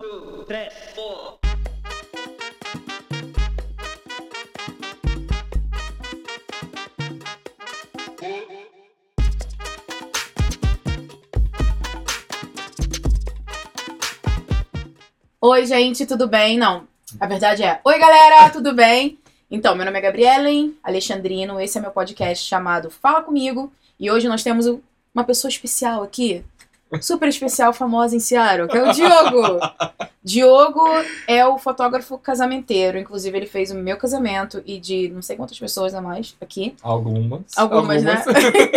two, three, four. Oi, gente, tudo bem? Não, a verdade é: Oi, galera, tudo bem? Então, meu nome é Gabrielen Alexandrino, esse é meu podcast chamado Fala Comigo, e hoje nós temos uma pessoa especial aqui, super especial, famosa em Seattle, que é o Diogo. Diogo é o fotógrafo casamenteiro, inclusive ele fez o meu casamento e de não sei quantas pessoas a mais aqui. Algumas. Algumas, né?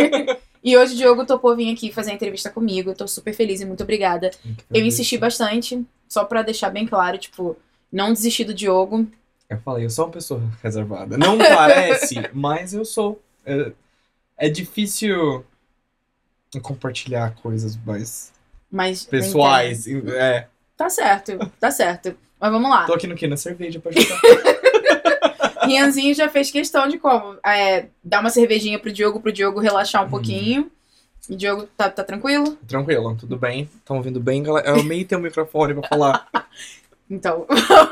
e hoje o Diogo topou vir aqui fazer a entrevista comigo, eu tô super feliz e muito obrigada. Eu insisti bastante, só pra deixar bem claro, tipo, não desistir do Diogo. Eu falei, eu sou uma pessoa reservada. Não parece, mas eu sou. É, é difícil compartilhar coisas mais Mas. pessoais. É. Tá certo, tá certo. Mas vamos lá. Tô aqui no que? Na cerveja pra ajudar. Rianzinho já fez questão de como? É, dar uma cervejinha pro Diogo, pro Diogo relaxar um Uhum. pouquinho. E Diogo, tá, tá tranquilo? Tranquilo, tudo bem? Estão ouvindo bem, galera? Eu amei ter um microfone pra falar. Então,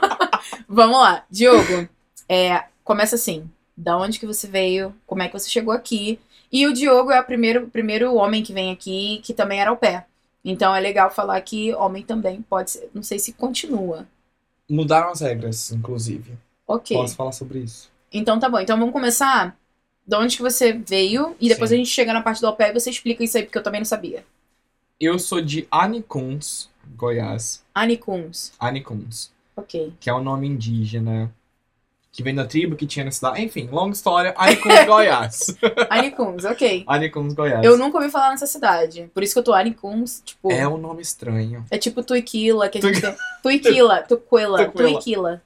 vamos lá. Diogo, é, começa assim. Da onde que você veio? Como é que você chegou aqui? E o Diogo é o primeiro, primeiro homem que vem aqui que também era ao pé. Então é legal falar que homem também pode ser. Não sei se continua. Mudaram as regras, inclusive. Ok. Posso falar sobre isso? Então tá bom. Então vamos começar. De onde que você veio? E depois Sim. a gente chega na parte do ao pé e você explica isso aí, porque eu também não sabia. Eu sou de Anicuns, Goiás. Anicuns. Anicuns, Ok. que é um nome indígena que vem da tribo que tinha na cidade. Enfim, longa história. Anicuns, Goiás. Anicuns, ok. Anicuns, Goiás. Eu nunca ouvi falar nessa cidade. Por isso que eu tô Anicuns, tipo. É um nome estranho. É tipo Tuiquila, que a gente tem. Tuiquila, Tuquila, Tuquila. Tuiquila.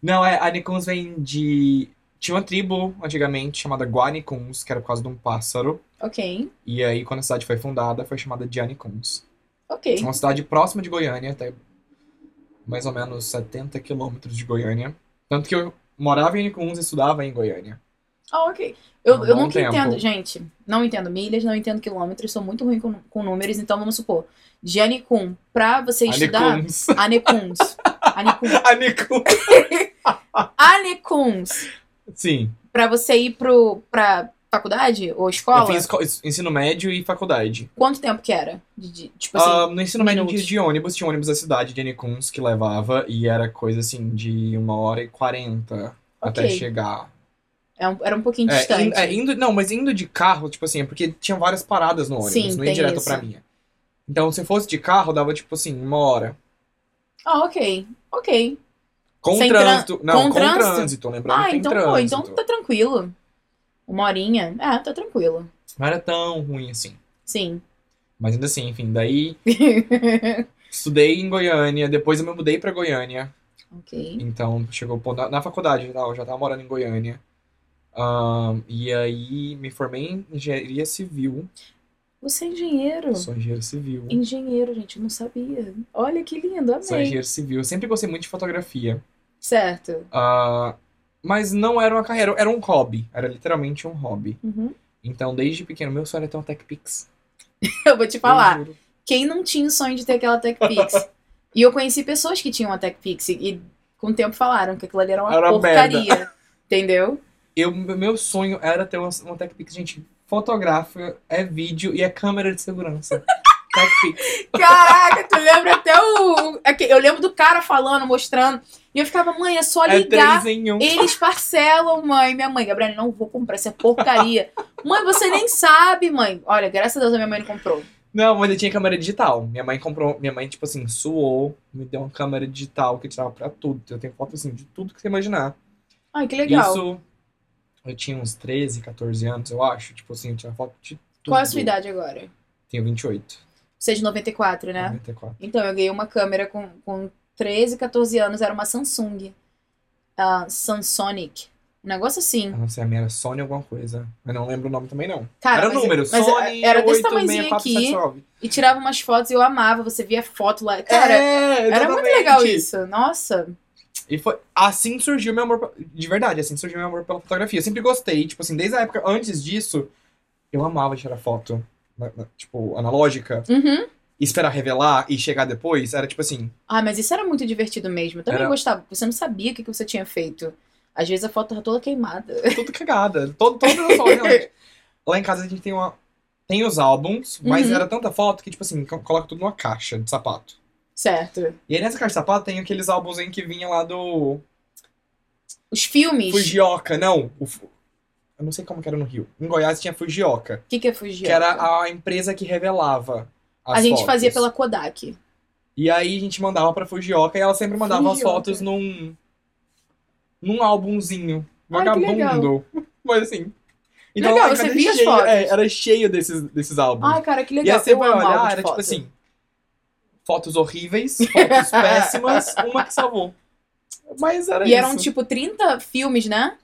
Não, é, Anicuns vem de. Tinha uma tribo antigamente chamada Guanicuns, que era por causa de um pássaro. Ok, E aí, quando a cidade foi fundada, foi chamada de Anicuns. ok. É uma cidade próxima de Goiânia, até mais ou menos 70 quilômetros de Goiânia. Tanto que eu morava em Anicuns e estudava em Goiânia. Ah, ok. Eu, um eu nunca tempo. entendo, gente. Não entendo milhas, não entendo quilômetros, sou muito ruim com, com números, então vamos supor. De Anicum, pra você estudar. Anicuns. Anicuns. Anicuns. Anicuns. Anicuns. Sim. Pra você ir pro, pra faculdade ou Eu escola? fiz esco- ensino médio e faculdade. Quanto tempo que era? De- de- tipo assim, Ah, no ensino médio minutos. de, de ônibus, tinha ônibus da cidade de Anicuns que levava e era coisa assim de uma hora e quarenta até Ok. chegar. é um- era um pouquinho É, distante. in- é, indo, não, mas indo de carro, tipo assim, é porque tinha várias paradas no ônibus, Sim, não tem ia direto isso. pra minha. Então, se fosse de carro, dava tipo assim, uma hora. Ah, ok. Ok. Com Sem trânsito. tran- Não, com com, trânsito? trânsito. lembrando Ah, que tem então, trânsito. pô, então tá tranquilo. Uma horinha. É, tá tranquilo. Não era tão ruim assim. Sim. Mas ainda assim, enfim, daí estudei em Goiânia, depois eu me mudei pra Goiânia. ok. Então, chegou. Na, na faculdade, eu já tava morando em Goiânia. Ahn, e aí me formei em engenharia civil. Você é engenheiro. Sou engenheiro civil. Engenheiro, gente, eu não sabia. Olha que lindo, Sou amei. engenheiro civil. Eu sempre gostei muito de fotografia. Certo. Ah, mas não era uma carreira, era um hobby. Era literalmente um hobby. Uhum. Então, desde pequeno, meu sonho era ter uma Tech Pix. Eu vou te falar. Quem não tinha o sonho de ter aquela TechPix? e eu conheci pessoas que tinham a TechPix e, e com o tempo falaram que aquilo ali era uma Era porcaria. Entendeu? Eu, meu sonho era ter uma, uma Tech Pix. Gente, fotografa, é vídeo e é câmera de segurança. Caraca, tu lembra até o. aque- Eu lembro do cara falando, mostrando. E eu ficava, mãe, é só É ligar. em um. Eles parcelam, mãe. Minha mãe, Gabriela, não vou comprar essa porcaria. mãe, você nem sabe, mãe. Olha, graças a Deus a minha mãe não comprou. Não, mas eu tinha câmera digital. Minha mãe comprou, minha mãe, tipo assim, suou, me deu uma câmera digital que tirava pra tudo. Eu tenho foto, assim, de tudo que você imaginar. Ai, que legal. Isso, eu tinha uns 13, 14 anos, eu acho. Tipo assim, eu tinha foto de tudo. Qual é a sua idade agora? Tenho 28. Você é de 94, né? 94. Então, eu ganhei uma câmera com, com 13, 14 anos, era uma Samsung. A Samsonic. Um negócio assim. Eu não sei, a minha era Sony alguma coisa. Eu não lembro o nome também, não. Cara, era mas- número, mas Sony era desse tamanhozinho 86479. E tirava umas fotos e eu amava. Você via foto lá. Cara, é, era muito legal isso. Nossa. E foi assim surgiu meu amor, de verdade, assim surgiu meu amor pela fotografia. Eu sempre gostei, tipo assim, desde a época antes disso, eu amava tirar foto, na- na- tipo, analógica. Uhum. esperar revelar e chegar depois, era tipo assim, Ah, mas isso era muito divertido mesmo. Eu também Era- gostava. Você não sabia o que, que você tinha feito. Às vezes a foto tava toda queimada. tudo cagada. Todo, todas as fotos, realmente. Lá em casa a gente tem uma. Tem os álbuns, mas Uhum. era tanta foto que, tipo assim, co- coloca tudo numa caixa de sapato. Certo. E aí nessa caixa de sapato tem aqueles álbuns em que vinha lá do Os filmes. Fujioka, não. o Eu não sei como que era no Rio. Em Goiás tinha Fujioka, O que, que é Fugioka? que era a empresa que revelava as A gente fotos. fazia pela Kodak. E aí a gente mandava pra Fujioka e ela sempre mandava as Fujioka. fotos num. num álbumzinho. Ai, Vagabundo. Mas assim. Legal, lá em você via as cheio, fotos? é, era cheio desses, desses álbuns. Ai, cara, que e legal. aí você vai olhar, era tipo foto. assim. Fotos horríveis, fotos péssimas, uma que salvou. Mas era E isso. eram tipo 30 filmes, né?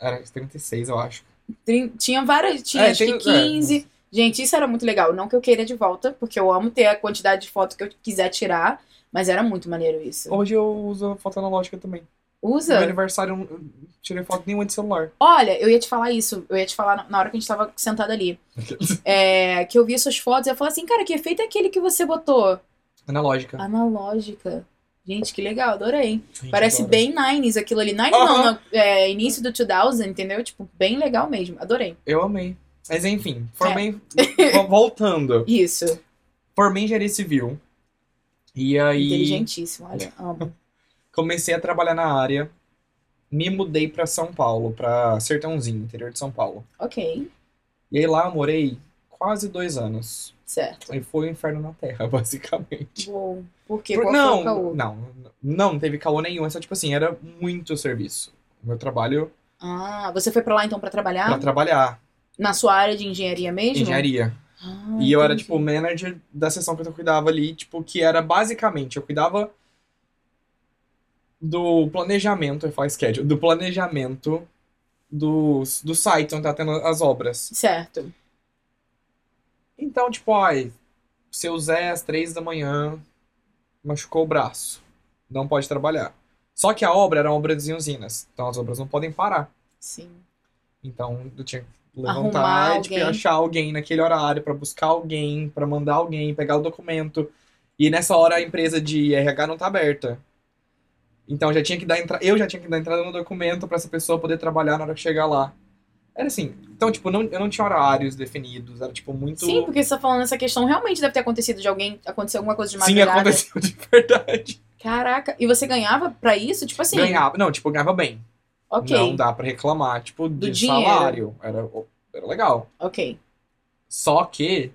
Era 36, eu acho. Trin- Tinha várias, tinha É, acho tem- que 15. Gente, isso era muito legal. Não que eu queira de volta, porque eu amo ter a quantidade de foto que eu quiser tirar, mas era muito maneiro isso. Hoje eu uso foto analógica também. No meu Usa? aniversário eu não tirei foto nenhuma de celular. Olha, eu ia te falar isso. Eu ia te falar na- na hora que a gente tava sentada ali. É, que eu vi suas fotos e eu falei assim, cara, que efeito é aquele que você botou? Analógica. Analógica. Gente, que legal, adorei. Gente, Parece adoro. bem 90s aquilo ali. 90 Aham. não, não, é, início do 2000, entendeu? Tipo, bem legal mesmo. Adorei. Eu amei. Mas enfim, formei. É. vo- Voltando. Isso. Formei em engenharia civil. E aí Inteligentíssimo, olha, amo. comecei a trabalhar na área. Me mudei pra São Paulo, pra Sertãozinho, interior de São Paulo. Ok, E aí lá eu morei quase dois anos. Certo. E foi o inferno na terra, basicamente. Uou. Por quê? Por- não, não, não, não teve caô nenhum. É só tipo assim, era muito serviço. O meu trabalho Ah, você foi pra lá então pra trabalhar? pra trabalhar, Na sua área de engenharia mesmo? engenharia. Ah, E eu era, tipo, manager da seção que eu cuidava ali, tipo, que era basicamente, eu cuidava do planejamento, eu falo schedule, do planejamento dos, do site onde tá tendo as obras. Certo. Então, tipo, ai, seu Zé às três da manhã machucou o braço, não pode trabalhar. Só que a obra era uma obra de usinas, então as obras não podem parar. Sim. Então eu tinha que levantar, tipo, e alguém. achar alguém naquele horário pra buscar alguém, pra mandar alguém, pegar o documento. E nessa hora a empresa de RH não tá aberta. Então já tinha que dar entra... eu já tinha que dar entrada no documento pra essa pessoa poder trabalhar na hora que chegar lá. Era assim. Então, tipo, não, eu não tinha horários definidos, era tipo muito Sim, porque você tá falando essa questão, realmente deve ter acontecido de alguém, aconteceu alguma coisa de Sim, madrugada. aconteceu de verdade. Caraca, e você ganhava pra isso? Tipo assim, Ganhava, não, tipo, ganhava bem. ok, Não dá pra reclamar, tipo, Do de dinheiro. salário. Era, era legal. ok, Só que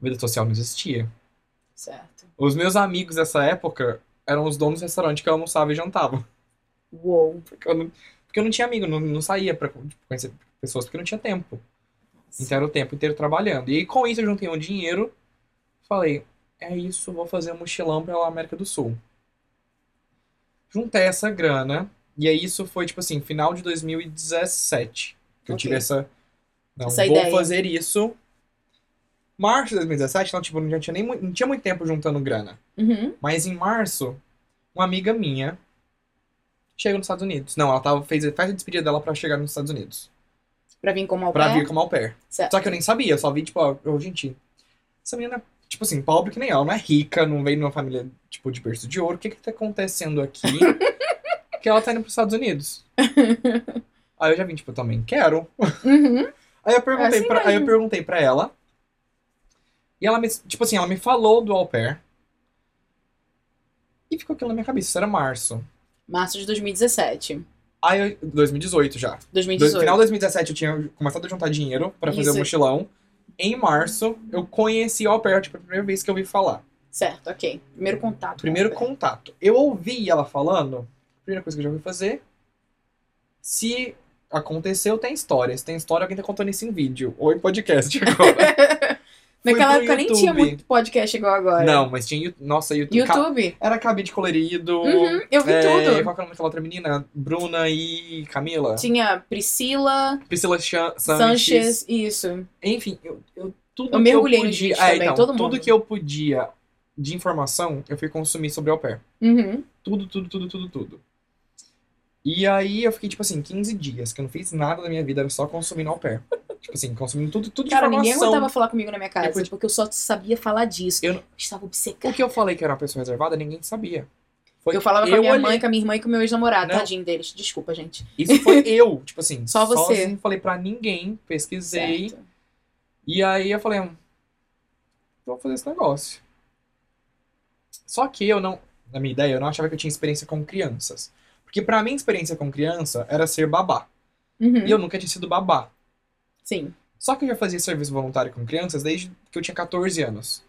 vida social não existia. certo. Os meus amigos dessa época eram os donos do restaurante que eu almoçava e jantava. Uou. Porque eu não, porque eu não tinha amigo, não, não saía pra tipo, conhecer pessoas porque não tinha tempo. Então era o tempo inteiro trabalhando. E com isso eu juntei um dinheiro. Falei, é isso, vou fazer um mochilão pela América do Sul. Juntei essa grana. E aí isso foi, tipo assim, final de 2017. Que eu Ok. tive essa. Não, Essa vou ideia. fazer isso. Março de 2017, então, tipo, não tinha, nem, não tinha muito tempo juntando grana. Uhum. Mas em março, uma amiga minha chega nos Estados Unidos. Não, ela tava, fez, faz a despedida dela pra chegar nos Estados Unidos. Pra vir como au Pra pair? vir como au pair. Certo. Só que eu nem sabia, eu só vi, tipo, ó, gente, essa menina, tipo assim, pobre que nem ela, não é rica, não veio numa família, tipo, de berço de ouro. O que que tá acontecendo aqui? que ela tá indo pros Estados Unidos. Aí eu já vim, tipo, eu também quero. Uhum. Aí eu perguntei, assim pra, aí eu perguntei pra ela. E ela me, tipo assim, ela me falou do au pair. E ficou aquilo na minha cabeça, isso era março. Março de 2017. Aí, eu, 2018 já. No 2018. final de 2017 eu tinha começado a juntar dinheiro pra fazer o Isso. mochilão. Em março, eu conheci o au pair, tipo, a primeira vez que eu ouvi falar. Certo, ok. Primeiro contato. Primeiro contato. Eu ouvi ela falando, primeira coisa que eu já ouvi fazer. Se aconteceu, tem história. Se tem história, alguém tá contando isso em vídeo. Ou em podcast agora. Naquela época nem tinha YouTube. muito podcast igual agora. Não, mas tinha. Nossa, YouTube. Ca- YouTube? Era cabide colorido. Uhum, eu vi é, tudo. Qual que é o nome daquela outra menina? Bruna e Camila? Tinha Priscila, Priscila Chan- Sanches. Sanches, isso. Enfim, eu, eu- tudo Eu que mergulhei eu podia. vídeos é, também, então, todo tudo mundo. que eu podia de informação, eu fui consumir sobre au pair. Uhum. Tudo, tudo, tudo, tudo, tudo. E aí eu fiquei, tipo assim, 15 dias, que eu não fiz nada da minha vida, era só consumindo au pair. Tipo assim, consumindo tudo, tudo de Cara, ninguém informação. aguentava falar comigo na minha casa, Depois de- porque eu só sabia falar disso. Eu Eu estava O obcecada. que eu falei que era uma pessoa reservada, ninguém sabia. Foi Eu falava com a minha olhei- mãe, com a minha irmã e com o meu ex-namorado. Tadinho deles. Desculpa, gente. Isso foi eu, tipo assim. Só você. Sozinho, falei pra ninguém, pesquisei. Certo. E aí eu falei, hum, vou fazer esse negócio. Só que eu não, na minha ideia, eu não achava que eu tinha experiência com crianças. Porque pra mim, experiência com criança era ser babá. Uhum. E eu nunca tinha sido babá. Sim. Só que eu já fazia serviço voluntário com crianças desde que eu tinha 14 anos.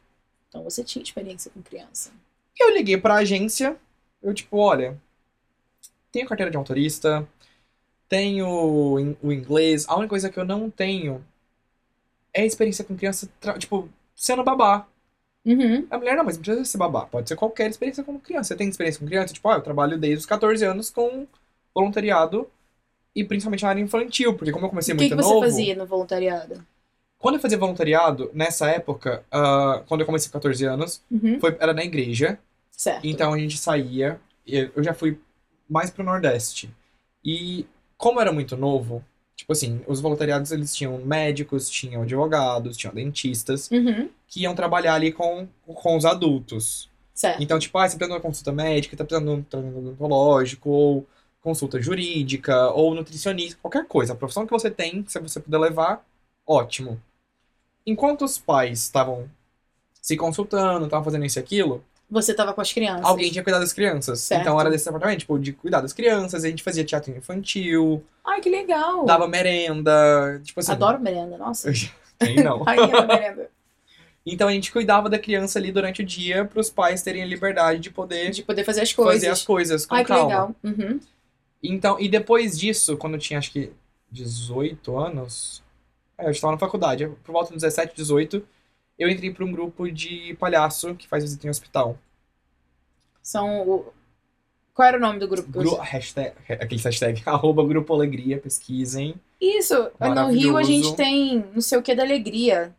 Então você tinha experiência com criança. E eu liguei pra agência, eu tipo, olha, tenho carteira de motorista, tenho o inglês, a única coisa que eu não tenho é experiência com criança, tipo, sendo babá. Uhum. A mulher, não, mas não precisa ser babá, pode ser qualquer experiência com criança. Você tem experiência com criança? Tipo, ah, eu trabalho desde os 14 anos com voluntariado e principalmente na área infantil, porque como eu comecei O que, muito que você novo... fazia no voluntariado? Quando eu fazia voluntariado, nessa época, ah, quando eu comecei com 14 anos, Uhum. foi, era na igreja, Certo. Então a gente saía, eu já fui mais pro Nordeste. E como eu era muito novo, tipo assim, os voluntariados eles tinham médicos, tinham advogados, tinham dentistas, Uhum. que iam trabalhar ali com, com os adultos. Certo. Então, tipo, ah, você tá precisando de uma consulta médica, tá precisando de um tratamento odontológico, ou consulta jurídica, ou nutricionista, qualquer coisa. A profissão que você tem, se você puder levar, ótimo. Enquanto os pais estavam se consultando, estavam fazendo isso e aquilo, Você tava com as crianças. alguém tinha que cuidar das crianças. Certo. Então era desse departamento, tipo, de cuidar das crianças, a gente fazia teatro infantil, Ai, que legal. dava merenda, tipo assim. Adoro merenda, nossa. Quem não? Da merenda. Então a gente cuidava da criança ali durante o dia para os pais terem a liberdade de poder De poder fazer as coisas. fazer as coisas com Ai, que calma. legal. Uhum. Então, e depois disso, quando eu tinha acho que 18 anos, é, eu estava na faculdade, por volta dos 17, 18, eu entrei para um grupo de palhaço que faz visita em hospital. São o... Qual era o nome do grupo? Gru hashtag, aquele hashtag, arroba Grupo Alegria, pesquisem. Isso, no Rio a gente tem não sei o que da alegria.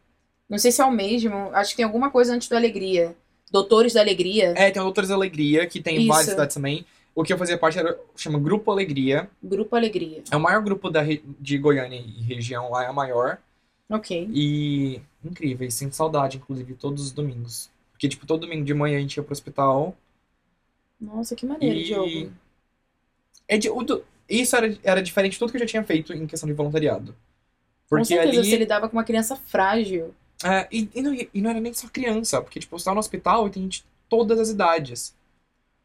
Não sei se é o mesmo, acho que tem alguma coisa antes da alegria. Doutores da Alegria, É, tem o Doutores Alegria, que tem em Isso. várias cidades também. O que eu fazia parte era, chama Grupo Alegria. Grupo Alegria. É o maior grupo da, de Goiânia e região lá, é a maior. Ok. E incríveis, sem saudade, inclusive, todos os domingos. Porque, tipo, todo domingo de manhã a gente ia pro hospital. Nossa, que maneiro, E- Diogo. É de, o isso era, era diferente de tudo que eu já tinha feito em questão de voluntariado. Com Porque certeza, ali. você lidava com uma criança frágil. É, e, e não, e não era nem só criança, porque, tipo, você tá no hospital e tem gente de todas as idades.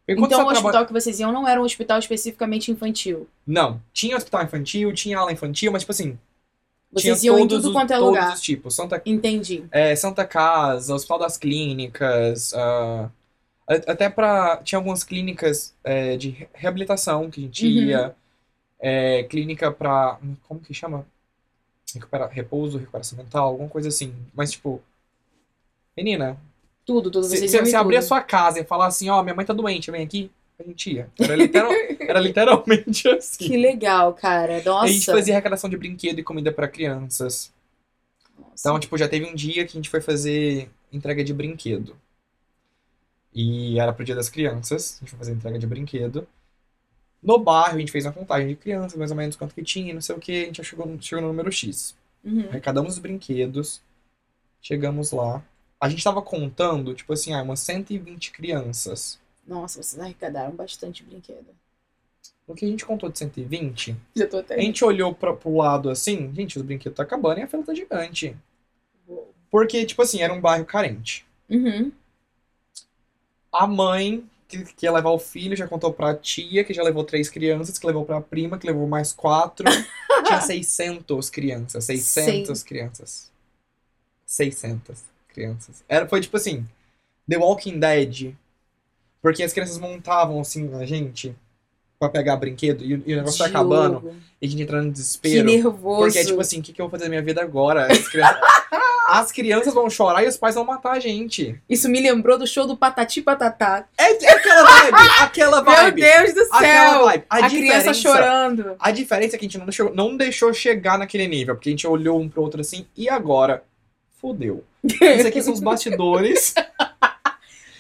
Quando Então o hospital que vocês iam não era um hospital especificamente infantil. Não, tinha hospital infantil, tinha ala infantil, mas, tipo assim, Vocês tinha iam em todos tudo os, quanto é todos lugar. os tipos. Santa, Entendi. é, Santa Casa, Hospital das Clínicas, a- até pra... Tinha algumas clínicas é, de re- reabilitação que a gente Uhum. ia, é, clínica pra... Como que chama? Recupera, repouso, recuperação mental, alguma coisa assim. Mas, tipo... Menina, Tudo, tudo. se Vocês se você abrir a sua casa e falar assim, ó, minha mãe tá doente, vem aqui, a gente ia. Era, literal- era literalmente assim. Que legal, cara. Nossa. A gente fazia arrecadação de brinquedo e comida pra crianças. Nossa. Então, tipo, já teve um dia que a gente foi fazer entrega de brinquedo. E era pro dia das crianças, a gente foi fazer entrega de brinquedo. No bairro, a gente fez uma contagem de crianças, mais ou menos quanto que tinha, não sei o que, a gente já chegou, no- chegou no número X. Uhum. Arrecadamos os brinquedos, chegamos lá. A gente tava contando, tipo assim, ah, umas 120 crianças. Nossa, vocês arrecadaram bastante brinquedo. No que a gente contou de 120, Já tô até. a gente olhou pra, pro lado assim, gente, os brinquedos tá acabando e a fila tá gigante. Uou. Porque, tipo assim, era um bairro carente. Uhum. A mãe que, que ia levar o filho já contou pra tia, que já levou três crianças, que levou pra prima, que levou mais quatro. Tinha 600 crianças. 600 crianças. 600 crianças. Era, foi tipo assim, The Walking Dead. Porque as crianças montavam assim na gente pra pegar brinquedo e, o- e o negócio tá acabando e a gente entrando em Que desespero. nervoso. Porque é tipo assim, o que, que eu vou fazer da minha vida agora? As crianças, as crianças vão chorar e os pais vão matar a gente. Isso me lembrou do show do Patati Patatá. É, é aquela vibe, aquela vibe. Meu Deus do Aquela céu! vibe. A, A, criança chorando. A diferença é que a gente não deixou, não deixou chegar naquele nível, porque a gente olhou um pro outro assim, e agora? Fudeu. Isso aqui são os bastidores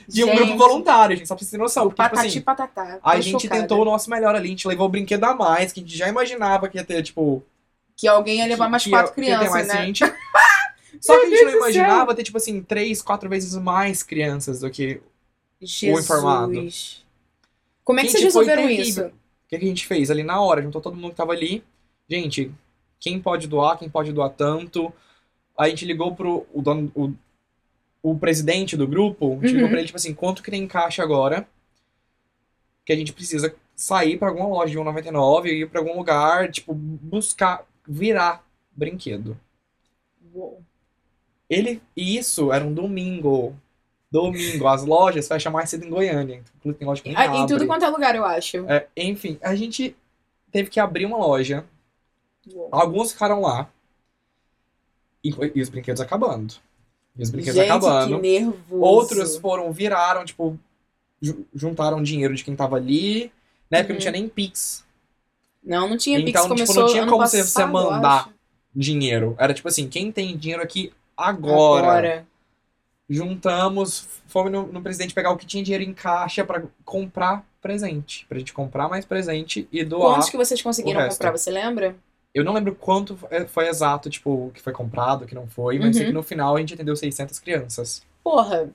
de um Gente, grupo voluntário, gente, só pra vocês terem noção. O Porque, tipo Patati assim, Patatá. a gente chocada. tentou o nosso melhor ali, a gente levou o brinquedo a mais, que a gente já imaginava que ia ter, tipo, Que alguém ia levar mais que- quatro que tem crianças, mais né? gente. Só que a gente não céu. imaginava ter, tipo assim, três, quatro vezes mais crianças do que. Jesus. informado. Como é que Gente, vocês resolveram isso? O que, que a gente fez ali na hora? Juntou todo mundo que tava ali. Gente, quem pode doar, quem pode doar tanto. A gente ligou pro o dono, o, o presidente do grupo, a gente Uhum. ligou pra ele, tipo assim, quanto que tem em caixa agora? Que a gente precisa sair pra alguma loja de 1,99 e ir pra algum lugar, tipo, buscar, virar brinquedo. Uou. Ele, e isso era um domingo. Domingo, as lojas fecham mais cedo em Goiânia. Inclusive tem loja que Ah, Em tudo abre. quanto é lugar, eu acho. É, enfim, a gente teve que abrir uma loja. Uou. Alguns ficaram lá. E, e os brinquedos acabando. E os brinquedos Gente, acabando. que nervoso. Outros foram, viraram, tipo, ju- juntaram dinheiro de quem tava ali. Na época Uhum. não tinha nem Pix Não, não tinha Pix, Então, tipo, começou não tinha como você- passado, você mandar. dinheiro. Era tipo assim, quem tem dinheiro aqui agora? Agora. Juntamos, fomos no, no presidente pegar o que tinha dinheiro em caixa pra comprar presente. Pra gente comprar mais presente e doar. Quantos que vocês conseguiram comprar, você lembra? Eu não lembro quanto foi- foi exato, tipo, o que foi comprado, o que não foi, mas sei Uhum. que no final a gente atendeu 600 crianças. Porra,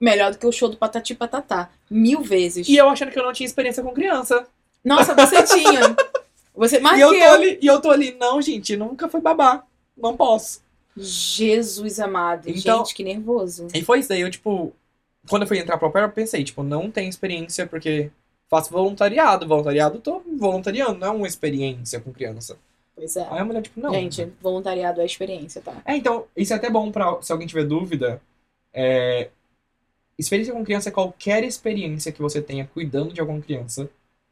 melhor do que o show do Patati Patatá. Mil vezes. E eu achando que eu não tinha experiência com criança. Nossa, você tinha. Você, mais e, eu que tô eu. ali, e eu tô ali, não, gente, nunca foi babá. Não posso. Jesus amado. Então- Gente, que nervoso. E foi isso daí, eu, tipo, quando eu fui entrar pro pair, eu pensei, tipo, não tenho experiência porque faço voluntariado. Voluntariado, tô voluntariando, não é uma experiência com criança. Pois é. Aí a mulher, tipo, não. Gente, voluntariado é experiência, tá? É, então, isso é até bom pra se alguém tiver dúvida. É, experiência com criança é qualquer experiência que você tenha cuidando de alguma criança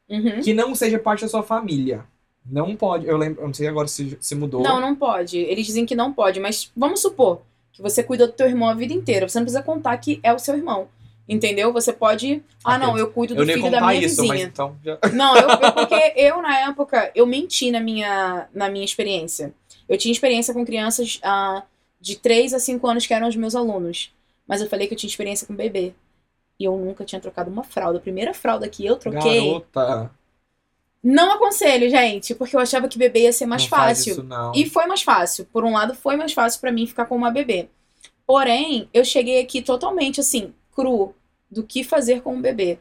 Uhum. que não seja parte da sua família. Não pode. Eu lembro, eu não sei agora se, se mudou. Não, não pode. Eles dizem que não pode, mas vamos supor que você cuida do teu irmão a vida inteira. Você não precisa contar que é o seu irmão. Entendeu? Você pode. Ah, não, eu cuido do eu filho da minha isso, vizinha. então. Já... Não, eu, eu- porque eu, na época, eu menti na minha, na minha experiência. Eu tinha experiência com crianças ah, de 3 a 5 anos que eram os meus alunos. Mas eu falei que eu tinha experiência com bebê. E eu nunca tinha trocado uma fralda. A primeira fralda que eu troquei. Garota. Não aconselho, gente, porque eu achava que bebê ia ser mais não fácil. isso, não. E foi mais fácil. Por um lado, foi mais fácil pra mim ficar com uma bebê. Porém, eu cheguei aqui totalmente assim, cru, do que fazer com um bebê.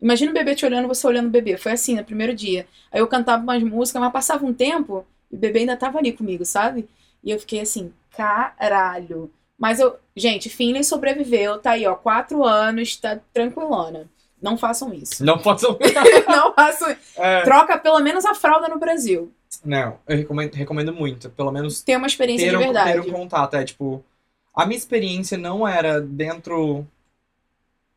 Imagina o bebê te olhando, você olhando o bebê. Foi assim no primeiro dia. Aí eu cantava umas músicas, mas passava um tempo e o bebê ainda tava ali comigo, sabe? E eu fiquei assim, caralho. Mas eu, gente, Finley sobreviveu, tá aí, ó, quatro anos, tá tranquilona. Não façam isso. Não posso. Não façam. É. Troca pelo menos a fralda no Brasil. Não, eu recomendo, recomendo muito. Pelo menos Ter uma experiência ter de um, verdade. ter um contato. É tipo. A minha experiência não era dentro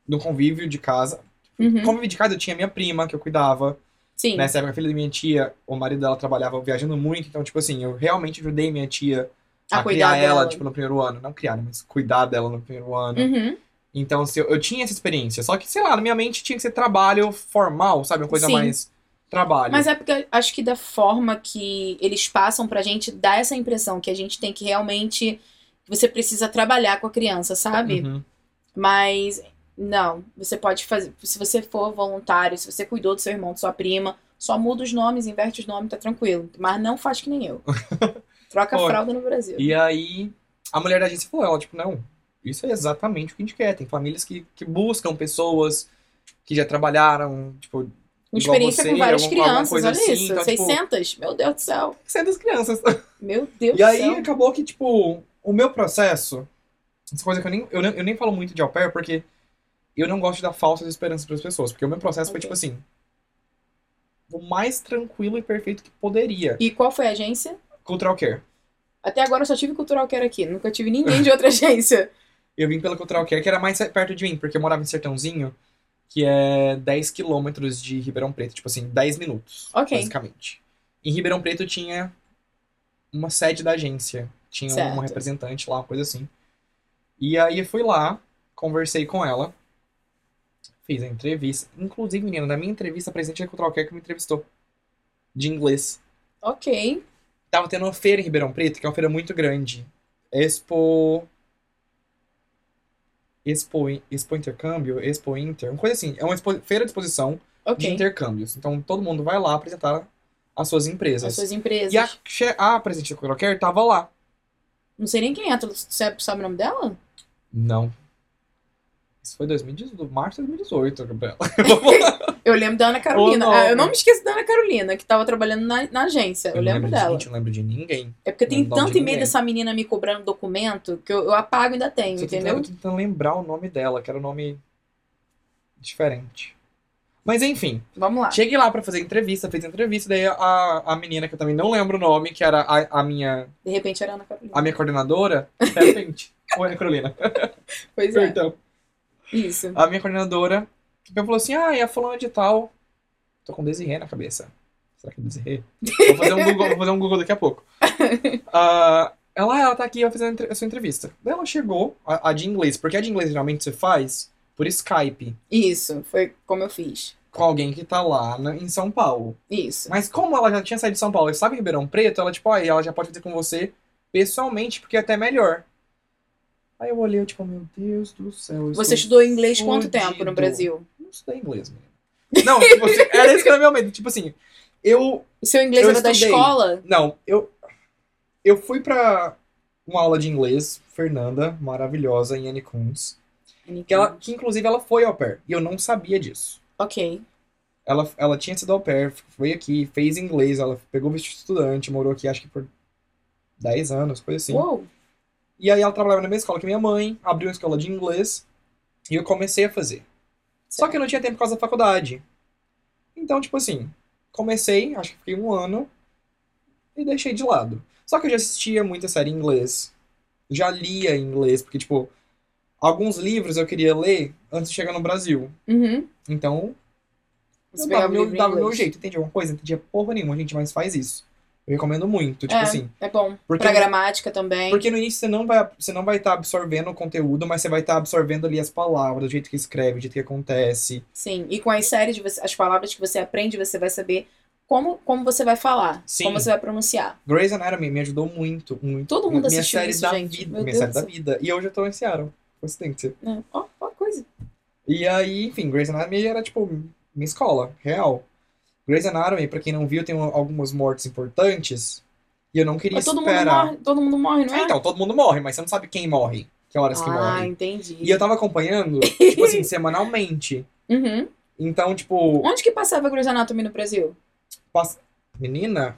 do convívio de casa. Uhum. Convívio de casa eu tinha minha prima, que eu cuidava. Sim. Nessa época, a filha da minha tia, o marido dela trabalhava viajando muito. Então, tipo assim, eu realmente ajudei minha tia A a, cuidar criar ela, dela. tipo, no primeiro ano. Não criar, mas cuidar dela no primeiro ano. Uhum. Então, se eu, eu tinha essa experiência. Só que, sei lá, na minha mente tinha que ser trabalho formal, sabe? Uma coisa Sim. mais trabalho. Mas é porque acho que da forma que eles passam pra gente, dá essa impressão que a gente tem que realmente. Você precisa trabalhar com a criança, sabe? Uhum. Mas não, você pode fazer. Se você for voluntário, se você cuidou do seu irmão, de sua prima, só muda os nomes, inverte os nomes, tá tranquilo. Mas não faz que nem eu. Troca a Pô, fralda no Brasil. E aí, a mulher da agência falou, ela, tipo, não, isso é exatamente o que a gente quer. Tem famílias que, que buscam pessoas que já trabalharam, tipo, Uma experiência você, com várias alguma- crianças, olha assim, isso. então, tipo- 600? Meu Deus do céu. sendo as crianças. Meu Deus E do aí, céu. acabou que, tipo, o meu processo, essa coisa que eu nem, eu, nem, eu nem falo muito de au pair, porque eu não gosto de dar falsas esperanças para as pessoas, porque o meu processo foi, Ok. tipo assim, o mais tranquilo e perfeito que poderia. E qual foi a agência? Cultural Care. Até agora eu só tive Cultural Care aqui. Nunca tive ninguém de outra agência. Eu vim pela Cultural Care, que era mais perto de mim, porque eu morava em Sertãozinho, que é 10 quilômetros de Ribeirão Preto, tipo assim, 10 minutos, Ok. basicamente. Em Ribeirão Preto tinha uma sede da agência, tinha Certo. uma representante lá, uma coisa assim. E aí eu fui lá, conversei com ela, fiz a entrevista. Inclusive, menina, na minha entrevista, a presidente da Cultural Care que me entrevistou, de inglês. Ok. Tava tendo uma feira em Ribeirão Preto, que é uma feira muito grande. Expo. Expo, Expo Intercâmbio, Expo Inter, uma coisa assim. É uma expo- feira de exposição de Ok. intercâmbios. Então todo mundo vai lá apresentar as suas empresas. As suas empresas. E a, a presidente da Qualquer tava lá. Não sei nem quem é. Tu sabe, sabe o nome dela? Não. Isso foi 2018, março de 2018, Gabriela. Eu lembro da Ana Carolina. Ah, eu não me esqueço da Ana Carolina, que tava trabalhando na, na agência. Eu, não lembro de- dela. Gente, eu não lembro de ninguém. É porque tem lembro tanto e-mail dessa menina me cobrando documento que eu, eu apago e ainda tenho, Tô entendeu? tentando, tô tentando lembrar o nome dela, que era um nome diferente. Mas enfim, Vamos lá. cheguei lá pra fazer entrevista, fiz entrevista, daí a, a menina, que eu também não lembro o nome, que era a, a minha, De repente era a Ana Carolina. a minha coordenadora, de repente. Oi, Ana Carolina. Pois é. Perdão. Isso. A minha coordenadora falou assim: ah, e a fulana de tal. Tô com Desirê na cabeça. Será que é Desirê? Vou fazer um Google, vou fazer um Google daqui a pouco. Ah, ela, ela tá aqui, vai fazer a sua entrevista. Daí ela chegou, a, a de inglês, porque a de inglês geralmente você faz por Skype, Isso. Foi como eu fiz. com alguém que tá lá na- em São Paulo. Isso. Mas como ela já tinha saído de São Paulo e sabe Ribeirão Preto, ela, tipo, aí ela já pode fazer com você pessoalmente, porque é até melhor. Aí eu olhei, eu, tipo, meu Deus do céu. Você estudou inglês quanto tempo no Brasil? não estudei inglês, menina. Não, tipo assim, era isso que era meu medo. Tipo assim, eu. O seu inglês era da estudei. escola? Não, eu. Eu fui pra uma aula de inglês, Fernanda, maravilhosa, em Annie Kunz. Que, ela, que inclusive ela foi au pair. E eu não sabia disso. Ok. Ela, ela tinha sido au pair, foi aqui, fez inglês, ela pegou o visto de estudante, morou aqui acho que por 10 anos, coisa assim. Uou. E aí ela trabalhava na mesma escola que minha mãe, abriu uma escola de inglês e eu comecei a fazer. Só que eu não tinha tempo por causa da faculdade. Então, tipo assim, comecei, acho que fiquei um ano e deixei de lado. Só que eu já assistia muita série em inglês, já lia em inglês, porque, tipo, alguns livros eu queria ler antes de chegar no Brasil. Uhum. Então, eu dava, o meu, dava meu jeito. Entendi alguma coisa? Entendia porra nenhuma, gente, mas faz isso. Eu recomendo muito, tipo é, assim. é bom. Porque pra gramática também. Porque no início você não vai você não vai estar absorvendo o conteúdo, mas você vai estar absorvendo ali as palavras, o jeito que escreve, o jeito que acontece. Sim. E com as séries, você- as palavras que você aprende, você vai saber como, como você vai falar. Sim. Como você vai pronunciar. Grey's Anatomy me ajudou muito, muito. Todo mundo minha assistiu série isso, da gente. vida, Meu minha Deus série do da vida. E hoje eu tô em Seattle. Coincidência. É. Ó, ó, coisa. E aí, enfim, Grey's Anatomy era tipo minha escola, real. Grey's Anatomy, pra quem não viu, tem um- algumas mortes importantes. E eu não queria Mas todo mundo esperar. morre. Todo mundo morre, não é? É, então, todo mundo morre, mas você não sabe quem morre. Que horas que ah, morre. entendi. E eu tava acompanhando, tipo assim, semanalmente. Uhum. Então, tipo, Onde que passava Grey's Anatomy no Brasil? Passa- Menina,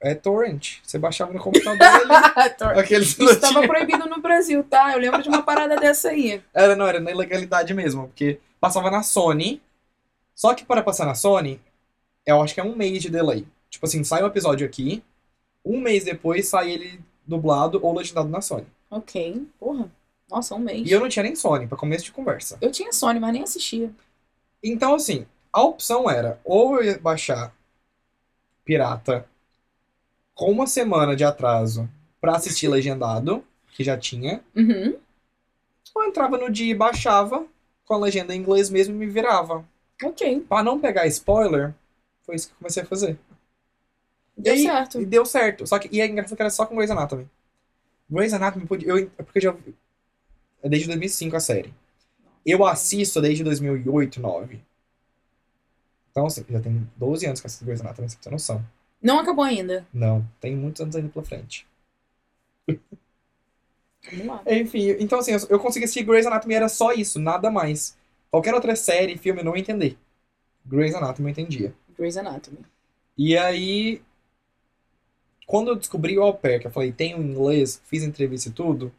é torrent. Você baixava no computador ali. Aqueles estava proibido no Brasil, tá? Eu lembro de uma parada dessa aí. Era, não, era na ilegalidade mesmo. Porque passava na Sony. Só que para passar na Sony, eu acho que é um mês de delay. Tipo assim, sai um episódio aqui. Um mês depois sai ele dublado ou legendado na Sony. Ok. Porra. Nossa, um mês. E eu não tinha nem Sony, pra começo de conversa. Eu tinha Sony, mas nem assistia. Então, assim, a opção era ou eu ia baixar pirata com uma semana de atraso pra assistir legendado, que já tinha. Uhum. Ou entrava no dia e baixava com a legenda em inglês mesmo e me virava. Ok. Pra não pegar spoiler, foi isso que eu comecei a fazer. Deu E certo. E deu certo. Só que, e é engraçado que era só com Grey's Anatomy. Grey's Anatomy, eu, é porque eu já. É desde 2005 a série. Eu assisto desde 2008, 2009. Então, assim, já tem 12 anos que eu assisto Grey's Anatomy, você ter noção. Não acabou ainda. Não, tem muitos anos ainda pela frente. Vamos lá. Enfim, então assim, eu, eu consegui assistir Grey's Anatomy, era só isso, nada mais. Qualquer outra série, filme, eu não ia entender. Grey's Anatomy eu entendia. Grey's Anatomy. E aí, quando eu descobri o au pair, que eu falei, tenho inglês, fiz entrevista e tudo,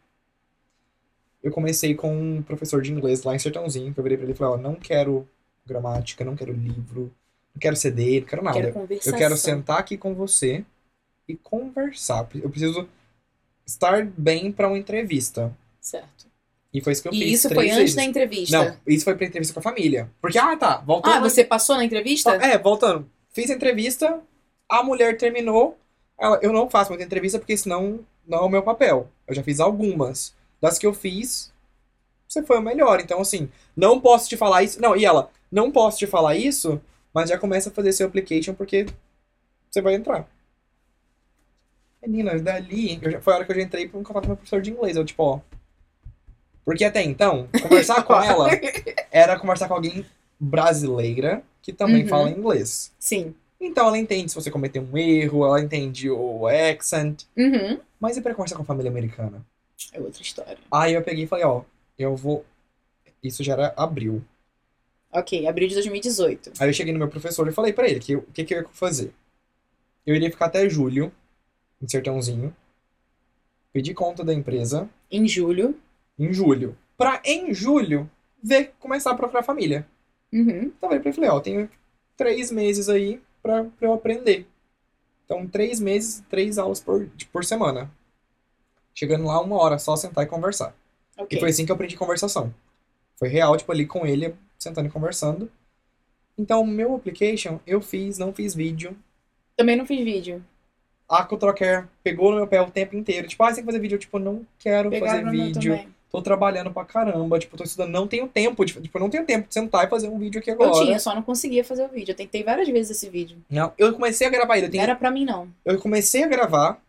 eu comecei com um professor de inglês lá em Sertãozinho, que eu virei pra ele e falei, ó, não quero gramática, não quero livro, não quero CD, não quero nada. Quero. Eu quero sentar aqui com você e conversar. Eu preciso estar bem pra uma entrevista. Certo. E foi isso que eu E fiz isso foi antes vezes. da entrevista? Não, isso foi pra entrevista com a família. Porque, ah, tá, voltando. Ah, você passou na entrevista? É, voltando. Fiz a entrevista, a mulher terminou. Ela, eu não faço muita entrevista porque senão não é o meu papel. Eu já fiz algumas. Das que eu fiz, você foi o melhor. Então, assim, não posso te falar isso. Não, e ela, não posso te falar isso, mas já começa a fazer seu application porque você vai entrar. Menina, dali, já- foi a hora que eu já entrei pra um contato com meu professor de inglês. Eu, tipo, ó. Porque até então, conversar com ela era conversar com alguém brasileira que também Uhum. fala inglês. Sim. Então ela entende se você cometeu um erro, ela entende o accent. Uhum. Mas e pra conversar com a família americana? É outra história. Aí eu peguei e falei, ó, eu vou. Isso já era abril. Ok, abril de 2018. Aí eu cheguei no meu professor e falei pra ele que o que, que eu ia fazer. Eu iria ficar até julho, em Sertãozinho, pedir conta da empresa Em julho. Em julho. Pra em julho ver, começar a procurar família. Uhum. Então eu falei pra ele, falei, ó, tenho três meses aí pra, pra eu aprender. Então, três meses, três aulas por, por semana. Chegando lá, uma hora, só sentar e conversar. Ok. E foi assim que eu aprendi conversação. Foi real, tipo, ali com ele, sentando e conversando. Então, meu application, eu fiz, não fiz vídeo. Também não fiz vídeo. A Cotroker pegou no meu pé o tempo inteiro. Tipo, ah, você tem que fazer vídeo. Eu, tipo, não quero Pegaram fazer vídeo. também. Tô trabalhando pra caramba. Tipo, tô estudando. Não tenho tempo. Tipo, tipo, eu não tenho tempo de sentar e fazer um vídeo aqui Eu agora. tinha, só não conseguia fazer o vídeo. Eu tentei várias vezes esse vídeo. Não, eu comecei a gravar ele. Eu, Não tenho- era pra mim, não. eu comecei a gravar.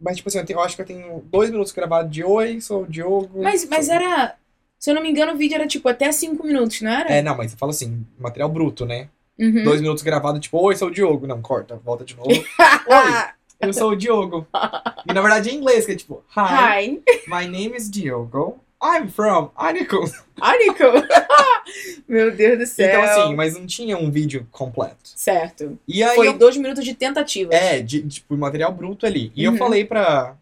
Mas, tipo assim, eu, tenho- eu acho que eu tenho dois minutos gravado de Oi, sou o Diogo. Mas, mas sou- era. Se eu não me engano, o vídeo era tipo até cinco minutos, não era? É, não, mas você fala assim, material bruto, né? Uhum. Dois minutos gravado, tipo, oi, sou o Diogo. Não, corta, volta de novo. oi, eu sou o Diogo. E na verdade em inglês, que é tipo, hi, Hi, my name is Diogo. I'm from Anico. Anico. Meu Deus do céu. Então, assim, mas não tinha um vídeo completo. Certo. E aí, Foi eu- dois minutos de tentativa. é, de, tipo, material bruto ali. E eu Uhum. falei pra.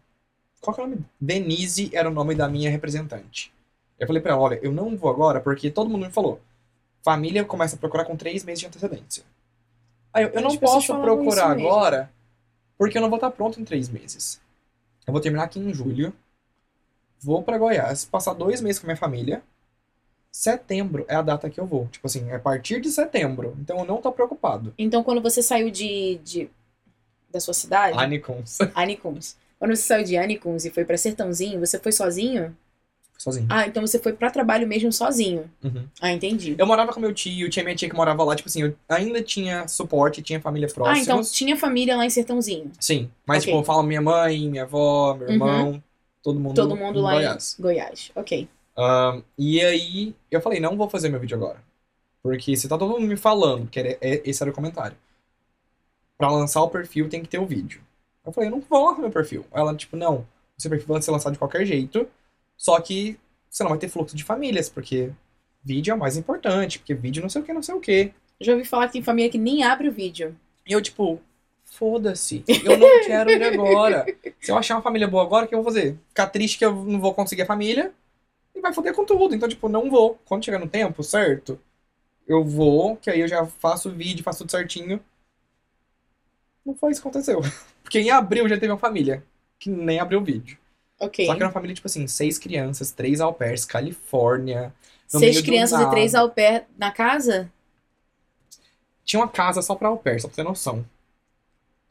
Qual que é o nome? Denise era o nome da minha representante. Eu falei pra ela: olha, eu não vou agora porque todo mundo me falou. Família começa a procurar com três meses de antecedência. Aí eu, eu não pessoas posso procurar isso mesmo. Porque eu não vou estar pronto em três meses. Eu vou terminar aqui em julho. Vou pra Goiás, passar dois meses com minha família. Setembro é a data que eu vou. Tipo assim, é a partir de setembro. Então eu não tô preocupado. Então, quando você saiu de, de da sua cidade, Anicons. Anicuns. Quando você saiu de Anicuns e foi pra Sertãozinho, você foi sozinho? Sozinho. Ah, então você foi pra trabalho mesmo sozinho. Uhum. Ah, entendi. Eu morava com meu tio, tinha minha tia que morava lá, tipo assim, eu ainda tinha suporte, tinha família Ah, próxima. então tinha família lá em Sertãozinho. Sim, mas Ok. tipo, eu falo minha mãe, minha avó, meu Uhum. irmão, todo mundo Todo mundo em lá Goiás. em Goiás. Ok. Ahn, e aí, eu falei, não vou fazer meu vídeo agora. Porque se tá todo mundo me falando, que era, é- esse era o comentário. Pra lançar o perfil tem que ter o vídeo. Eu falei, eu não vou lançar meu perfil. Ela, tipo, não, o seu perfil vai ser lançado de qualquer jeito, só que você não vai ter fluxo de famílias, porque vídeo é o mais importante, porque vídeo não sei o que, não sei o que. Já ouvi falar que tem família que nem abre o vídeo. E eu, tipo, foda-se, eu não quero ir agora. Se eu achar uma família boa agora, o que eu vou fazer? Ficar triste que eu não vou conseguir a família e vai foder com tudo. Então, tipo, não vou. Quando chegar no tempo certo, eu vou, que aí eu já faço o vídeo, faço tudo certinho. Não foi isso que aconteceu. Porque em abril já teve uma família que nem abriu o vídeo. Ok. Só que era uma família, tipo assim, seis crianças, três au pairs, Califórnia. Seis crianças e três ao pé na casa? Tinha uma casa só pra au pair, só pra ter noção.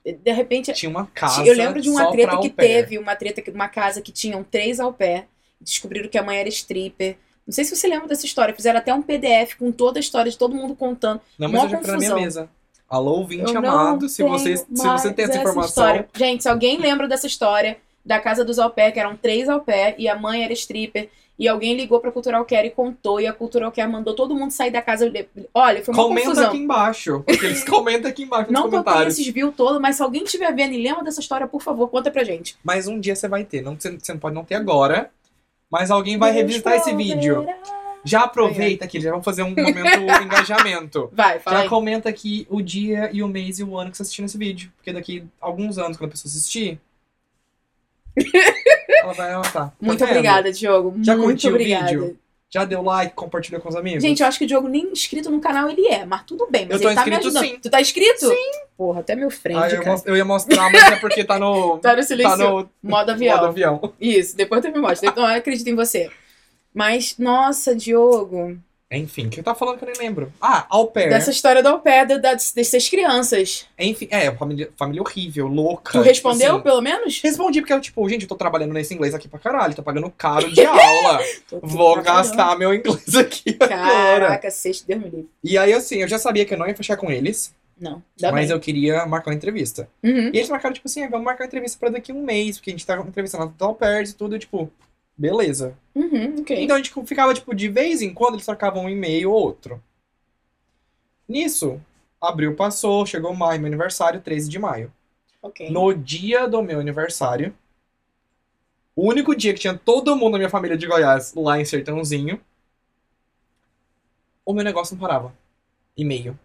De repente, Tinha uma casa eu lembro de uma treta que au pair. teve, uma treta, que- uma casa que tinham três ao pé. Descobriram que a mãe era stripper. Não sei se você lembra dessa história. Fizeram até um PDF com toda a história de todo mundo contando. Não, mas Mó eu já fui na minha confusão. mesa. Alô, ouvinte Eu amado, se você, se você tem essa informação, história. Gente, se alguém lembra dessa história da casa dos au pair, que eram três au pair e a mãe era stripper, e alguém ligou pra Cultural Care e contou, e a Cultural Care mandou todo mundo sair da casa. Olha, foi uma comenta confusão. aqui embaixo. Porque eles comentam aqui embaixo nos Não que tenha comentários. esses views todo, mas se alguém estiver vendo e lembra dessa história, por favor, conta pra gente. Mas um dia você vai ter. Não, você, não pode não ter agora. Mas alguém vai revisitar esse vídeo. Já aproveita aqui, já vamos fazer um momento engajamento. Vai, fala Já aí. comenta aqui o dia e o mês e o ano que você assistiu esse vídeo. Porque daqui a alguns anos, quando a pessoa assistir. Ela vai anotar. Tá Muito vendo? obrigada, Diogo. Já Muito curtiu o obrigada. vídeo? Já deu like, compartilhou com os amigos? Gente, eu acho que o Diogo nem inscrito no canal ele é, mas tudo bem. Mas Eu tô ele tá me inscrito, ajudando. sim. Tu tá inscrito? Sim. Porra, até meu friend, Ah, eu, eu ia mostrar, mas é porque tá no. Tá no tá silêncio. no Modo avião. modo avião. Isso, depois tu me mostra. Então eu acredito em você. Mas, nossa, Diogo. Enfim, o que eu tava falando que eu nem lembro? Ah, au pair. Dessa história do au pair da- das, dessas crianças. Enfim, é, família, família horrível, louca. Tu tipo respondeu, assim. pelo menos? Respondi porque eu, tipo, gente, eu tô trabalhando nesse inglês aqui pra caralho, tô pagando caro de aula. Tô- tô Vou gastar meu inglês aqui agora. Caraca, sexta, Deus me livre. E aí, assim, eu já sabia que eu não ia fechar com eles, Não, dá mas bem. eu queria marcar uma entrevista. Uhum. E eles marcaram, tipo assim, ah, vamos marcar uma entrevista pra daqui a um mês, porque a gente tá entrevistando a au pairs e tudo, e, tipo, beleza. Uhum, ok. Então a gente ficava, tipo, de vez em quando eles trocavam um e-mail ou outro. Nisso, Abril passou, chegou maio, meu aniversário, 13 de maio. Ok. No dia do meu aniversário, o único dia que tinha todo mundo da minha família de Goiás lá em Sertãozinho, o meu negócio não parava. E-mail.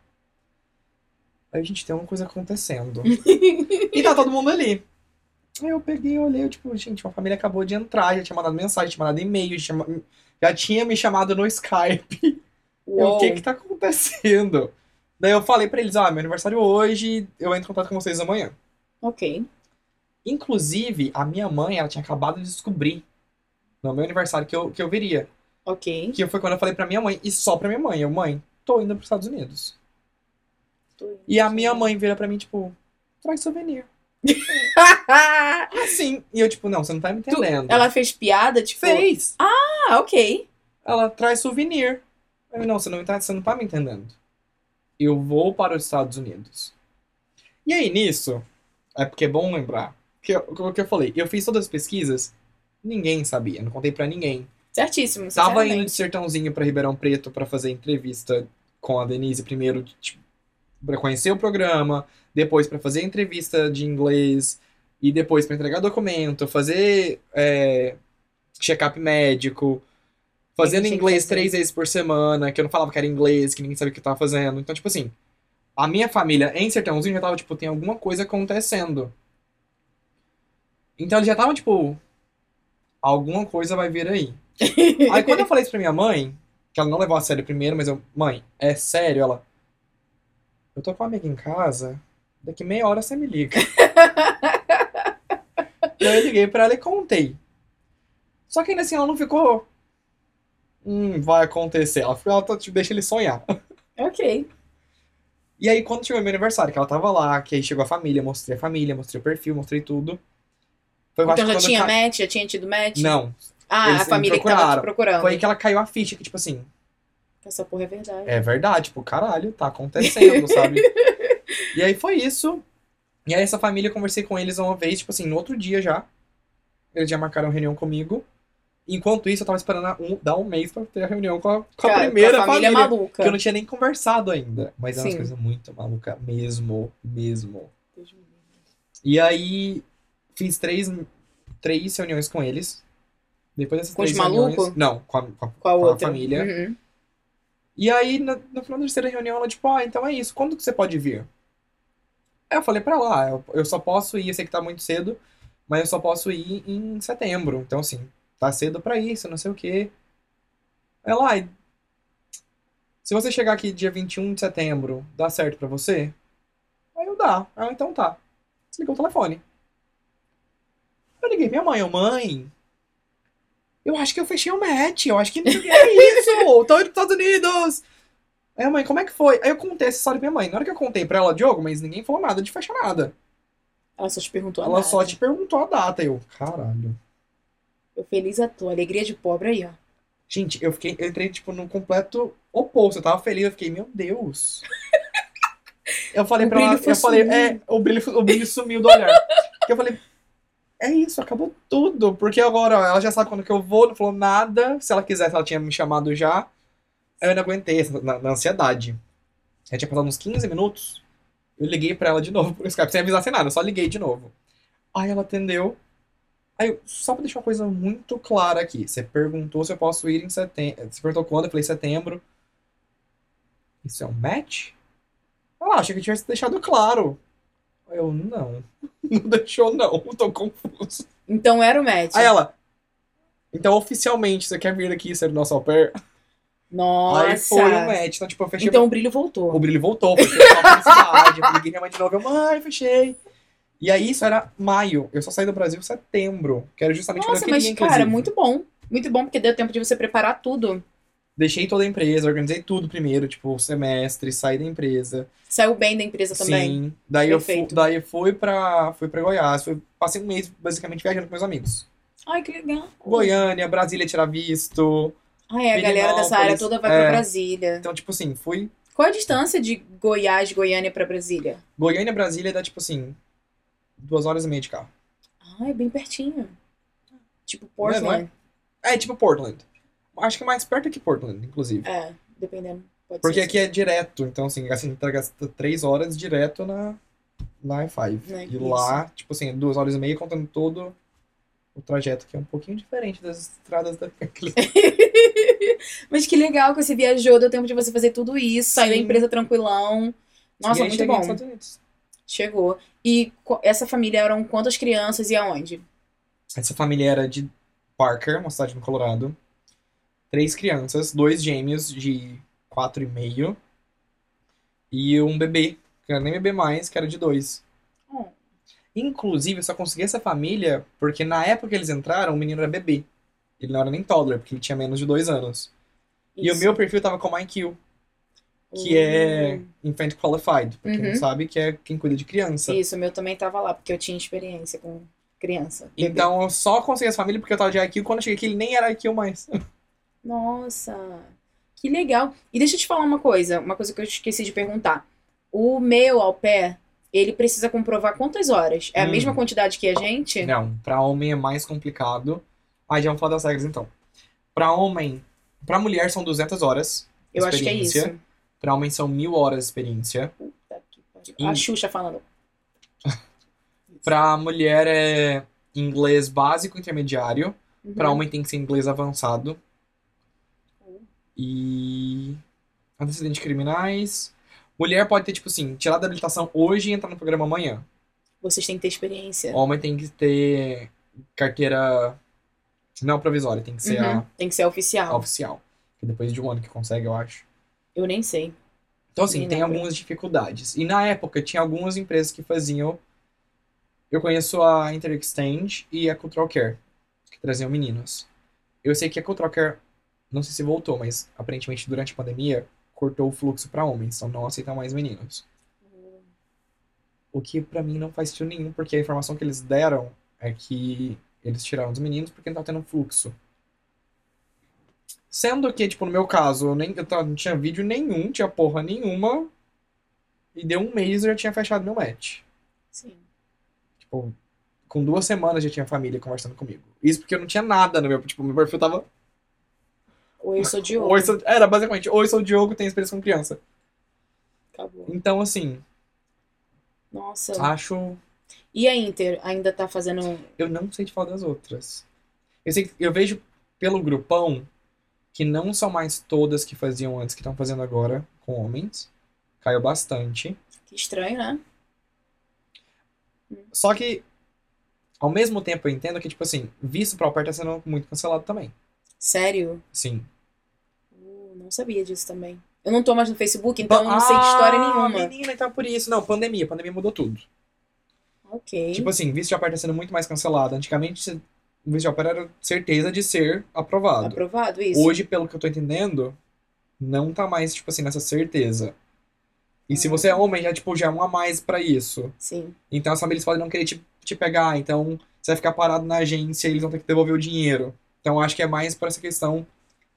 Aí, gente, tem uma coisa acontecendo. e tá todo mundo ali. Aí eu peguei e olhei, eu, tipo, gente, uma família acabou de entrar, já tinha mandado mensagem, tinha mandado e-mail, já tinha- já tinha me chamado no Skype. Eu, o que que tá acontecendo? Daí eu falei pra eles, ah, meu aniversário hoje, eu entro em contato com vocês amanhã. Ok. Inclusive, a minha mãe, ela tinha acabado de descobrir no meu aniversário que eu, que eu viria. Ok. Que foi quando eu falei pra minha mãe, e só pra minha mãe. Eu, mãe, tô indo pros Estados Unidos. E a minha mãe vira pra mim, tipo, traz souvenir. Assim. E eu, tipo, não, você não tá me Tu- entendendo. Ela fez piada, tipo. fez. Ah, ok. Ela traz souvenir. Eu, não, você não, tá, você não tá me entendendo. Eu vou para os Estados Unidos. E aí, nisso, é porque é bom lembrar, que eu- o que eu falei, eu fiz todas as pesquisas, ninguém sabia, não contei pra ninguém. Certíssimo. Tava indo de Sertãozinho pra Ribeirão Preto pra fazer entrevista com a Denise primeiro, tipo, pra conhecer o programa, depois pra fazer entrevista de inglês e depois pra entregar documento, fazer é, check-up médico, fazendo inglês três vezes por semana, que eu não falava que era inglês, que ninguém sabia o que eu tava fazendo. Então, tipo assim, a minha família em Sertãozinho já tava, tipo, tem alguma coisa acontecendo. Então eles já estavam, tipo, alguma coisa vai vir aí. Aí quando eu falei isso pra minha mãe, que ela não levou a sério primeiro, mas eu, mãe, é sério? Ela, eu tô com uma amiga em casa, daqui meia hora você me liga. Daí eu liguei pra ela e contei. Só que ainda assim ela não ficou, hum, vai acontecer. Ela, ficou, ela tá, tipo, deixa ele sonhar. ok. E aí quando chegou meu aniversário, que ela tava lá, que aí chegou a família, mostrei a família, mostrei o perfil, mostrei tudo. Foi, Então já tinha ca- match? Já tinha tido match? Não, Ah, Eles a família que tava te procurando. foi aí que ela caiu a ficha, que tipo assim, Essa porra é verdade. É verdade, tipo, caralho, tá acontecendo, sabe? E aí foi isso. E aí essa família, eu conversei com eles uma vez, tipo assim, no outro dia já. Eles já marcaram reunião comigo. Enquanto isso, eu tava esperando um- dar um mês pra ter a reunião com a, com a Cara, primeira com a família, família. maluca. Que eu não tinha nem conversado ainda. Mas é uma coisa muito maluca mesmo, mesmo. E aí, fiz três, três reuniões com eles. Depois dessas Com três reuniões... maluco? Não, com a, com a- Com a com a outra. família. Uhum. E aí, no, no final da terceira reunião, ela, tipo, ah, então é isso, quando que você pode vir? Aí eu falei pra ah, eu, só posso ir, eu sei que tá muito cedo, mas eu só posso ir em setembro. Então, assim, tá cedo pra isso, não sei o quê. Ela, ai, se você chegar aqui dia 21 de setembro, dá certo pra você? Aí eu dá. Ah, então tá. Desligou o telefone. Eu liguei minha mãe, eu, mãe, eu acho que eu fechei o match, eu acho que é isso, tô indo pros Estados Unidos. Aí a mãe, como é que foi? Aí eu contei essa história pra minha mãe. Na hora que eu contei pra ela, Diogo, mas ninguém falou nada de fechar nada. Ela só te perguntou a ela data. só te perguntou a data. Eu, caralho. Eu feliz à toa. Alegria de pobre aí, ó. Gente, eu fiquei, eu entrei, tipo, no completo oposto. Eu tava feliz, eu fiquei, meu Deus. Eu falei O pra ela, eu falei, é, o brilho, o brilho sumiu do olhar. Eu falei, é isso, acabou tudo. Porque agora ó, ela já sabe quando que eu vou, não falou nada. Se ela quisesse, ela tinha me chamado já. Aí eu não aguentei, essa- na, na ansiedade. Já tinha passado uns 15 minutos. Eu liguei pra ela de novo por Skype, sem avisar sem nada, eu só liguei de novo. Aí ela atendeu. Aí, eu- só pra deixar uma coisa muito clara aqui. Você perguntou se eu posso ir em setembro. Você perguntou quando? Eu falei setembro. Isso é um match? Ela acha que eu tivesse deixado claro. Eu, não. Não deixou, não. Tô confuso. Então era o match. Aí ela. Então, oficialmente, você quer vir aqui ser nosso au pair? Nossa. Aí foi o match. Então, tipo, eu fechei. Então o brilho voltou. O brilho voltou, fechei com a felicidade. Eu liguei minha mãe de novo. Eu, mãe, fechei. E aí, isso era maio. Eu só saí do Brasil em setembro. Que era justamente quando Nossa, eu mas, queria, cara, inclusive. muito bom. Muito bom, porque deu tempo de você preparar tudo. Deixei toda a empresa, organizei tudo primeiro, tipo, semestre, saí da empresa. Saiu bem da empresa também. Sim. Daí eu, fui, Perfeito. daí eu fui pra, fui pra Goiás. Fui, passei um mês, basicamente, viajando com meus amigos. Ai, que legal. Goiânia, Brasília tirar visto. Ai, a galera dessa área toda vai é. pra Brasília. Então, tipo assim, fui. Qual a distância de Goiás, Goiânia pra Brasília? Goiânia, Brasília dá, tipo assim, duas horas e meia de carro. Ah, é bem pertinho. Tipo Não é, não Portland. É tipo Portland. Acho que mais perto que Portland, inclusive. É, dependendo. Pode Porque ser aqui é direto, então assim, assim, você gasta três horas direto na, na I5. Na- e isso. lá, tipo assim, duas horas e meia contando todo o trajeto, que é um pouquinho diferente das estradas da Mas que legal que você viajou, deu tempo de você fazer tudo isso, sair da empresa tranquilão. Nossa, muito bom. Chegou. E essa família eram quantas crianças e aonde? Essa família era de Parker, uma cidade no Colorado. Três crianças, dois gêmeos de quatro e meio. E um bebê, que era nem bebê mais, que era de dois. Oh, Inclusive, eu só consegui essa família porque na época que eles entraram, o menino era bebê. Ele não era nem toddler, porque ele tinha menos de dois anos. E o isso. meu perfil tava com IQ, que é Infant Qualified, pra quem não Uhum. sabe, que é quem cuida de criança. Isso, o meu também tava lá, porque eu tinha experiência com criança. bebê. Então eu só consegui essa família porque eu tava de IQ. Quando eu cheguei aqui, ele nem era IQ mais. Nossa, que legal. E deixa eu te falar uma coisa, uma coisa que eu esqueci de perguntar. O meu ao pé, ele precisa comprovar quantas horas? É a Hum. mesma quantidade que a gente? Não, pra homem é mais complicado. Ah, já vamos falar das regras então. Pra homem, pra mulher são 200 horas. eu acho que é isso. Pra homem são mil horas de experiência. Puta que pariu. Em- A Xuxa falando. Pra mulher é inglês básico intermediário. Uhum. Pra homem tem que ser inglês avançado. Uhum. E. Antecedentes criminais. Mulher pode ter, tipo assim, tirar da habilitação hoje e entrar no programa amanhã. Vocês têm que ter experiência. Homem tem que ter carteira. Não provisória, tem que ser Uhum. a, Tem que ser a oficial. oficial. Que depois de um ano que consegue, eu acho. Eu nem sei. Então, assim, Me tem algumas dificuldades. E na época, tinha algumas empresas que faziam. Eu conheço a Interextend e a Cultural Care, que traziam meninos. Eu sei que a Cultural Care, não sei se voltou, mas aparentemente durante a pandemia, cortou o fluxo para homens, então não aceitam mais meninos. O que pra mim não faz sentido nenhum, porque a informação que eles deram é que eles tiraram os meninos porque não tava tendo fluxo. Sendo que, tipo, no meu caso, eu, nem, eu não tinha vídeo nenhum, tinha porra nenhuma. E deu um mês eu já tinha fechado meu match. Sim. Tipo, com duas semanas já tinha família conversando comigo. Isso porque eu não tinha nada no meu. Tipo, meu perfil tava. Oi, eu sou Diogo. Oi, sou, era basicamente, oi, sou o Diogo, tenho experiência com criança. Acabou. Então, assim, Nossa. acho. E a Inter ainda tá fazendo. Eu não sei te falar das outras. Eu sei eu vejo pelo grupão que não são mais todas que faziam antes que estão fazendo agora com homens. Caiu bastante. Que estranho, né? Só que, ao mesmo tempo, eu entendo que, tipo assim, visto pra pair tá sendo muito cancelado também. Sério? Sim. Não sabia disso também. Eu não tô mais no Facebook, então eu não sei de história Ah, nenhuma. menina, então por isso. Não, pandemia. Pandemia mudou tudo. Ok. Tipo assim, visto de pair tá sendo muito mais cancelado. Antigamente, o visto de pair era certeza de ser aprovado. Aprovado isso? Hoje, pelo que eu tô entendendo, não tá mais, tipo assim, nessa certeza. E se Ah. você é homem, já, tipo, já é um a mais pra isso. Sim. Então as famílias podem não querer te, te pegar, então você vai ficar parado na agência e eles vão ter que devolver o dinheiro. Então acho que é mais por essa questão.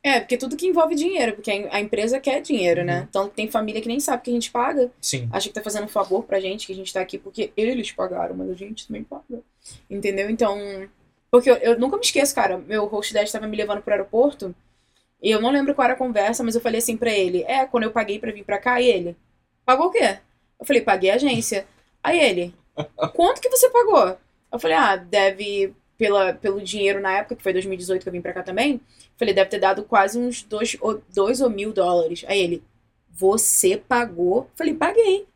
É, porque tudo que envolve dinheiro, porque a empresa quer dinheiro, né? Uhum. Então tem família que nem sabe que a gente paga. Sim. Acha que tá fazendo um favor pra gente, que a gente tá aqui porque eles pagaram, mas a gente também paga. Entendeu? Então. Porque eu, eu nunca me esqueço, cara. Meu host dad estava me levando pro aeroporto. E eu não lembro qual era a conversa, mas eu falei assim pra ele: É, quando eu paguei pra vir pra cá, e ele? Pagou o quê? Eu falei: Paguei a agência. Aí ele: Quanto que você pagou? Eu falei: Ah, deve. Pela, pelo dinheiro na época, que foi 2018 que eu vim pra cá também. Falei: Deve ter dado quase uns dois, ou- dois ou mil dólares. Aí ele: Você pagou? Falei: Paguei.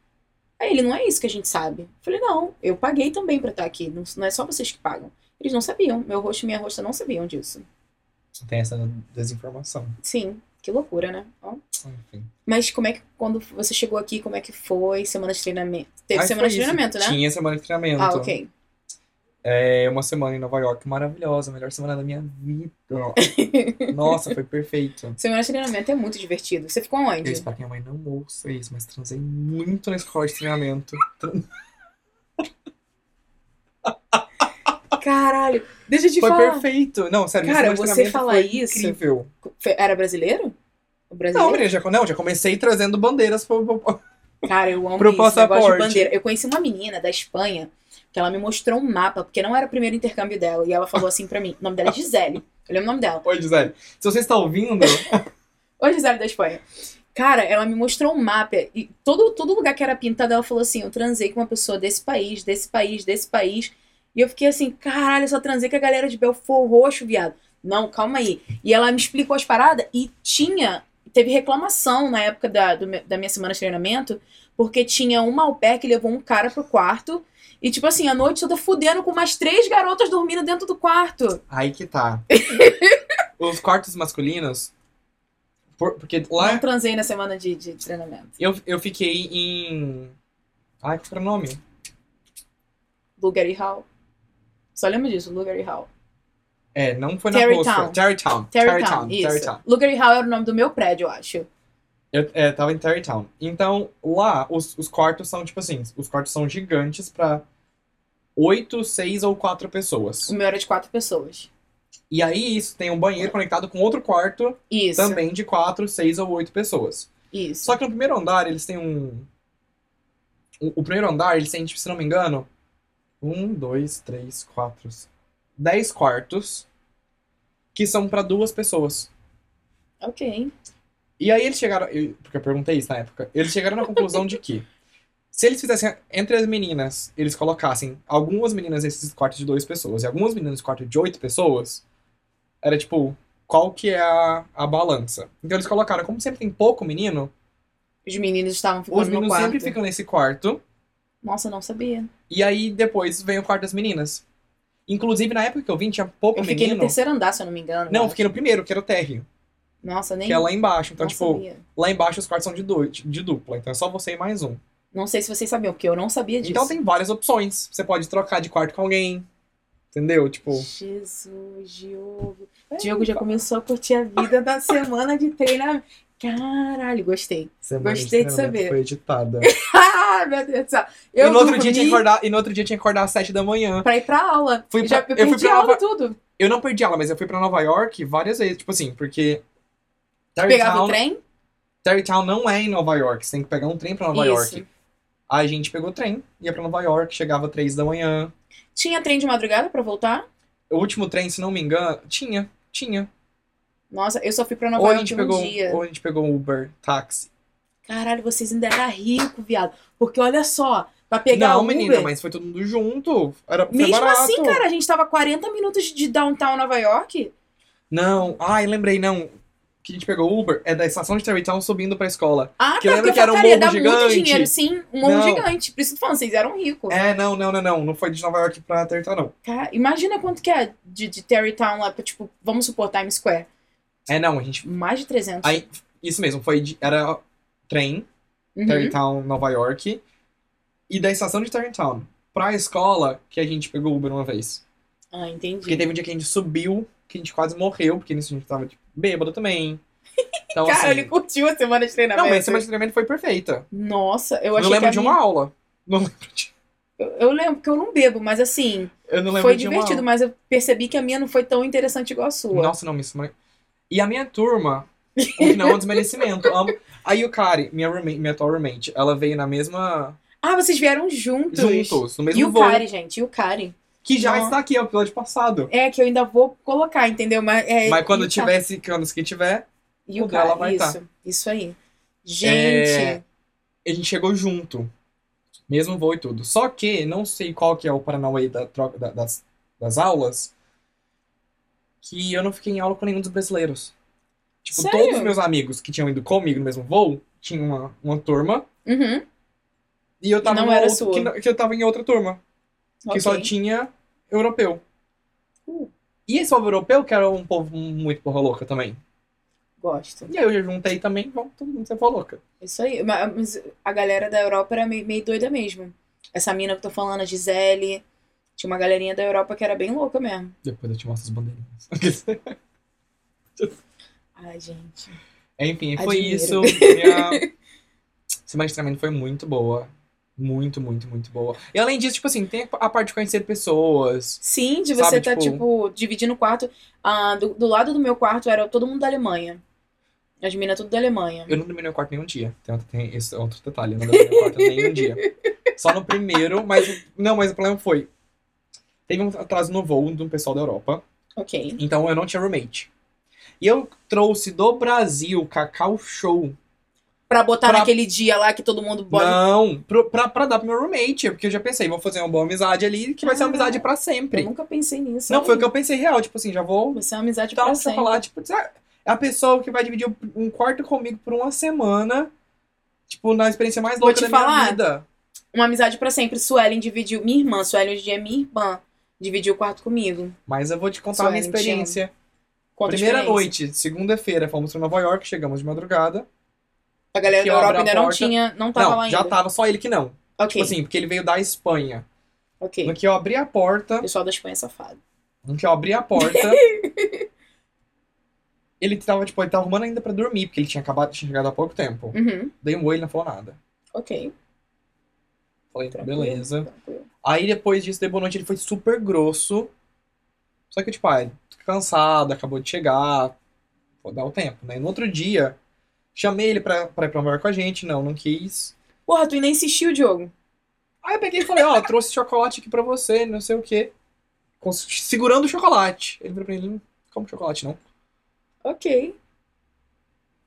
Aí ele, não é isso que a gente sabe. Falei, não, eu paguei também pra estar aqui. Não, não é só vocês que pagam. Eles não sabiam. Meu rosto e minha rosta não sabiam disso. Tem essa desinformação. Sim, que loucura, né? Ó. Enfim. Mas como é que, quando você chegou aqui, como é que foi? Semana de treinamento. Teve Aí semana de isso. treinamento, né? Tinha semana de treinamento. Ah, ok. É uma semana em Nova York maravilhosa, a melhor semana da minha vida. Nossa, foi perfeito. Semana de treinamento é muito divertido. Você ficou Eu onde? espero que minha mãe não ouça isso, mas transei muito na escola de treinamento. Caralho, deixa eu te Foi falar. perfeito. Não, sério, Cara, você falar foi isso- incrível. Foi- Era brasileiro? O Não, brasileiro? menina, já, não, já comecei trazendo bandeiras pro, pro- Cara, eu amo Pro isso, negócio de passaporte. bandeira. Eu conheci uma menina da Espanha que ela me mostrou um mapa, porque não era o primeiro intercâmbio dela. E ela falou assim pra mim, o nome dela é Gisele. Eu lembro o nome dela. Oi, Gisele. Se você está ouvindo, Oi, Gisele da Espanha. Cara, ela me mostrou um mapa e todo, todo lugar que era pintado, ela falou assim: eu transei com uma pessoa desse país, desse país, desse país. E eu fiquei assim, caralho, eu só transei com a galera de Belfort Roxo, viado. Não, calma aí. E ela me explicou as paradas e tinha. Teve reclamação na época da, do da minha semana de treinamento, porque tinha uma au pair que levou um cara pro quarto. E, tipo assim, a noite toda fudendo com umas três garotas dormindo dentro do quarto. Aí que tá. Os quartos masculinos. por- porque lá Não transei na semana de, de treinamento. eu, eu fiquei em. Ai, qual era o nome? Lugar e Hall. Só lembro disso, Lugar e Hall. É, não foi na Terrytown. Costa. Terrytown. Terrytown, isso. Terrytown. Lugar e Hall era o nome do meu prédio, eu acho. Eu é, tava em Terrytown. Então, lá, os, os quartos são, tipo assim, os quartos são gigantes pra oito, seis ou quatro pessoas. O meu era de quatro pessoas. E aí, isso tem um banheiro conectado com outro quarto, Isso. também de quatro, seis ou oito pessoas. Isso. Só que no primeiro andar, eles têm um... O, primeiro andar, eles têm, tipo, se não me engano, um, dois, três, quatro, dez quartos que são pra duas pessoas. Ok. E aí eles chegaram, porque eu perguntei isso na época, eles chegaram na conclusão de que se eles fizessem entre as meninas, eles colocassem algumas meninas nesses quartos de duas pessoas e algumas meninas nesse quarto de oito pessoas, era tipo, qual que é a, a balança? Então eles colocaram, como sempre tem pouco menino, Os meninos estavam ficando os no meninos quarto. sempre ficam nesse quarto, Nossa, eu não sabia. e aí depois vem o quarto das meninas. Inclusive, na época que eu vim, tinha pouco Eu fiquei menino. no terceiro andar, se eu não me engano. Não, eu eu fiquei no primeiro, que era o térreo, Nossa, nem. que é lá embaixo. Então, não tipo, sabia. lá embaixo os quartos são de, du de dupla, então é só você e mais um. Não sei se vocês sabiam, porque eu não sabia disso. Então tem várias opções. Você pode trocar de quarto com alguém. Entendeu? Tipo. Jesus, Diogo. Diogo já começou a curtir a vida da semana de treinamento. Caralho, gostei. semana Gostei de treinamento saber. Foi editada. Ah, meu Deus do céu. Eu e, no outro dia dormi tinha que acordar, e no outro dia tinha que acordar às 7 da manhã. pra ir pra aula. Fui eu já pra- eu eu fui perdi pra aula Nova- tudo. Eu não perdi aula, mas eu fui pra Nova York várias vezes. Tipo assim, porque. Pegava o trem? Terrytown não é em Nova York. Você tem que pegar um trem pra Nova Isso. York. Aí a gente pegou o trem, ia pra Nova York, chegava às 3 da manhã. Tinha trem de madrugada pra voltar? O último trem, se não me engano, tinha. Tinha. Nossa, eu só fui pra Nova Ou a, York gente um pegou, dia. ou a gente pegou um Uber, táxi. Caralho, vocês ainda eram rico, viado. Porque olha só, pra pegar não, o Uber... menina, mas foi todo mundo junto. Era, Mesmo barato. assim, cara, a gente tava 40 minutos de downtown Nova York. Não, ai, lembrei, não. Que a gente pegou o Uber é da estação de Terrytown subindo pra escola. Ah, Que tá, lembra que era um falei, dá morro muito gigante? dinheiro, sim. Um morro Não. gigante. Por isso que eu tô falando, vocês eram ricos. É, não, não, não, não. Não foi de Nova York pra Terrytown, não. Cara, imagina quanto que é de, de Terrytown lá, pra, tipo, vamos supor, Times Square. É, não, a gente. Mais de 300. Aí, isso mesmo, foi de, era trem, Uhum. Terrytown, Nova York. E da estação de Terrytown pra escola que a gente pegou Uber uma vez. Ah, entendi. Porque teve um dia que a gente subiu, que a gente quase morreu, porque nisso a gente tava tipo, bêbado também. Então, Cara, assim. ele curtiu a semana de treinamento. Não, mas a semana de treinamento foi perfeita. Nossa, eu Eu achei não lembro que de minha- uma aula. Não lembro de. Eu, eu lembro que eu não bebo, mas assim, Eu não lembro foi de uma divertido, aula. mas eu percebi que a minha não foi tão interessante igual a sua. Nossa, não, isso. E a minha turma, o não é um desmerecimento. Amo. A Yukari, minha, roommate, minha atual roommate, ela veio na mesma. Ah, vocês vieram juntos. juntos, no mesmo E o voo. Kari, gente, e o Kari. Que já Nossa. está aqui, é o episódio passado. É, que eu ainda vou colocar, entendeu? Mas, é, Mas quando e o tiver esse, quando que tiver, E o dela Kari, vai tá. isso. Isso aí. Gente, É, a gente chegou junto. Mesmo voo e tudo. Só que, não sei qual que é o Paranauê da troca da- das, das aulas, que eu não fiquei em aula com nenhum dos brasileiros. Tipo, Sério? todos os meus amigos que tinham ido comigo no mesmo voo, tinham uma, uma turma, uhum, e eu tava não numa era outra- sua. que, não- que eu tava em outra turma, que ok. só tinha europeu. Uh. E esse povo europeu, que era um povo muito porra louca também. Gosto. E aí eu já juntei também, vamos todo mundo ser porra louca. Isso aí. Ma- Mas a galera da Europa era meio, meio doida mesmo. Essa mina que eu tô falando, a Gisele. Tinha uma galerinha da Europa que era bem louca mesmo. Depois eu te mostro as bandeirinhas. Ai, gente. Enfim, foi Admiro. isso. Minha semana de treinamento foi muito boa. Muito, muito, muito boa. E além disso, tipo assim, tem a parte de conhecer pessoas. Sim, de você Sabe, tá, tipo- tipo, dividindo o quarto. Ah, do, do lado do meu quarto era todo mundo da Alemanha. As meninas tudo da Alemanha. Eu não dormi no meu quarto nenhum dia. Tem, tem esse outro detalhe. Eu não dormi no meu quarto nenhum dia. Só no primeiro, mas. Não, mas o problema foi. Teve um atraso no voo de um pessoal da Europa. Ok. Então eu não tinha roommate. E eu trouxe do Brasil Cacau Show. Pra botar Pra- naquele dia lá que todo mundo bota. Não, pro, pra, pra dar pro meu roommate, porque eu já pensei, vou fazer uma boa amizade ali, que vai ser uma Ah, amizade pra Eu sempre. nunca pensei nisso. Não, olha foi o que aí. eu pensei real, tipo assim, já vou Vai ser uma amizade pra sempre. chocolate, tipo, é a pessoa que vai dividir um quarto comigo por uma semana, tipo, na experiência mais Vou louca da minha falar. vida. Uma amizade pra sempre. Suelen dividiu. Minha irmã, Suelen hoje em dia é minha irmã. Dividiu o quarto comigo. Mas eu vou te contar a minha Suelen, te amo. experiência. A Primeira noite, segunda-feira, fomos pra Nova York, chegamos de madrugada. A galera que da eu Europa ainda não tinha. Não tava não, lá ainda. já tava, só ele que não. Ok. Tipo assim, porque ele veio da Espanha. ok. No que eu abri a porta, Pessoal da Espanha é safado. no que eu abri a porta, ele tava, tipo, ele tava arrumando ainda pra dormir, porque ele tinha acabado de chegar há pouco tempo. Uhum. Dei um oi, ele não falou nada. Ok. Falei, Tranquilo. beleza. tranquilo. Aí depois disso, de boa noite, ele foi super grosso. Só que, tipo, ah, tá cansado, acabou de chegar. Vou dar o tempo, né? No outro dia, chamei ele pra, pra ir pra York com a gente. Não, não quis. Porra, tu ainda insistiu, Diogo. Aí eu peguei e falei, ó, trouxe chocolate aqui pra você, não sei o quê. Com- segurando o chocolate. Ele virou pra mim, não como chocolate, não. Ok.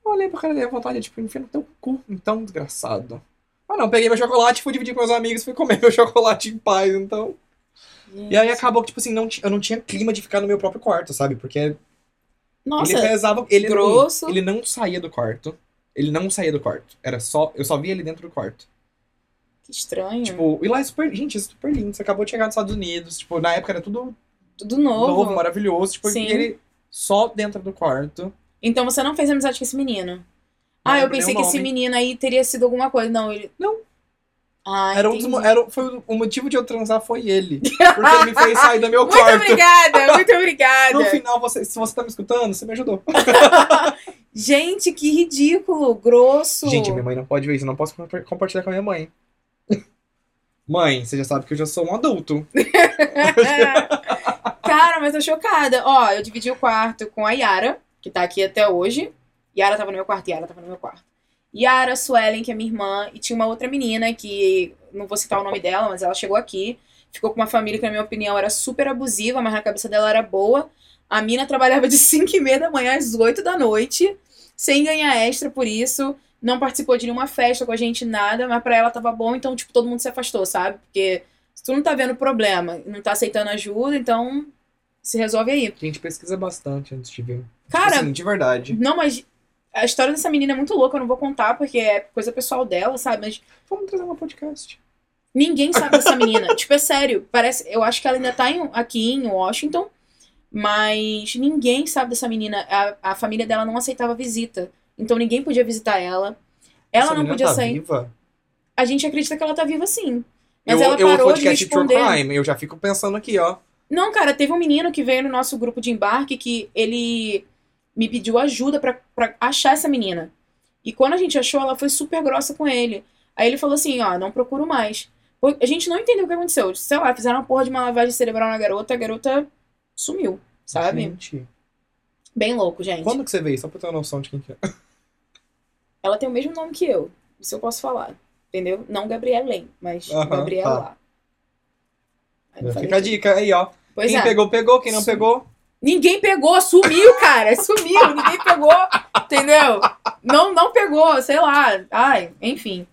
Eu olhei pra cara dele, a vontade de, tipo, enfiar no teu cu, então, desgraçado. Ah, não, peguei meu chocolate, fui dividir com meus amigos, fui comer meu chocolate em paz, então. E aí acabou que, tipo assim, não, eu não tinha clima de ficar no meu próprio quarto, sabe? Porque Nossa, ele rezava. Ele grosso. Não, ele não saía do quarto. Ele não saía do quarto. Era só. Eu só via ele dentro do quarto. que estranho. Tipo, e lá é super. Gente, é super lindo. Você acabou de chegar nos Estados Unidos. Tipo, na época era tudo Tudo novo. novo, maravilhoso. Tipo, Sim. e ele só dentro do quarto. Então você não fez amizade com esse menino? Não ah, eu pensei que o esse nome. menino aí teria sido alguma coisa. Não, ele. Não. Ah, Era um dos, era, foi o- motivo de eu transar foi ele. Porque ele me fez sair do meu Muito quarto. obrigada, muito obrigada. No final, você, se você tá me escutando, você me ajudou. Gente, que ridículo, grosso. Gente, minha mãe não pode ver isso. Eu não posso compa- compartilhar com a minha mãe. Mãe, você já sabe que eu já sou um adulto. Cara, mas tô chocada. Ó, eu dividi o quarto com a Yara, que tá aqui até hoje. Yara tava no meu quarto, Yara tava no meu quarto. Yara, Suelen, que é minha irmã, e tinha uma outra menina que não vou citar o nome dela, mas ela chegou aqui, ficou com uma família que, na minha opinião, era super abusiva, mas na cabeça dela era boa. A mina trabalhava de 5 e meia da manhã às 8 da noite, sem ganhar extra por isso. Não participou de nenhuma festa com a gente, nada, mas pra ela tava bom, então, tipo, todo mundo se afastou, sabe? Porque se tu não tá vendo problema, não tá aceitando ajuda, então se resolve aí. A gente pesquisa bastante antes de ver. Cara, Tipo assim, de verdade. não, mas a história dessa menina é muito louca, eu não vou contar porque é coisa pessoal dela, sabe? Mas Vamos trazer uma podcast. ninguém sabe dessa menina. tipo, é sério, parece, eu acho que ela ainda tá em- aqui em Washington, mas ninguém sabe dessa menina. A, a família dela não aceitava visita, então ninguém podia visitar ela. Ela Essa não podia tá sair. Viva? A gente acredita que ela tá viva sim. Mas eu, ela eu parou de podcast True responder. Crime, eu já fico pensando aqui, ó. Não, cara, teve um menino que veio no nosso grupo de embarque que ele me pediu ajuda pra, pra achar essa menina. E quando a gente achou, ela foi super grossa com ele. Aí ele falou assim, ó, não procuro mais. A gente não entendeu o que aconteceu. Sei lá, fizeram uma porra de uma lavagem cerebral na garota, a garota sumiu, sabe? Gente, Bem louco, gente. quando que você veio? Só pra ter uma noção de quem que é. Ela tem o mesmo nome que eu. Isso eu posso falar. Entendeu? Não Gabriela, mas Aham, Gabriela tá. Fica a dica aí, ó. Pois quem é. pegou, pegou. Quem não Sim. pegou, Ninguém pegou, sumiu, cara. Sumiu, ninguém pegou, entendeu? Não, não pegou, sei lá. Ai, enfim.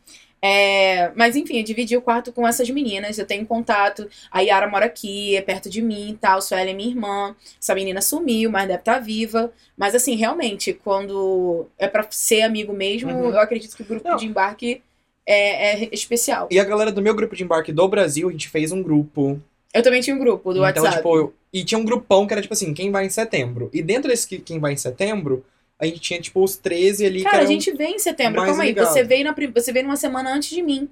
É, mas enfim, eu dividi o quarto com essas meninas. Eu tenho contato. A Yara mora aqui, é perto de mim e tal. Sueli é minha irmã. Essa menina sumiu, mas deve estar viva. Mas assim, realmente, quando é pra ser amigo mesmo, Uhum. eu acredito que o grupo Não. de embarque é, é especial. E a galera do meu grupo de embarque do Brasil, a gente fez um grupo. Eu também tinha um grupo do então, WhatsApp. tipo, eu- e tinha um grupão que era tipo assim, quem vai em setembro. E dentro desse que- quem vai em setembro, a gente tinha tipo os 13 ali que Cara, a gente veio em setembro. Calma aí, ligado. você veio, na, você veio numa semana antes de mim.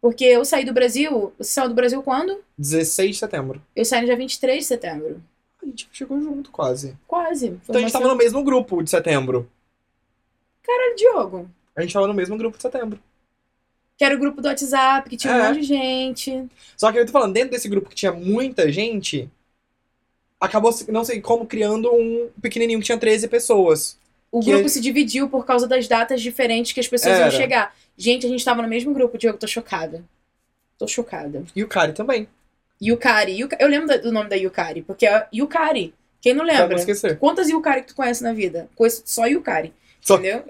Porque eu saí do Brasil. Você saiu do Brasil quando? 16 de setembro. Eu saí no dia 23 de setembro. A gente chegou junto quase. Quase. Foi Então a gente tava no mesmo grupo de setembro. semana- Diogo. A gente tava no mesmo grupo de setembro. Que era o grupo do WhatsApp, que tinha um É. monte de gente. Só que eu tô falando, dentro desse grupo que tinha muita gente, acabou, não sei como, criando um pequenininho que tinha 13 pessoas. O grupo a- se dividiu por causa das datas diferentes que as pessoas iam Era. chegar. Gente, a gente tava no mesmo grupo, Diogo, tô chocada. Tô chocada. E o Kari também. Yukari. Yuka- Eu lembro do nome da Yukari, porque é Yukari. Quem não lembra? esquecer. Quantas Yukari que tu conhece na vida? Conheço só Yukari. Só- Entendeu?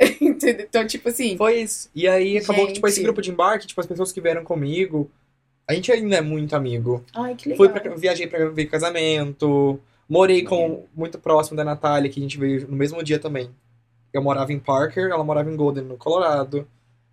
Então, tipo assim. Foi isso. E aí acabou que, tipo, esse Gente. grupo de embarque, tipo, as pessoas que vieram comigo, a gente ainda é muito amigo. Ai, que legal. Fui pra, viajei pra ver casamento, morei com muito próximo da Natália, que a gente veio no mesmo dia também. Eu morava em Parker, ela morava em Golden, no Colorado.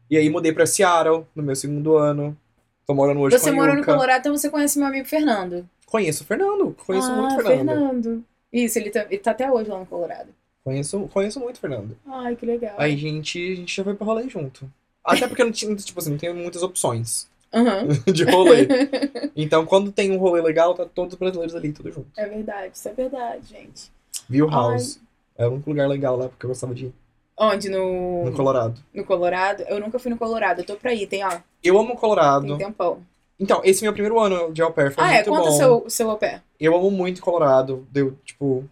E aí mudei pra Seattle no meu segundo ano. Tô morando hoje Você com a morou no. Colorado, então você conhece meu amigo Fernando. Conheço o Fernando, conheço ah, muito o Fernando. Isso, ele tá, ele tá até hoje lá no Colorado. Conheço, conheço muito o Fernando. Ai, que legal. Aí a gente, a gente já foi pra rolê junto. Até porque não tinha, tipo assim, não tem muitas opções Aham. de rolê. Então, quando tem um rolê legal, tá todos os brasileiros ali, tudo junto. É verdade, isso é verdade, gente. Viu House. Era um lugar legal lá, porque eu gostava de ir. Onde? No, No Colorado. no Colorado? Eu nunca fui no Colorado, eu tô pra ir, tem, ó, Eu amo o Colorado. tem tempão. Então, esse é meu primeiro ano de au pair foi Ah, é? muito Conta bom. seu, seu au pair. Eu amo muito Colorado. Deu, tipo...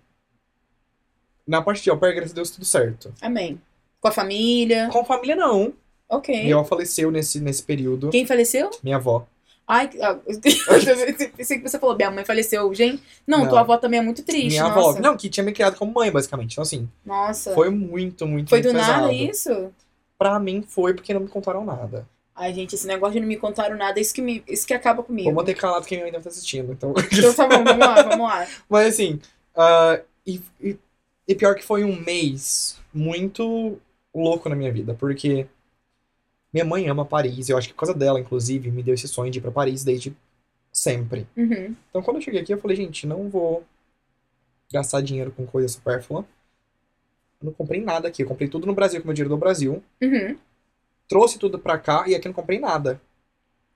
Na parte de au pair, graças a Deus, tudo certo. Amém. Com a família. Com família, não. Ok. Minha avó faleceu nesse, nesse período. Quem faleceu? Minha avó. Ai, ah, pensei que você falou, minha mãe faleceu. Gente, não, Não. tua avó também é muito triste. Minha nossa. avó. Não, que tinha me criado como mãe, basicamente. Então, assim, Nossa. foi muito, muito, Foi muito do nada pesado. isso? Pra mim foi porque não me contaram nada. Ai, gente, esse negócio de não me contaram nada, isso que, me, isso que acaba comigo. Vou manter calado quem ainda tá assistindo. Então... Então tá bom, vamos lá, vamos lá. Mas assim, ah, e, e, e pior que foi um mês muito louco na minha vida, porque minha mãe ama Paris, eu acho que por causa dela, inclusive, me deu esse sonho de ir pra Paris desde sempre. Uhum. Então quando eu cheguei aqui, eu falei, gente, não vou gastar dinheiro com coisa supérflua. Eu não comprei nada aqui, eu comprei tudo no Brasil com meu dinheiro do Brasil. Uhum. Trouxe tudo pra cá e aqui eu não comprei nada.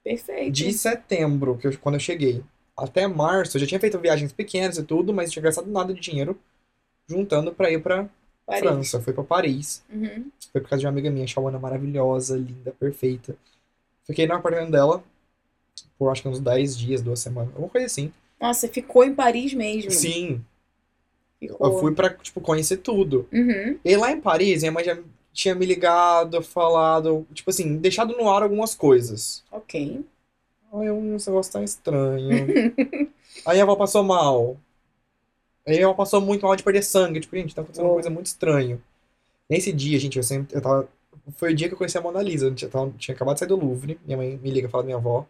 Perfeito. De setembro, que eu- quando eu cheguei, até março, eu já tinha feito viagens pequenas e tudo, mas não tinha gastado nada de dinheiro juntando pra ir pra Paris. França. Foi pra Paris. Uhum. Foi por causa de uma amiga minha, Shawana, maravilhosa, linda, perfeita. Fiquei no apartamento dela por acho que uns 10 dias, duas semanas, alguma coisa assim. Nossa, você ficou em Paris mesmo. Sim, Ficou. eu fui pra, tipo, conhecer tudo. Uhum. E lá em Paris, minha mãe já tinha me ligado, falado, tipo assim, deixado no ar algumas coisas. Ok. Ai, um negócio tá estranho. Aí a avó passou mal. Aí a avó passou muito mal de perder sangue. Tipo, gente, tá acontecendo uma Uou. coisa muito estranha. Nesse dia, gente, eu sempre. Eu tava. Foi o dia que eu conheci a Mona Lisa. Eu tinha, tava- tinha acabado de sair do Louvre. Minha mãe me liga fala da minha avó.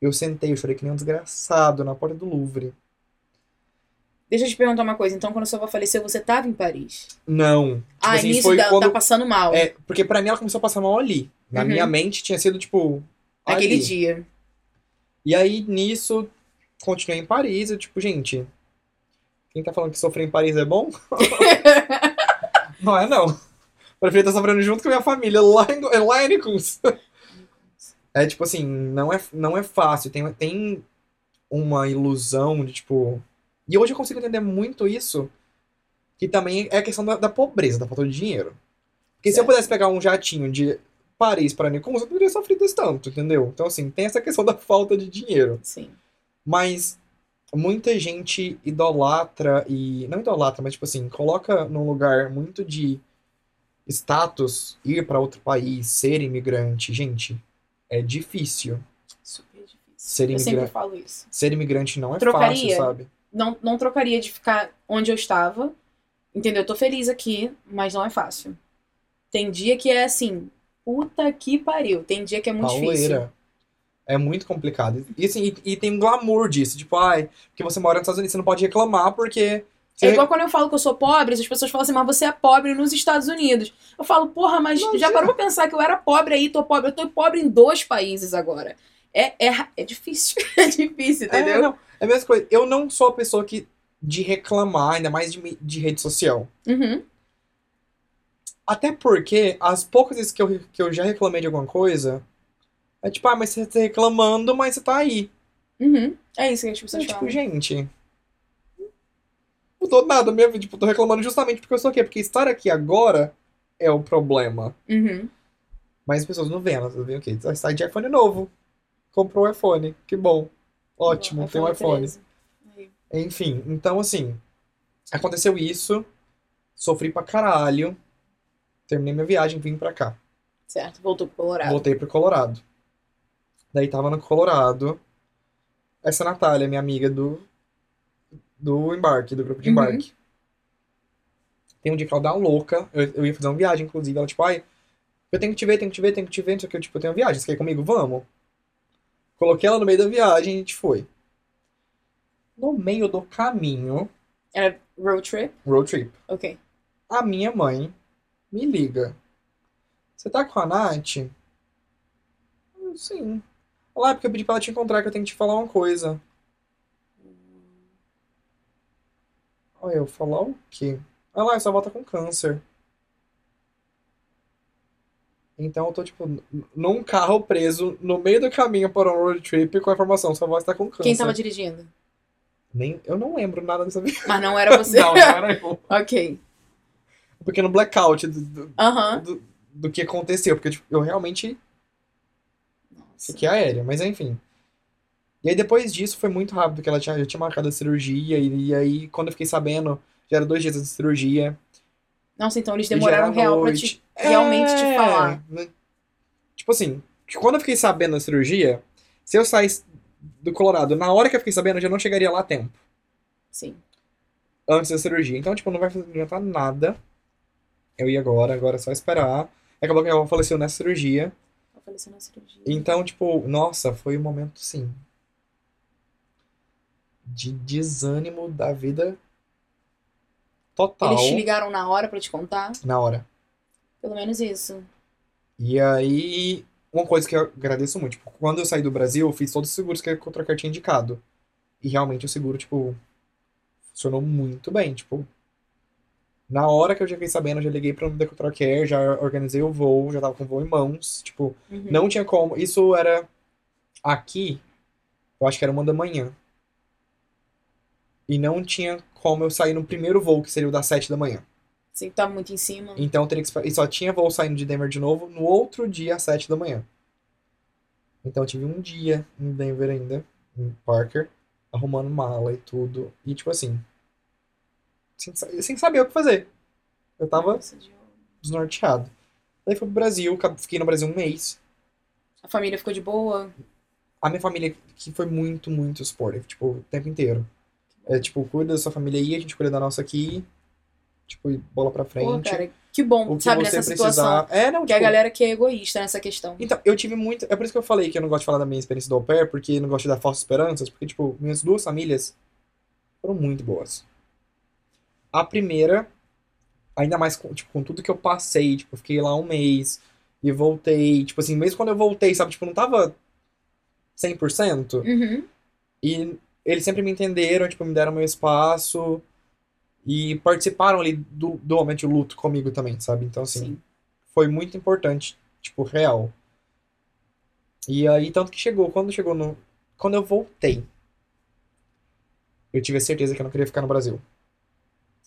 Eu sentei, eu chorei que nem um desgraçado na porta do Louvre. Deixa eu te perguntar uma coisa. Então, quando sua avó faleceu, você tava em Paris? Não. Tipo ah, assim, foi da, quando. tá passando mal. É, porque pra mim ela começou a passar mal ali. Na Uhum. minha mente tinha sido, tipo. Naquele ali. dia. E aí, nisso, continuei em Paris. Eu, tipo, gente, quem tá falando que sofrer em Paris é bom? não é, não. Prefiro estar sofrendo junto com a minha família lá em, lá em. É, tipo assim, não é, não é fácil. Tem, tem uma ilusão de, tipo... E hoje eu consigo entender muito isso, que também é a questão da, da pobreza, da falta de dinheiro. Porque se eu Certo. pudesse pegar um jatinho de Paris para Nicus, eu não teria sofrido esse tanto, entendeu? Então, assim, tem essa questão da falta de dinheiro. Sim. Mas muita gente idolatra e. Não idolatra, mas tipo assim, coloca num lugar muito de status ir para outro país, ser imigrante. Gente, é difícil. Super difícil. Ser Eu sempre imigrante, falo isso. ser imigrante não é Trocaria? fácil, sabe? Não, não trocaria de ficar onde eu estava. Entendeu? Eu tô feliz aqui, mas não é fácil. Tem dia que é assim, puta que pariu. Tem dia que é muito difícil. É muito complicado. E, assim, e, e tem um glamour disso. Tipo, ai, porque você mora nos Estados Unidos, você não pode reclamar porque. Você É igual quando eu falo que eu sou pobre, as pessoas falam assim, mas você é pobre nos Estados Unidos. Eu falo, porra, mas Não, já parou pra pensar que eu era pobre aí, tô pobre. Eu tô pobre em dois países agora. É, é, é difícil. É difícil, É, entendeu? não, é a mesma coisa. Eu não sou a pessoa que de reclamar, ainda mais de, de rede social. Uhum. Até porque as poucas vezes que eu, que eu já reclamei de alguma coisa, é tipo, ah, mas você tá reclamando, mas você tá aí. Uhum. É isso que as É, pessoas tipo, falam. gente. Não mudou nada na minha vida. Tipo, tô reclamando justamente porque eu sou o quê? Porque estar aqui agora é o problema. Uhum. Mas as pessoas não veem, elas veem o quê? Sai de iPhone novo. Comprou o iPhone. Que bom. Ótimo, A tem um iPhone. Aí. Enfim, então assim, aconteceu isso, sofri pra caralho, terminei minha viagem, vim pra cá. Certo, voltou pro Colorado. Voltei pro Colorado. Daí tava no Colorado. Essa Natália, minha amiga do, do embarque, do grupo de Uhum. embarque. Tem um dia que ela dá louca. Eu, eu ia fazer uma viagem, inclusive. Ela, tipo, ai, eu tenho que te ver, tenho que te ver, tenho que te ver. Não sei o que, eu, tipo, eu tenho uma viagem. Você quer ir comigo? Vamos. Coloquei ela no meio da viagem e a gente foi. No meio do caminho, Era road trip? road trip, Ok. a minha mãe me liga. Você tá com a Nath? Sim. Olá, porque eu pedi pra ela te encontrar, que eu tenho que te falar uma coisa. Aí eu, falar o quê? Ah lá, sua avó tá com câncer. Então eu tô, tipo, n- num carro preso no meio do caminho para um road trip com a informação, sua avó está com câncer. Quem tava dirigindo? Nem, eu não lembro nada dessa vida. Mas não era você. Não, não era eu. ok. Um pequeno blackout do, do, Aham. do, do que aconteceu, porque tipo, eu realmente Nossa. fiquei aérea, mas enfim. E aí depois disso foi muito rápido, que ela tinha, já tinha marcado a cirurgia, e, e aí quando eu fiquei sabendo, já era dois dias de cirurgia. Nossa, então eles demoraram real pra te, realmente te É, falar. né? Tipo assim, quando eu fiquei sabendo da cirurgia, se eu saísse do Colorado, na hora que eu fiquei sabendo, eu já não chegaria lá a tempo. Sim. antes da cirurgia. Então, tipo, não vai adiantar nada. Eu ia agora, agora é só esperar. Acabou que ela faleceu nessa cirurgia. Faleceu na cirurgia. Então, tipo, nossa, foi um momento, sim. De desânimo da vida total Eles te ligaram na hora pra te contar? na hora. Pelo menos isso. E aí, uma coisa que eu agradeço muito, tipo, quando eu saí do Brasil, eu fiz todos os seguros que a Contracar tinha indicado. E realmente o seguro, tipo, funcionou muito bem, tipo. Na hora que eu já fiquei sabendo, eu já liguei pra Decotracare, já organizei o voo, já tava com o voo em mãos, tipo, Uhum. não tinha como. Isso era aqui, eu acho que era uma da manhã. E não tinha como eu sair no primeiro voo, que seria o das sete da manhã. Você tá muito em cima. Então teria que. E só tinha voo saindo de Denver de novo no outro dia às 7 da manhã. Então eu tive um dia em Denver ainda, em Parker, arrumando mala e tudo. E tipo assim. Sem, sem saber o que fazer. Eu tava desnorteado. Daí fui pro Brasil, fiquei no Brasil um mês. A família ficou de boa. A minha família que foi muito, muito supportive, tipo, o tempo inteiro. É tipo, cuida da sua família aí, a gente cuida da nossa aqui. Tipo, bola pra Pô, frente. cara, que bom, que sabe, nessa situação. precisar. É, não, Que a tipo, galera que é egoísta nessa questão. Então, eu tive muito. É por isso que eu falei que eu não gosto de falar da minha experiência do au pair, porque eu não gosto de dar falsas esperanças, porque, tipo, minhas duas famílias foram muito boas. A primeira, ainda mais com, tipo, com tudo que eu passei, tipo, eu fiquei lá um mês e voltei, tipo assim, mesmo quando eu voltei, sabe, tipo, não tava 100%, Uhum. e eles sempre me entenderam, tipo, me deram meu espaço e participaram ali do, do momento de luto comigo também, sabe? Então, assim, Sim. foi muito importante, tipo, real. E aí, tanto que chegou, quando chegou no. Quando eu voltei, eu tive a certeza que eu não queria ficar no Brasil.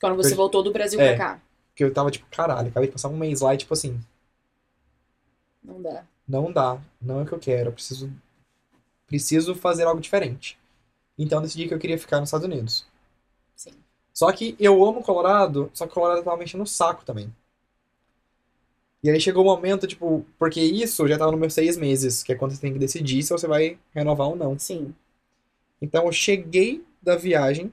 Quando você Eu- voltou do Brasil É. pra cá. Porque eu tava tipo, caralho, acabei de passar um mês lá e, tipo assim, Não dá. não dá, não é o que eu quero, eu preciso. Preciso fazer algo diferente. Então eu decidi que eu queria ficar nos Estados Unidos. Sim. Só que eu amo Colorado, só que Colorado tava mexendo no saco também. E aí chegou o momento, tipo, porque isso já tava nos meus seis meses, que é quando você tem que decidir se você vai renovar ou não. Sim. Então eu cheguei da viagem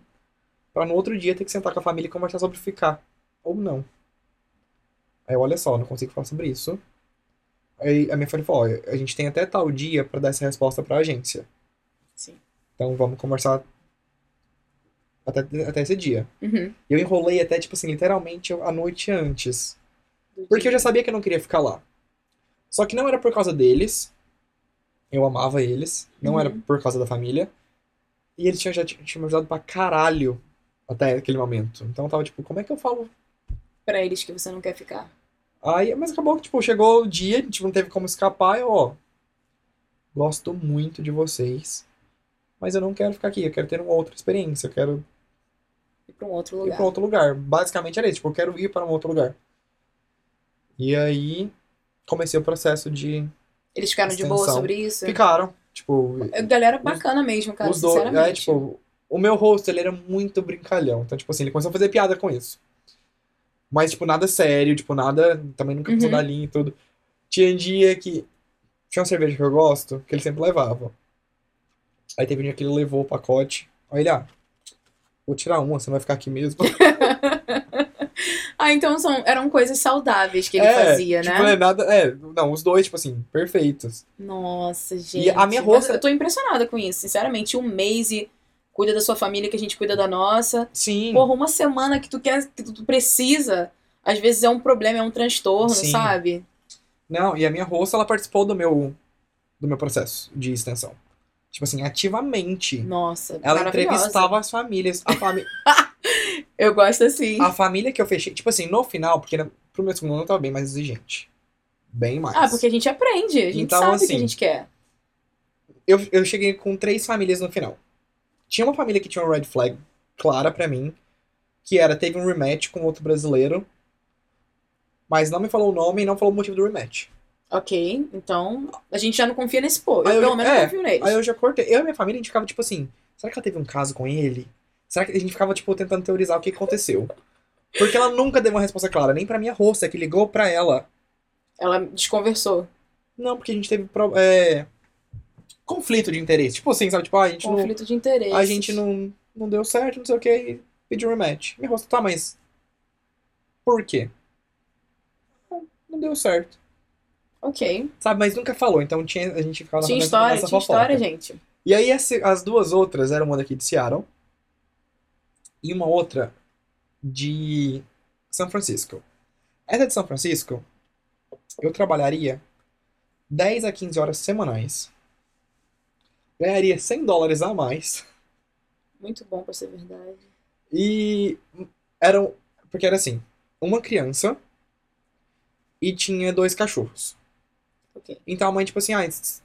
pra no outro dia ter que sentar com a família e conversar sobre ficar ou não. Aí olha só, não consigo falar sobre isso. Aí a minha família falou, olha, a gente tem até tal dia pra dar essa resposta pra agência. Sim. Então vamos conversar até, até esse dia. Uhum. E eu enrolei até, tipo assim, literalmente a noite antes. Porque eu já sabia que eu não queria ficar lá. Só que não era por causa deles. Eu amava eles. Não Uhum. era por causa da família. E eles tinham, já tinham me ajudado pra caralho até aquele momento. Então eu tava tipo, como é que eu falo? Pra eles que você não quer ficar. Aí, mas acabou que, tipo, chegou o dia, a gente não teve como escapar. Eu, ó, gosto muito de vocês. Mas eu não quero ficar aqui. Eu quero ter uma outra experiência. Eu quero Ir pra um outro ir lugar. pra outro lugar. Basicamente era isso. Tipo, eu quero ir para um outro lugar. E aí, comecei o processo de Eles ficaram de boa Extensão. sobre isso? Ficaram. Tipo, Galera bacana mesmo, cara, os dois. É, sinceramente. tipo, o meu host, ele era muito brincalhão. Então, tipo assim, ele começou a fazer piada com isso. Mas, tipo, nada sério, tipo, nada. Também nunca passou Uhum. da linha e tudo. Tinha dia que. Tinha uma cerveja que eu gosto, que ele sempre levava. Aí teve um dia que ele levou o pacote. Aí ele, ah, vou tirar uma, você vai ficar aqui mesmo. Ah, então são, eram coisas saudáveis que ele é, fazia, tipo, né? é nada. É, não, os dois, tipo assim, perfeitos. Nossa, gente. a minha roça- Eu tô impressionada com isso, sinceramente. Um mês e cuida da sua família, que a gente cuida da nossa. Sim. Porra, uma semana que tu quer, que tu precisa, às vezes é um problema, é um transtorno, Sim. sabe? Não, e a minha roça, ela participou do meu, do meu processo de extensão. Tipo assim, ativamente. Nossa, Ela entrevistava as famílias. A, fami Eu gosto assim. a família que eu fechei, tipo assim, no final, porque pro meu segundo ano eu tava bem mais exigente. Bem mais. Ah, porque a gente aprende, a gente Então, sabe o que assim, a gente quer. eu, eu cheguei com três famílias no final. Tinha uma família que tinha uma red flag clara pra mim, que era, teve um rematch com outro brasileiro, mas não me falou o nome e não falou o motivo do rematch. Ok, então a gente já não confia nesse povo. Eu, eu- pelo menos é, confio neles. Aí eu já cortei. Eu e minha família, a gente ficava tipo assim, será que ela teve um caso com ele? Será que a gente ficava, tipo, tentando teorizar o que aconteceu? Porque ela nunca deu uma resposta clara, nem pra minha roça, que ligou pra ela. Ela desconversou. Não, porque a gente teve é, conflito de interesse. Tipo assim, sabe? Tipo, ah, a gente não. Conflito de interesse. A gente não, não deu certo, não sei o que, e pediu rematch. Minha roça, tá, mas. Por quê? Não, não deu certo. Ok. Sabe, mas nunca falou, então tinha, a gente ficava Tinha história, nessa tinha fofoca. história, gente. E aí esse- as duas outras eram uma daqui de Seattle e uma outra de São Francisco. Essa de São Francisco, eu trabalharia 10 a 15 horas semanais. Ganharia 100 dólares a mais. Muito bom pra ser verdade. E eram. Porque era assim: uma criança e tinha dois cachorros. Ok. Então a mãe, tipo assim, ah, se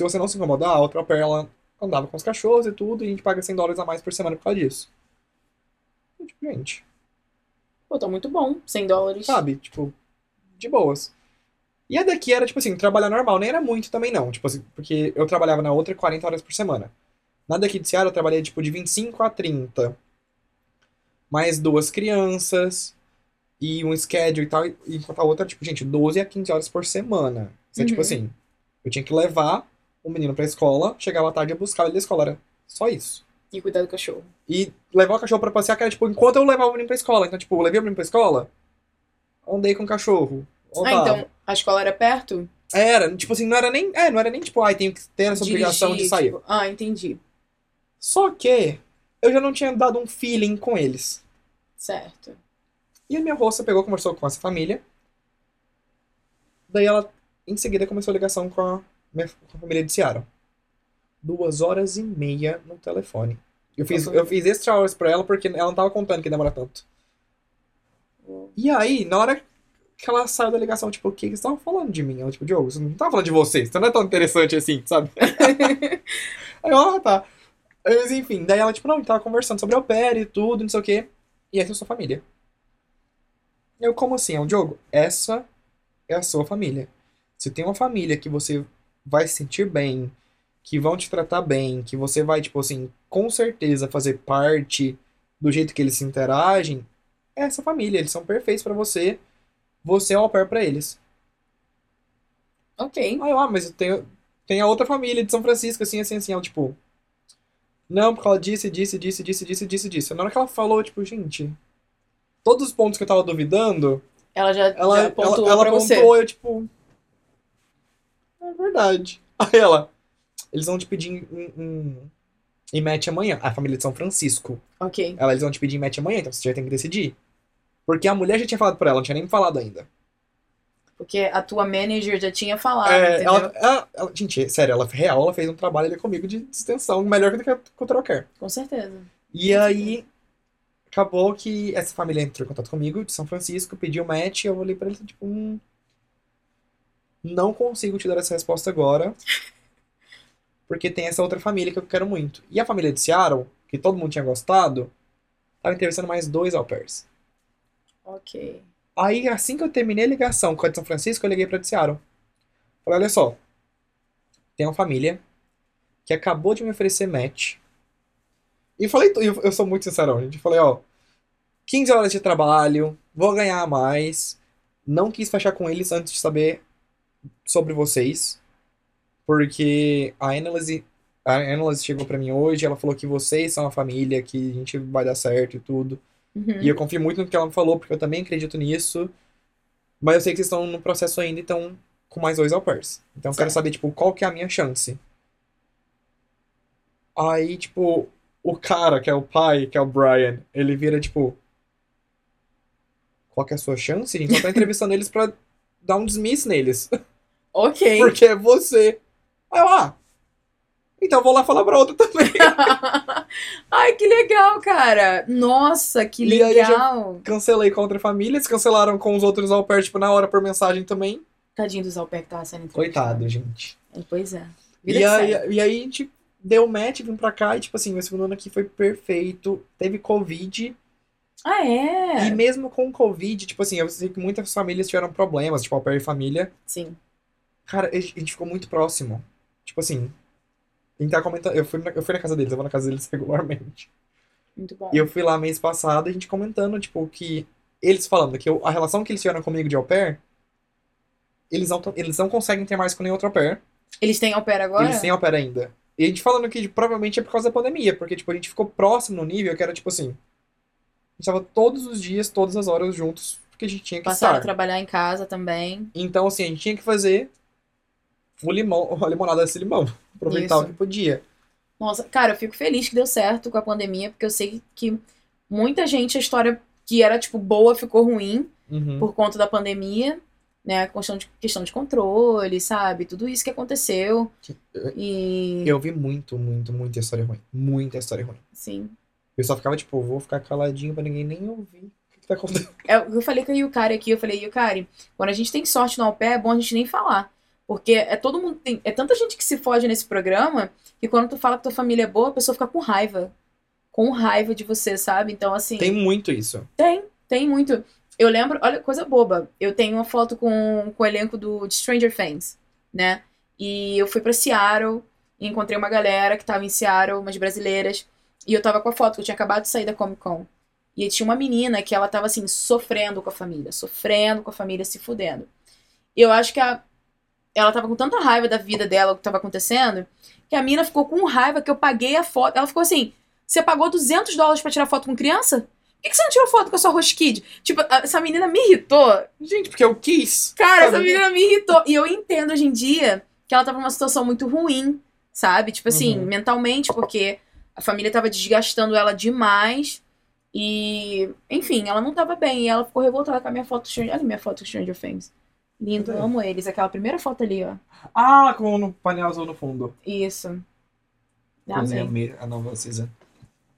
você não se incomodar, a outra pair, ela andava com os cachorros e tudo, e a gente paga 100 dólares a mais por semana por causa disso. E, tipo, gente, Pô, tá muito bom. 100 dólares. sabe? Tipo, de boas. E a daqui era, tipo assim, trabalhar normal, nem era muito também não, tipo assim, porque eu trabalhava na outra 40 horas por semana. Na daqui de Seattle eu trabalhei, tipo, de 25 a 30. Mais duas crianças e um schedule e tal, e enquanto a outra, tipo, gente, 12 a 15 horas por semana. Isso é, tipo Uhum. assim, eu tinha que levar o menino pra escola, chegava à tarde e buscar ele da escola, era só isso. E cuidar do cachorro. E levar o cachorro pra passear, que era, tipo, enquanto eu levava o menino pra escola. Então, tipo, eu levei o menino pra escola, andei com o cachorro. Ah, então a escola era perto? Era, tipo assim, não era nem, é, não era nem tipo, ai, tenho que ter essa obrigação de Dirigir, sair. tipo- Ah, entendi. Só que eu já não tinha dado um feeling com eles. Certo. E a minha roça pegou, conversou com essa família. Daí ela, em seguida, começou a ligação com a, minha, com a família de Seattle. Duas horas e meia no telefone. Eu fiz, eu fiz extra horas pra ela porque ela não tava contando que ia demorar tanto. E aí, na hora que ela saiu da ligação, tipo, o que você tava falando de mim? Ela, tipo, Diogo, você não tava falando de você, você não é tão interessante assim, sabe? aí eu, ah, tá. Mas enfim, daí ela, tipo, não, tava conversando sobre o pé e tudo, não sei o quê. E essa é a sua família. Eu, como assim? É o Diogo? Essa é a sua família. Se tem uma família que você vai se sentir bem, que vão te tratar bem, que você vai, tipo assim, com certeza fazer parte do jeito que eles se interagem, é essa família. Eles são perfeitos pra você. Você é o au pair pra eles. Ok. Aí eu, ah, mas eu tenho, tem a outra família de São Francisco, assim, assim, assim. Ela, tipo, não, porque ela disse, disse, disse, disse, disse, disse, disse. Na hora que ela falou, tipo, gente, todos os pontos que eu tava duvidando, Ela já, ela, já pontuou ela, ela pra você. eu, tipo, é verdade. Aí ela, eles vão te pedir em, em, em match amanhã. A família de São Francisco. Ok. Ela, eles vão te pedir em match amanhã, então você já tem que decidir. Porque a mulher já tinha falado pra ela, não tinha nem me falado ainda. Porque a tua manager já tinha falado, É, entendeu? ela, ela- ela- gente, sério, ela real, ela fez um trabalho ali comigo de extensão melhor do que a Cultural Care. Com certeza. E aí, acabou que essa família entrou em contato comigo, de São Francisco, pediu match, eu olhei pra ele, tipo, hum, não consigo te dar essa resposta agora, porque tem essa outra família que eu quero muito. E a família de Seattle, que todo mundo tinha gostado, tava entrevistando mais dois au pairs. Ok. Aí, assim que eu terminei a ligação com a de São Francisco, eu liguei pra Seattle. Falei, olha só, tem uma família que acabou de me oferecer match. E falei, eu, eu sou muito sincerão, gente. Falei, ó, 15 horas de trabalho, vou ganhar mais. Não quis fechar com eles antes de saber sobre vocês. Porque a Analyst, a Analyst chegou pra mim hoje, ela falou que vocês são a família, que a gente vai dar certo e tudo. Uhum. E eu confio muito no que ela me falou, porque eu também acredito nisso. Mas eu sei que vocês estão no processo ainda e estão com mais dois au pairs. Então eu quero saber, tipo, qual que é a minha chance. Aí, tipo, o cara, que é o pai, que é o Brian, ele vira, tipo... Qual que é a sua chance? A gente só tá entrevistando eles pra dar um dismiss neles. Ok. Porque é você. Aí eu, ah... Então eu vou lá falar pra outra também. Ai, que legal, cara. Nossa, que E aí eu já- legal. Cancelei com a outra família, eles cancelaram com os outros au pair, tipo, na hora por mensagem também. Tadinho dos au pair que tava sendo entrevistado. Coitado, gente. É, Pois é. Vida E aí, e aí a gente deu match, vim pra cá e, tipo assim, meu segundo ano aqui foi perfeito. Teve Covid. Ah, é? E mesmo com Covid, tipo assim, eu sei que muitas famílias tiveram problemas, tipo, au pair e família. Sim. Cara, a gente ficou muito próximo. Tipo assim, a gente tava comentando. Eu fui, na, eu fui na casa deles, eu vou na casa deles regularmente. Muito bom. E eu fui lá mês passado e a gente comentando, tipo, que. Eles falando que eu- a relação que eles tiveram comigo de au pair, eles não, eles não conseguem ter mais com nenhum outro au pair. Eles têm au pair agora? Eles têm au pair ainda. E a gente falando que provavelmente é por causa da pandemia, porque, tipo, a gente ficou próximo no nível que era, tipo assim. A gente tava todos os dias, todas as horas juntos, porque a gente tinha que Passaram a estar. trabalhar em casa também. Então, assim, a gente tinha que fazer o limão, a limonada desse limão. Aproveitar o que podia. Nossa, cara, eu fico feliz que deu certo com a pandemia, porque eu sei que muita gente, a história que era, tipo, boa ficou ruim Uhum. por conta da pandemia, né? Questão de, questão de controle, sabe? Tudo isso que aconteceu. E. Eu vi muito, muito, muita história ruim. Muita história ruim. Sim. Eu só ficava, tipo, vou ficar caladinho pra ninguém nem ouvir o que, que tá acontecendo. É, eu falei com a Yukari aqui, eu falei, Yukari, quando a gente tem sorte no au pair, é bom a gente nem falar. Porque é todo mundo. Tem, é tanta gente que se foge nesse programa que quando tu fala que tua família é boa, a pessoa fica com raiva. Com raiva de você, sabe? Então, assim. Tem muito isso. Tem, tem muito. Eu lembro, olha, coisa boba. Eu tenho uma foto com, com o elenco do, de Stranger Things, né? E eu fui pra Seattle e encontrei uma galera que tava em Seattle, umas brasileiras. E eu tava com a foto, que eu tinha acabado de sair da Comic Con. E tinha uma menina que ela tava assim, sofrendo com a família, sofrendo com a família, se fudendo. E eu acho que a, ela tava com tanta raiva da vida dela, o que tava acontecendo, que a mina ficou com raiva que eu paguei a foto. Ela ficou assim: você pagou 200 dólares pra tirar foto com criança? Por que, você não tirou foto com a sua Roskid? Tipo, essa menina me irritou. Gente, porque eu quis. Cara, essa menina me irritou. E eu entendo hoje em dia que ela tava numa situação muito ruim, sabe? Tipo assim, Uhum. mentalmente, porque a família tava desgastando ela demais. E, enfim, ela não tava bem. E ela ficou revoltada com a minha foto. Olha a minha foto Stranger Things. Lindo, amo eles. Aquela primeira foto ali, ó. Ah, com o painel azul no fundo. Isso. Amei. a nova season.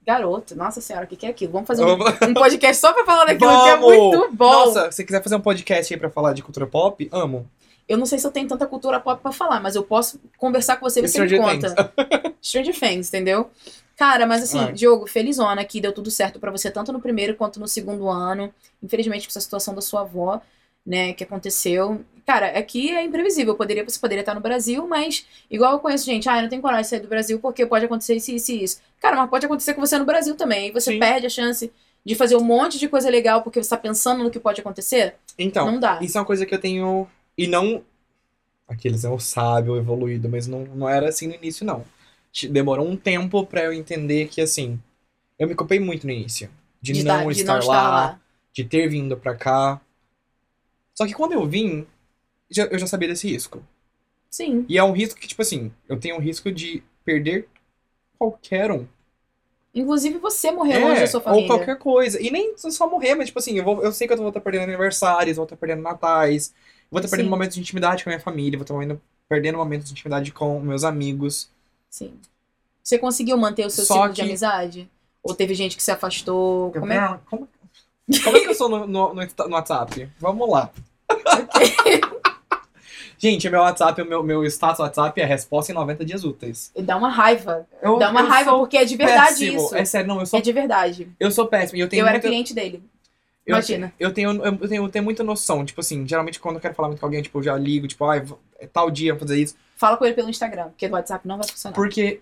Garoto, nossa senhora, o que, que é aquilo? Vamos fazer um, Vamos- um podcast só pra falar daquilo que é Vamos! muito bom. Nossa, se quiser fazer um podcast aí pra falar de cultura pop, amo. Eu não sei se eu tenho tanta cultura pop pra falar, mas eu posso conversar com você e você me conta. Stranger Things, entendeu? Cara, mas assim, Ah. Diogo, felizona que deu tudo certo pra você, tanto no primeiro quanto no segundo ano. Infelizmente, com essa situação da sua avó, né, que aconteceu. Cara, aqui é imprevisível. Poderia, você poderia estar no Brasil, mas igual eu conheço gente, ah, eu não tenho coragem de sair do Brasil porque pode acontecer isso, isso e isso. Cara, mas pode acontecer com você no Brasil também. E você Sim. perde a chance de fazer um monte de coisa legal porque você tá pensando no que pode acontecer. Então, não dá. isso é uma coisa que eu tenho. E não. Aqueles é o sábio, evoluído, mas não, não era assim no início, não. Demorou um tempo pra eu entender que, assim. Eu me culpei muito no início. De, De, não, tá- de estar, não estar lá, lá. de ter vindo pra cá. Só que quando eu vim, já- eu já sabia desse risco. Sim. E é um risco que, tipo assim, eu tenho um risco de perder qualquer um. Inclusive você morrer longe da sua ou família. qualquer coisa. E nem só morrer, mas tipo assim, eu, vou, eu sei que eu vou estar perdendo aniversários, vou estar perdendo natais, vou estar perdendo momentos de intimidade com a minha família, vou estar perdendo momentos de intimidade com meus amigos. Sim. Você conseguiu manter o seu Só ciclo de que- amizade? Ou teve gente que se afastou? Como é? Como, como é que eu sou no, no, no WhatsApp? Vamos lá. Gente, meu WhatsApp, o meu, meu status WhatsApp é resposta em 90 dias úteis. Dá uma raiva. Eu, Dá uma raiva porque é de verdade péssimo. isso. É sério, não, eu sou, É de verdade. eu sou péssimo. E eu tenho eu era muita- cliente dele. Eu, Imagina. Eu tenho, eu tenho, eu tenho muita noção. Tipo assim, geralmente quando eu quero falar muito com alguém, tipo, eu já ligo, tipo, vou- é tal dia, vou fazer isso. Fala com ele pelo Instagram, porque do WhatsApp não vai funcionar. Porque.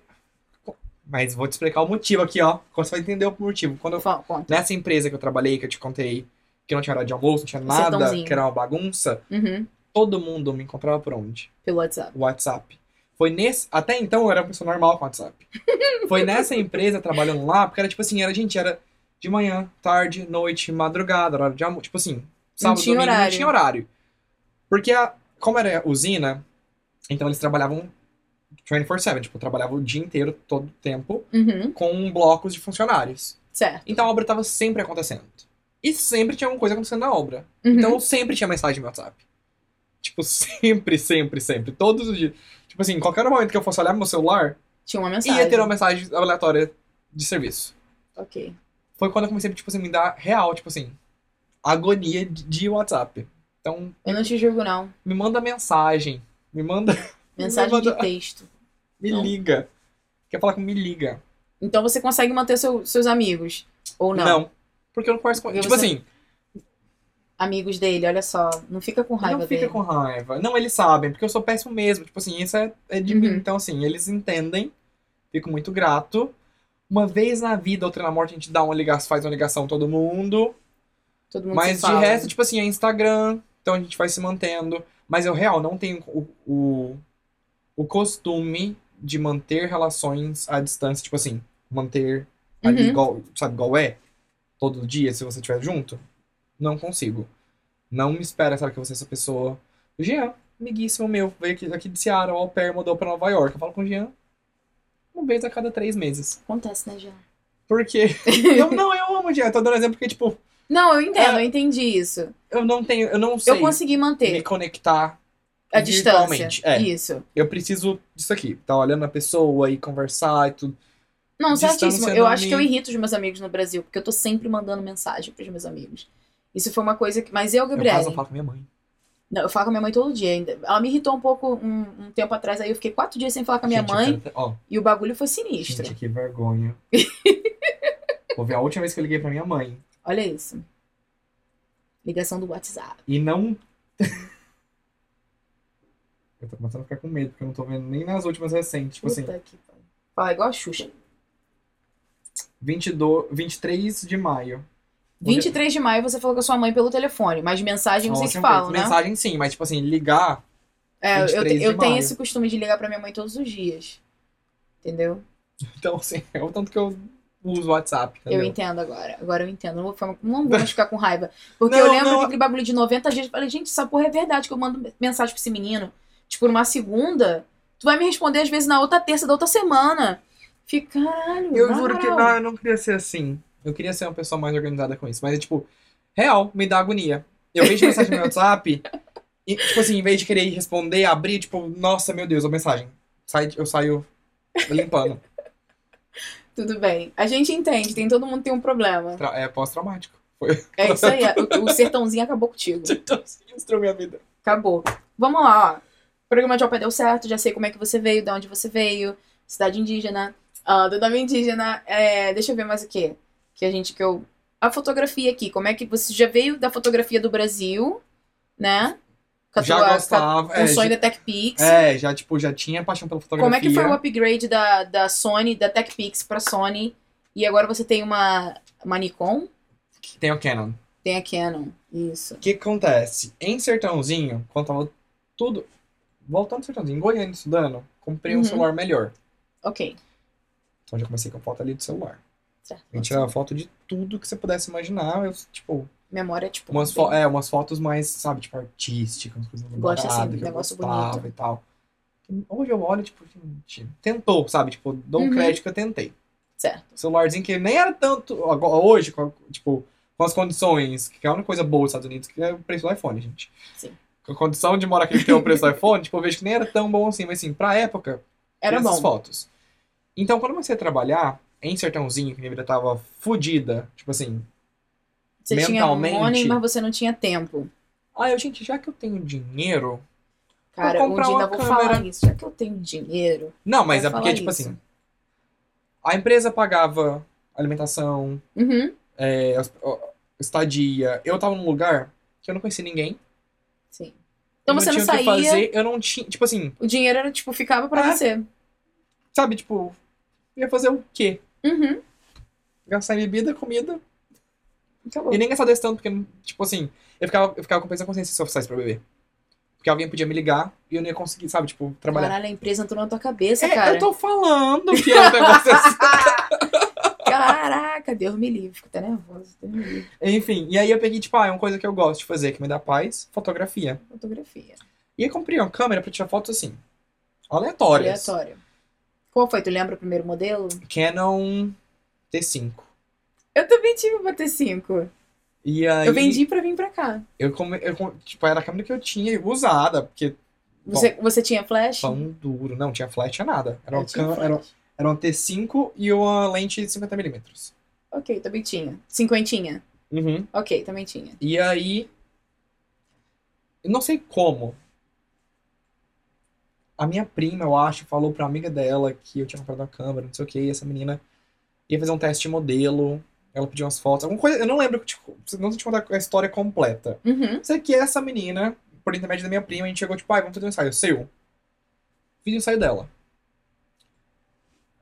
Mas vou te explicar o motivo aqui, ó. Você vai entender o motivo. Quando eu, Fala, nessa empresa que eu trabalhei, que eu te contei, que não tinha hora de almoço, não tinha nada, Sertãozinho. que era uma bagunça, Uhum. todo mundo me encontrava por onde? Pelo WhatsApp. WhatsApp. Foi nesse. Até então eu era uma pessoa normal com WhatsApp. Foi nessa empresa trabalhando lá, porque era tipo assim, era, gente, era de manhã, tarde, noite, madrugada, horário de almoço. Tipo assim, sábado, tinha domingo, não horário. tinha horário. Porque, a, como era usina, então eles trabalhavam 24-7, tipo, trabalhavam o dia inteiro, todo o tempo, Uhum. com blocos de funcionários. Certo. Então a obra tava sempre acontecendo. E sempre tinha alguma coisa acontecendo na obra. Uhum. Então sempre tinha mensagem no WhatsApp. Tipo, sempre, sempre, sempre. Todos os dias. Tipo assim, qualquer momento que eu fosse olhar meu celular, tinha uma mensagem. ia ter uma mensagem aleatória de serviço. Ok. Foi quando eu comecei, tipo assim, me dar real, tipo assim, agonia de- WhatsApp. Então, Eu não te julgo, não. me manda mensagem. Me manda. Mensagem manda- de texto. Me Não. liga. Quer falar com me liga? Então você consegue manter seu- seus amigos. Ou não. Porque eu não converso com. Porque Tipo você- assim, Amigos dele, olha só. Não fica com raiva não fica dele. com raiva. Não, eles sabem, porque eu sou péssimo mesmo. Tipo assim, isso é, é de Uhum. mim. Então, assim, eles entendem. Fico muito grato. Uma vez na vida, outra na morte, a gente dá uma ligação, faz uma ligação todo mundo. Todo mundo Mas de fala. resto, tipo assim, é Instagram. Então a gente vai se mantendo. Mas eu, real, não tenho o, o, o costume de manter relações à distância. Tipo assim, manter ali Uhum. igual, sabe, igual é? Todo dia, se você estiver junto. Não consigo. Não me espera, sabe, que você é essa pessoa. O Jean, amiguíssimo meu, veio aqui, aqui de Seattle, ao pair, mudou pra Nova York. Eu falo com o Jean uma vez a cada três meses. Acontece, né, já? Porque. eu, não, eu amo o Jean. Eu tô dando exemplo porque, tipo, Não, eu entendo, É. eu entendi isso. eu não tenho. Eu não sei Eu consegui me manter conectar a distância. É. Isso. Eu preciso disso aqui. Tá olhando a pessoa e conversar e tudo. Não, certíssimo. Eu acho que eu irrito os meus amigos no Brasil, porque eu tô sempre mandando mensagem pros meus amigos. Isso foi uma coisa que. Mas eu, No Gabriela. caso, eu falo com minha mãe. Não, eu falo com a minha mãe todo dia ainda. Ela me irritou um pouco um, um tempo atrás, aí eu fiquei quatro dias sem falar com a minha Gente, eu mãe quero Ó, e o bagulho foi sinistro. gente, que vergonha. Vou ver a última vez que eu liguei pra minha mãe. Olha isso. Ligação do WhatsApp. E não. eu tô começando a ficar com medo, porque eu não tô vendo nem nas últimas recentes. Tipo assim, Puta que pariu. Fala igual a Xuxa. 22, 23 de maio. 23 de maio você falou com a sua mãe pelo telefone, mas mensagem vocês se Ótima falam, né? Mensagem sim, mas tipo assim, ligar. É, eu, 23 te- eu tenho esse costume de ligar pra minha mãe todos os dias. Entendeu? Então, assim, é o tanto que eu uso o WhatsApp. Eu entendeu? entendo agora. Agora eu entendo. Não vou, ficar- não ficar com raiva. Porque Não, eu lembro não. que aquele bagulho de 90 dias. Eu falei, gente, essa porra é verdade que eu mando mensagem pra esse menino. Tipo, numa segunda, tu vai me responder às vezes na outra terça da outra semana. Fica, caralho. Eu juro que não, eu não queria ser assim. Eu queria ser uma pessoa mais organizada com isso. Mas é tipo, real, me dá agonia. Eu vejo mensagem no meu WhatsApp e, tipo assim, em vez de querer ir responder, abrir, tipo, nossa, meu Deus, a mensagem. Sai, eu saio limpando. Tudo bem. A gente entende, tem todo mundo tem um problema. Tra- É pós-traumático. Foi. É isso aí. O, o sertãozinho acabou contigo. Então, sinistro minha vida. Acabou. Vamos lá, ó. O programa de Alpé deu certo, já sei como é que você veio, de onde você veio, cidade indígena. Ah, do nome indígena, é, deixa eu ver mais o quê? Que a gente, que eu... A fotografia aqui, como é que você já veio da fotografia do Brasil, né? Com Já tua- gostava. Com o é, sonho já- da TechPix. É, já, tipo, já tinha paixão pela fotografia. Como é que foi o upgrade da, da Sony, da TechPix pra Sony? E agora você tem uma, uma Nikon, Tem o Canon. tem a Canon. Isso. O que acontece? Em Sertãozinho, quando tava tudo. Voltando ao Sertãozinho, em Goiânia estudando, comprei um Uhum. celular melhor. Ok. Então já comecei com a foto ali do celular. Certo. A gente tirava foto de tudo que você pudesse imaginar. Eu, tipo, Memória, tipo. umas, bem- é, umas fotos mais, sabe, tipo, artísticas, umas coisas Gosta, assim, que eu negócio gostava bonito. e tal. Hoje eu olho, tipo, gente, tentou, sabe? Tipo, dou um Uhum. crédito que eu tentei. Certo. celularzinho que nem era tanto. Hoje, tipo, com as condições, que é a única coisa boa dos Estados Unidos, que é o preço do iPhone, gente. Sim. Com a condição de morar aqui que tem o preço do iPhone, tipo, eu vejo que nem era tão bom assim, mas assim, pra época, Era bom. fotos. Então, quando comecei a trabalhar em Sertãozinho, que minha vida tava fodida, tipo assim, Você tinha mentalmente- money, mas você não tinha tempo. ah, eu, gente, já que eu tenho dinheiro. Cara, Vou um comprar dia uma ainda vou câmera. falar isso. Já que eu tenho dinheiro. Não, mas é porque, tipo isso. assim, a empresa pagava alimentação, Uhum. é, estadia. Eu tava num lugar que eu não conhecia ninguém. Sim. Então eu você não tinha o que saía. fazer, eu não tinha. Tipo assim, O dinheiro era, tipo, ficava pra É. você. sabe, tipo, ia fazer o quê? Uhum. Gastar em bebida, comida. Acabou. E nem gastar desse tanto, porque, tipo assim, eu ficava, eu ficava com peso na consciência se eu pra beber. Porque alguém podia me ligar e eu não ia conseguir, sabe, tipo, trabalhar. Caralho, a empresa entrou na tua cabeça, É, cara. eu tô falando que é um negócio assim. Caraca, Deus me livre. Fico até nervosa. Deus me livre. Enfim, e aí eu peguei, tipo, ah, é uma coisa que eu gosto de fazer, que me dá paz, fotografia. Fotografia. E aí comprei uma câmera pra tirar fotos assim, aleatórias. Aleatório. Qual foi? Tu lembra o primeiro modelo? Canon T5. Eu também tive uma T5. E aí. Eu vendi pra vir pra cá. Eu, come, eu tipo, era a câmera que eu tinha usada, porque Você, você tinha flash? pão duro. Não, tinha flash, tinha nada. Era Eu uma, tinha câmera- flash. era, era uma T5 e uma lente de 50mm. Ok, também tinha. Cinquentinha? Uhum. Ok, também tinha. E aí. Eu não sei como. A minha prima, eu acho, falou pra amiga dela que eu tinha comprado uma câmera, não sei o que, e essa menina ia fazer um teste de modelo. Ela pediu umas fotos, alguma coisa. Eu não lembro, tipo, não te contar a história completa. Uhum. Sei que essa menina, por intermédio da minha prima, a gente chegou, tipo, ai, vamos fazer um ensaio. Seu. Fiz o ensaio dela.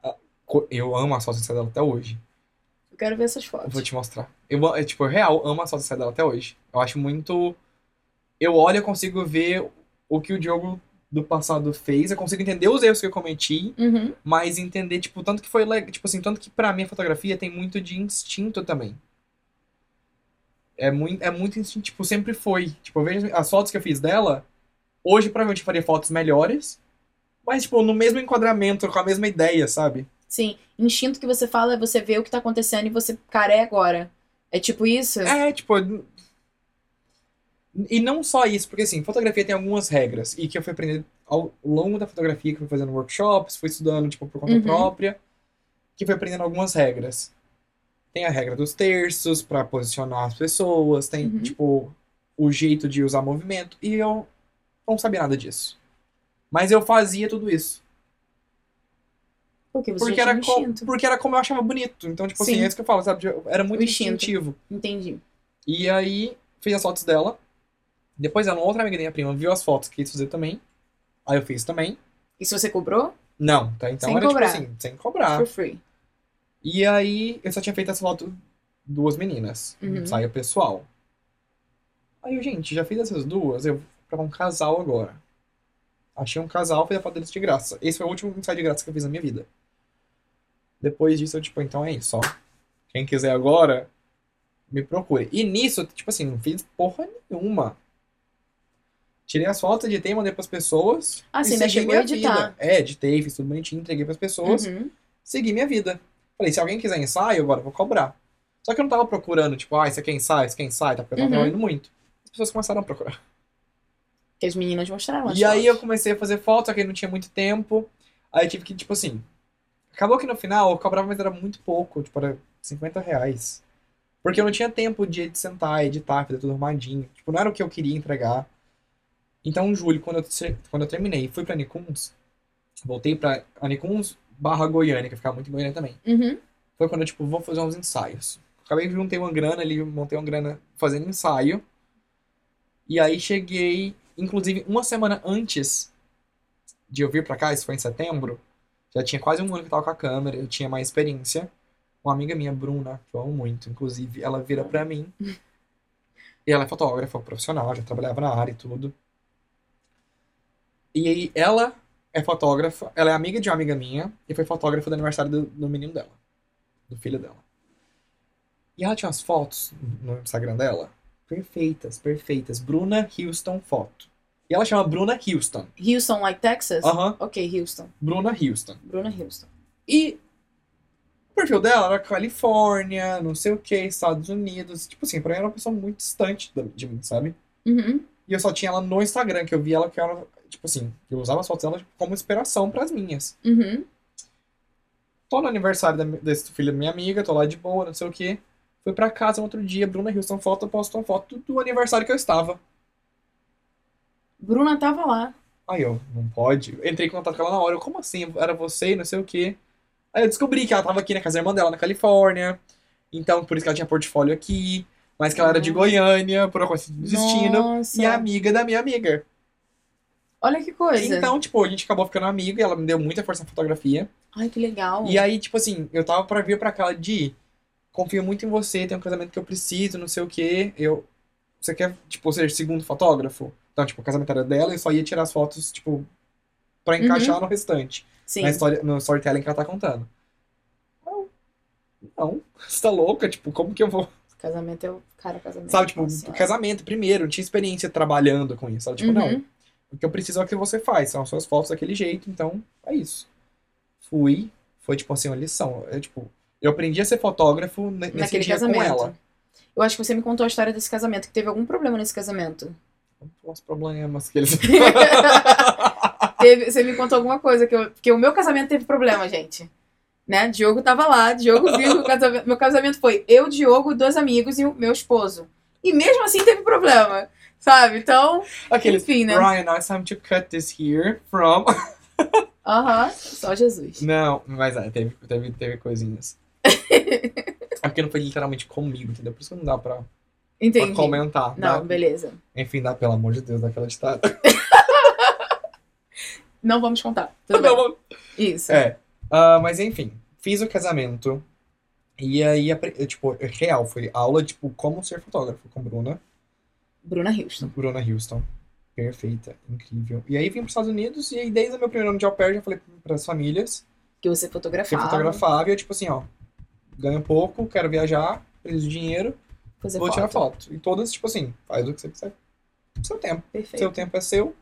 Ah, Eu amo as fotos do ensaio dela até hoje. Eu quero ver essas fotos. vou te mostrar. Eu, é, tipo, eu real amo as fotos do ensaio dela até hoje. Eu acho muito. Eu olho e consigo ver o que o Diogo do passado fez. Eu consigo entender os erros que eu cometi, Uhum. mas entender, tipo, tanto que foi legal. Tipo assim, tanto que pra mim a fotografia tem muito de instinto também. É muito, é muito instinto, tipo, sempre foi. Tipo, eu vejo as fotos que eu fiz dela. Hoje, provavelmente, eu faria fotos melhores. Mas, tipo, no mesmo enquadramento, com a mesma ideia, sabe? Sim, instinto que você fala é você vê o que tá acontecendo e você, cara, é agora. É tipo isso? É, tipo. E não só isso, porque assim, fotografia tem algumas regras. E que eu fui aprendendo ao longo da fotografia, que eu fui fazendo workshops, fui estudando, tipo, por conta Uhum. própria, que fui aprendendo algumas regras. Tem a regra dos terços pra posicionar as pessoas, tem, Uhum. tipo, o jeito de usar movimento. E eu não sabia nada disso. Mas eu fazia tudo isso. Porque Porque era, porque era como eu achava bonito. Então, tipo assim, Sim. é isso que eu falo, sabe? Era muito instintivo. Entendi. E aí, fiz as fotos dela. Depois, ela, uma outra amiga da minha prima viu as fotos que quis fazer também. Aí eu fiz também. E se você cobrou? Não, tá? Então Sem era cobrar. tipo assim, sem cobrar. For free. E aí, eu só tinha feito essa foto duas meninas. Um Uhum. ensaio pessoal. Aí eu, gente, já fiz essas duas, eu vou pra um casal agora. Achei um casal, fiz a foto deles de graça. Esse foi o último ensaio de graça que eu fiz na minha vida. Depois disso, eu, tipo, então é isso, ó. Quem quiser agora, me procure. E nisso, tipo assim, não fiz porra nenhuma. Tirei as fotos, editei, mandei pras pessoas. Ah, você ainda chegou a editar. vida. É, editei, fiz tudo bonitinho, entreguei pras pessoas Uhum. segui minha vida. Falei, se alguém quiser ensaio, agora eu vou cobrar. Só que eu não tava procurando, tipo, ah, isso aqui é ensaio, isso aqui é ensaio, tá? Porque eu tava Uhum. trabalhando muito. As pessoas começaram a procurar. Que as meninas mostraram as E aí eu comecei a fazer foto, só que não tinha muito tempo. Aí eu tive que, tipo assim. Acabou que no final eu cobrava, mas era muito pouco, tipo, era 50 reais. Porque eu não tinha tempo de sentar, editar, fazer tudo arrumadinho. Tipo, não era o que eu queria entregar. Então, em julho, quando eu, quando eu terminei e fui pra Nicuns, voltei pra a Nicuns barra Goiânia, que ficava muito em Goiânia também. Uhum. Foi quando eu, tipo, vou fazer uns ensaios. Acabei que juntei uma grana ali, montei uma grana fazendo ensaio. E aí cheguei, inclusive, uma semana antes de eu vir pra cá, isso foi em setembro. Já tinha quase um ano que eu tava com a câmera, eu tinha mais experiência. Uma amiga minha, Bruna, que eu amo muito, inclusive, ela vira pra mim. E ela é fotógrafa profissional, já trabalhava na área e tudo. E aí ela é fotógrafa, ela é amiga de uma amiga minha e foi fotógrafa do aniversário do, do menino dela, do filho dela. E ela tinha umas fotos no Instagram dela, perfeitas, perfeitas. Bruna Houston foto. E ela chama Bruna Houston. Houston, like Texas? Aham, Ok, Houston. Bruna Houston. Bruna Houston. E o perfil dela era Califórnia, não sei o que, Estados Unidos. Tipo assim, pra mim era uma pessoa muito distante de mim, sabe? Uhum. E eu só tinha ela no Instagram, que eu vi ela que era, tipo assim, eu usava as fotos dela como inspiração pras minhas. Uhum. Tô no aniversário da, desse filho da minha amiga, tô lá de boa, não sei o que. Fui pra casa no outro dia, Bruna Houston foto, postou uma foto do aniversário que eu estava. Bruna tava lá. Aí eu, não pode. Entrei em contato com ela na hora, eu, como assim? Era você, e não sei o quê. Aí eu descobri que ela tava aqui na casa da irmã dela, na Califórnia. Então, por isso que ela tinha portfólio aqui. Mas que ela era de Nossa. Goiânia, por uma coisa do destino. Nossa. E é amiga da minha amiga. Olha que coisa. Então, tipo, a gente acabou ficando amiga e ela me deu muita força na fotografia. Ai, que legal. E aí, tipo assim, eu tava pra vir pra cá de confio muito em você, tem um casamento que eu preciso, não sei o quê. Eu. Você quer, tipo, ser segundo fotógrafo? Então, tipo, o casamento era dela e só ia tirar as fotos, tipo, pra encaixar no restante. Sim. Na história, no storytelling que ela tá contando. Eu, Não, você tá louca? Tipo, como que eu vou. Casamento é o cara, casamento. Sabe, tipo, senhora. casamento primeiro, não tinha experiência trabalhando com isso. Ela, tipo, não. O que eu preciso é o que você faz, são as suas fotos daquele jeito, então é isso. Fui, foi tipo assim, uma lição. Eu, tipo, eu aprendi a ser fotógrafo ne- nesse Naquele dia casamento. com ela. Eu acho que você me contou a história desse casamento, que teve algum problema nesse casamento. Os problemas que eles. Teve- você me contou alguma coisa, que, eu, que o meu casamento teve problema, gente. Né? Diogo tava lá, Diogo viu que o casamento, meu casamento foi eu, Diogo, dois amigos e o meu esposo. E mesmo assim teve problema, sabe? Então, Aqueles. enfim, né? Ryan, now it's time to cut this here from. Aham, só Jesus. Não, mas é, teve, teve, teve coisinhas. é porque não foi literalmente comigo, entendeu? Por isso que não dá pra, pra comentar. Não, né? beleza. Enfim, dá, pelo amor de Deus, daquela ditada. Não vamos contar. Tudo. Não, Isso. É. Ah, mas enfim, fiz o casamento. E aí, tipo, real, foi aula, tipo, como ser fotógrafo com Bruna. Bruna Houston. Bruna Houston. Perfeita, incrível. E aí vim para os Estados Unidos, e aí desde o meu primeiro ano de au pair, já falei para as famílias Que você que eu fotografava. fotografava, e eu, tipo assim, ó, ganho pouco, quero viajar, preciso de dinheiro, Fazer vou foto. tirar foto. E todas, tipo assim, faz o que você quiser. Seu tempo. Perfeito. Seu tempo é seu.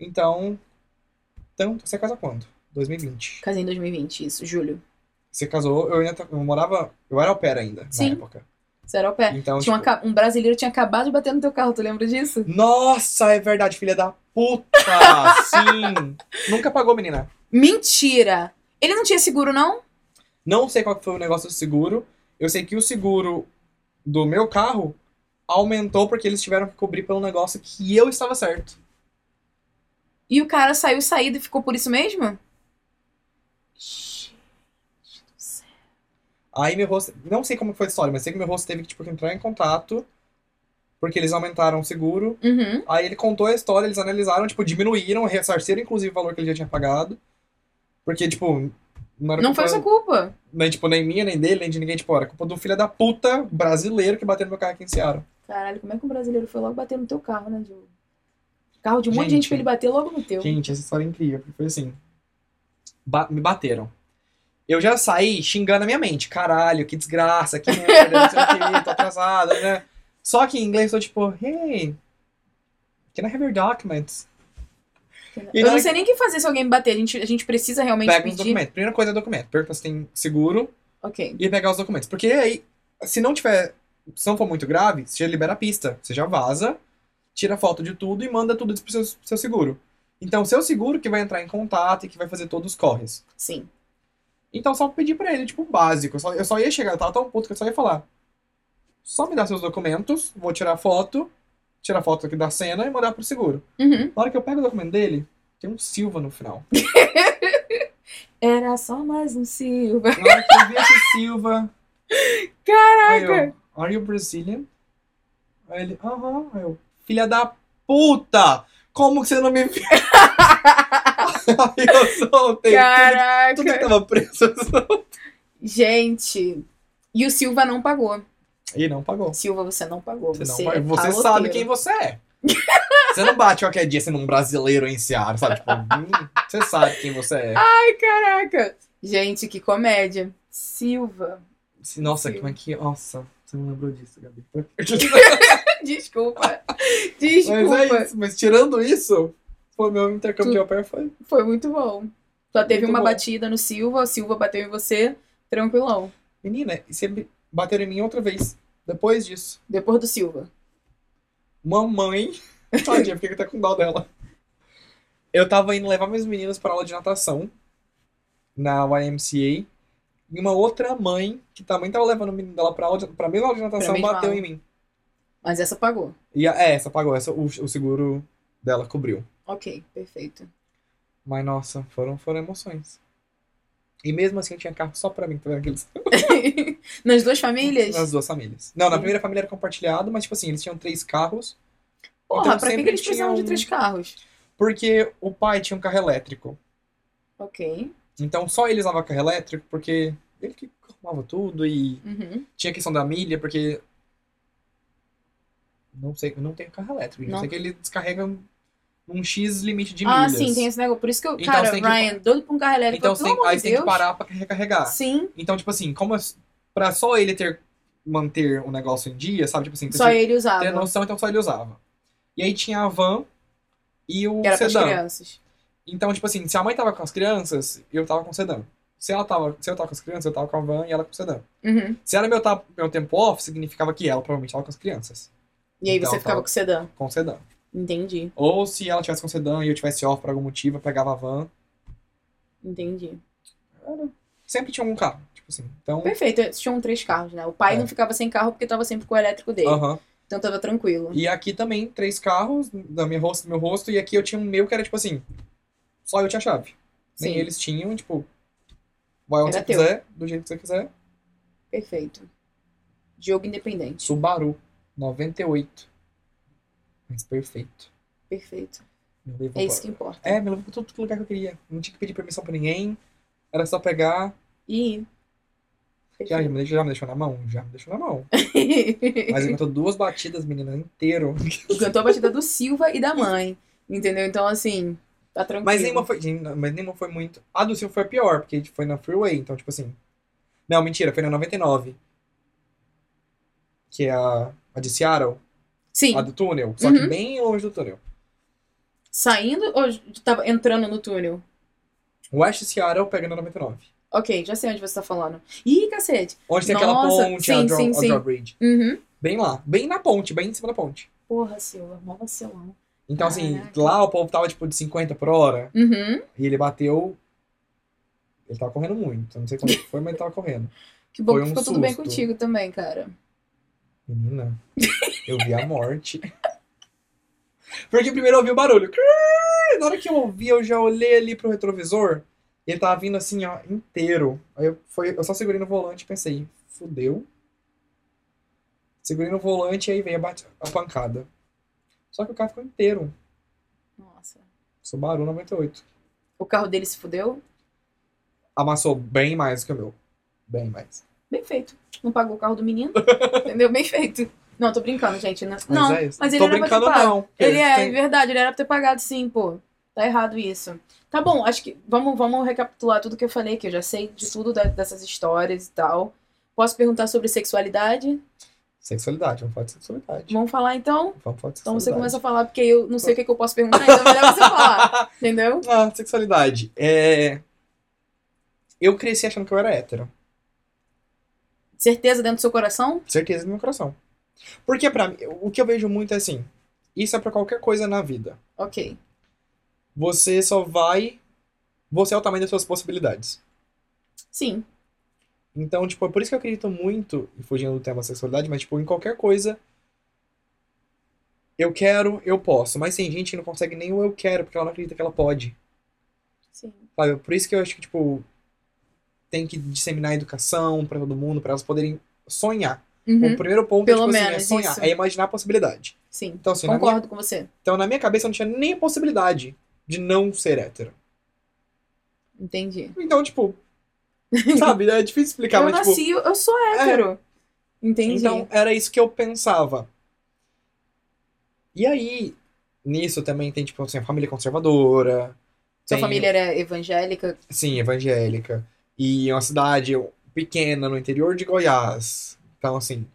Então, então, você casa quando? 2020. Casei em 2020, isso, julho. Você casou, eu ainda eu morava, eu era au pair ainda, Sim. na época. Você era ao pé. Então, Tinha um, tipo, aca- um brasileiro tinha acabado de bater no teu carro, tu lembra disso? Nossa, é verdade, filha da puta! Sim! Nunca pagou, menina. Mentira! Ele não tinha seguro, não? Não sei qual foi o negócio do seguro. Eu sei que o seguro do meu carro aumentou porque eles tiveram que cobrir pelo negócio que eu estava certo. E o cara saiu saído e ficou por isso mesmo? Aí meu rosto. Não sei como foi a história, mas sei que meu rosto teve que, tipo, entrar em contato. Porque eles aumentaram o seguro. Uhum. Aí ele contou a história, eles analisaram, tipo, diminuíram, ressarceram inclusive o valor que ele já tinha pagado. Porque, tipo, não era Não culpa, foi sua culpa. nem, tipo, nem minha, nem dele, nem de ninguém, tipo, era culpa do filho da puta brasileiro que bateu no meu carro aqui em Seattle. Caralho, como é que um brasileiro foi logo bater no teu carro, né, Diogo? Carro de um monte de gente Gente. pra ele bater logo no teu. Gente, essa história é incrível, porque foi assim. ba- me bateram. Eu já saí xingando a minha mente. Caralho, que desgraça, que merda, não sei o que, tô atrasada, né? Só que em inglês eu tô tipo, hey, can I have your documents? E Eu não sei nem o que fazer se alguém me bater. A gente, a gente precisa realmente Pega os pedir. documentos. Primeira coisa é documento. Pergunta se tem seguro Ok. e pegar os documentos. Porque aí, se não tiver, se não for muito grave, você já libera a pista. Você já vaza, tira foto de tudo e manda tudo isso pro seu, seu seguro. Então, seu seguro que vai entrar em contato e que vai fazer todos os corres. Sim. Então, só pedir pra ele, tipo, básico. Eu só, eu só ia chegar, eu tava tão puto que eu só ia falar. Só me dá seus documentos, vou tirar foto, tirar foto aqui da cena e mandar pro seguro. Uhum. Na hora que eu pego o documento dele, tem um Silva no final. Era só mais um Silva. Na hora que eu vi esse Silva. Aí eu, Are you Brazilian? Aí ele, aham. Aí eu, filha da puta! Como que você não me viu? Eu soltei. Tudo, Caraca. tudo que tava preso. eu soltei. Gente. E o Silva não pagou. E não pagou. Silva, você não pagou. Você, Você, não, é você caloteiro. sabe quem você é. Você não bate qualquer dia sendo um brasileiro em Seara, sabe? Tipo, hum, você sabe quem você é. Ai, caraca. Gente, que comédia. Silva. Nossa, Sim. como é que. Nossa, você não lembrou disso, Gabi. Desculpa. Mas Desculpa. é isso. Mas tirando isso, foi meu intercâmbio de au pair foi. Foi muito bom. Só teve Muito uma bom. batida no Silva, o Silva bateu em você, tranquilão. Menina, e você bateram em mim outra vez. Depois disso. Depois do Silva. Mamãe. Tadinha, fiquei até com dó dela. Eu tava indo levar meus meninos pra aula de natação na YMCA. E uma outra mãe, que também tava levando o menino dela pra, aula de, pra mesma aula de natação, bateu aula. em mim. Mas essa pagou. E a, é, essa pagou, essa, o, o seguro dela cobriu. Ok, perfeito. Mas nossa, foram, foram emoções. E mesmo assim eu tinha carro só pra mim, tá vendo aqueles? Nas duas famílias? Nas duas famílias. Não, na Sim. primeira família era compartilhado, mas tipo assim, eles tinham três carros. Porra, Então pra que, que eles precisavam de um- três carros? Porque o pai tinha um carro elétrico. Ok. Então só ele usava carro elétrico porque ele que arrumava tudo e Uhum. tinha questão da milha, porque. Não sei, eu não tenho carro elétrico. Eu Não. sei que ele descarrega um, X limite de Ah, milhas. sim, tem esse negócio. Por isso que eu. Então cara, tem que- Ryan, doido pra um carro elétrico. Então pelo amor aí de tem que parar pra recarregar. Sim. Então, tipo assim, como pra só ele ter manter o negócio em dia, sabe? Tipo assim, ter, Só ele usava. ter noção, então só ele usava. E aí tinha a van e o Que era sedã. crianças. Então, tipo assim, se a mãe tava com as crianças, eu tava com o sedã. Se ela tava, se eu tava com as crianças, eu tava com a van e ela com o sedã. Uhum. Se era meu, meu tempo off, significava que ela provavelmente tava com as crianças, E aí Então, você ficava com o sedã. com o sedã. Entendi, Ou se ela tivesse com sedã e eu tivesse off por algum motivo, eu pegava a van. entendi. Sempre tinha um carro, tipo assim. Então, Perfeito, tinham três carros, né? O pai É. não ficava sem carro porque tava sempre com o elétrico dele. aham. Então tava tranquilo. E aqui também, três carros da minha rosto, do meu rosto, e aqui eu tinha um meu que era tipo assim, só eu tinha chave. Nem Sim. eles tinham, tipo, vai onde Era você teu. quiser, do jeito que você quiser. Perfeito. Jogo independente. Subaru, 98. Mas perfeito. Perfeito. É isso pra- que importa. É, me levou pra todo lugar que eu queria. Não tinha que pedir permissão pra ninguém. Era só pegar. E. Já, já, me deixou, já me deixou na mão? Já me deixou na mão. Mas aguentou duas batidas, menina, inteiro. Cantou a batida do Silva e da mãe. Entendeu? Então, assim, tá tranquilo. Mas nenhuma foi, mas nenhuma foi muito. A do Silvio foi pior, porque foi na Freeway, então, tipo assim. Não, mentira, foi na 99. Que é a, a de Seattle, Sim, a do túnel. Só que Uhum. bem longe do túnel. saindo ou tava entrando no túnel? West Seattle pega na 99. Ok, já sei onde você tá falando. Ih, cacete. Onde tem aquela Nossa, ponte, sim, a, draw, sim, sim. drawbridge. Uhum. Bem lá. Bem na ponte, bem em cima da ponte. Porra, Silva, mó vacilão. Então, assim, Caraca. lá o povo tava tipo de 50 por hora. Uhum. E ele bateu. Ele tava correndo muito. Eu não sei como que foi, mas ele tava correndo. Que bom Foi que um ficou tudo bem susto. contigo também, cara. Menina, eu vi a morte. Porque primeiro eu ouvi o barulho. Na hora que eu ouvi, eu já olhei ali pro retrovisor. E ele tava vindo assim, ó, inteiro. Aí eu, foi, eu só segurei no volante e pensei, fudeu. Segurei no volante e aí veio a, a pancada. Só que o carro ficou inteiro. Nossa. Subaru 98. O carro dele se fudeu? Amassou bem mais do que o meu. Bem mais. Bem feito. Não pagou o carro do menino. entendeu? Bem feito. Não, tô brincando, gente. Não, Mas não, é mas ele Tô era pra ter brincando, pago. não. Ele é, Tem- verdade, ele era pra ter pagado sim, pô. Tá errado isso. Tá bom, acho que. Vamos, vamos recapitular tudo que eu falei, que eu já sei de tudo da- dessas histórias e tal. Posso perguntar sobre sexualidade? Sexualidade, vamos falar de sexualidade. Vamos falar então? Vamos falar de Então sexualidade. você começa a falar, porque eu não sei o que, que eu posso perguntar, então é melhor você falar. Entendeu? Ah, sexualidade. É... Eu cresci achando que eu era hétero. Certeza dentro do seu coração? Certeza no meu coração. Porque mim, o que eu vejo muito é assim, isso é pra qualquer coisa na vida. Ok. Você só vai... Você é o tamanho das suas possibilidades. Sim. Então, tipo, é por isso que eu acredito muito, e fugindo do tema sexualidade, mas, tipo, em qualquer coisa, eu quero, eu posso. Mas tem gente que não consegue nem o eu quero, porque ela não acredita que ela pode. Sim. Sabe? Por isso que eu acho que, tipo, tem que disseminar educação pra todo mundo, pra elas poderem sonhar. Uhum. O primeiro ponto Pelo é, tipo, assim, menos é sonhar, isso. é imaginar a possibilidade. Sim. Então, assim, na minha, Concordo com você. então, na minha cabeça não tinha nem a possibilidade de não ser hétero. Entendi. Então, tipo, sabe, é difícil explicar, eu mas, tipo, nasci, eu sou hétero. Entendi. Então, era isso que eu pensava. E aí, nisso também tem, tipo, assim, a família conservadora. Sua tem- família era evangélica? Sim, evangélica. E uma cidade pequena no interior de Goiás. Então, assim,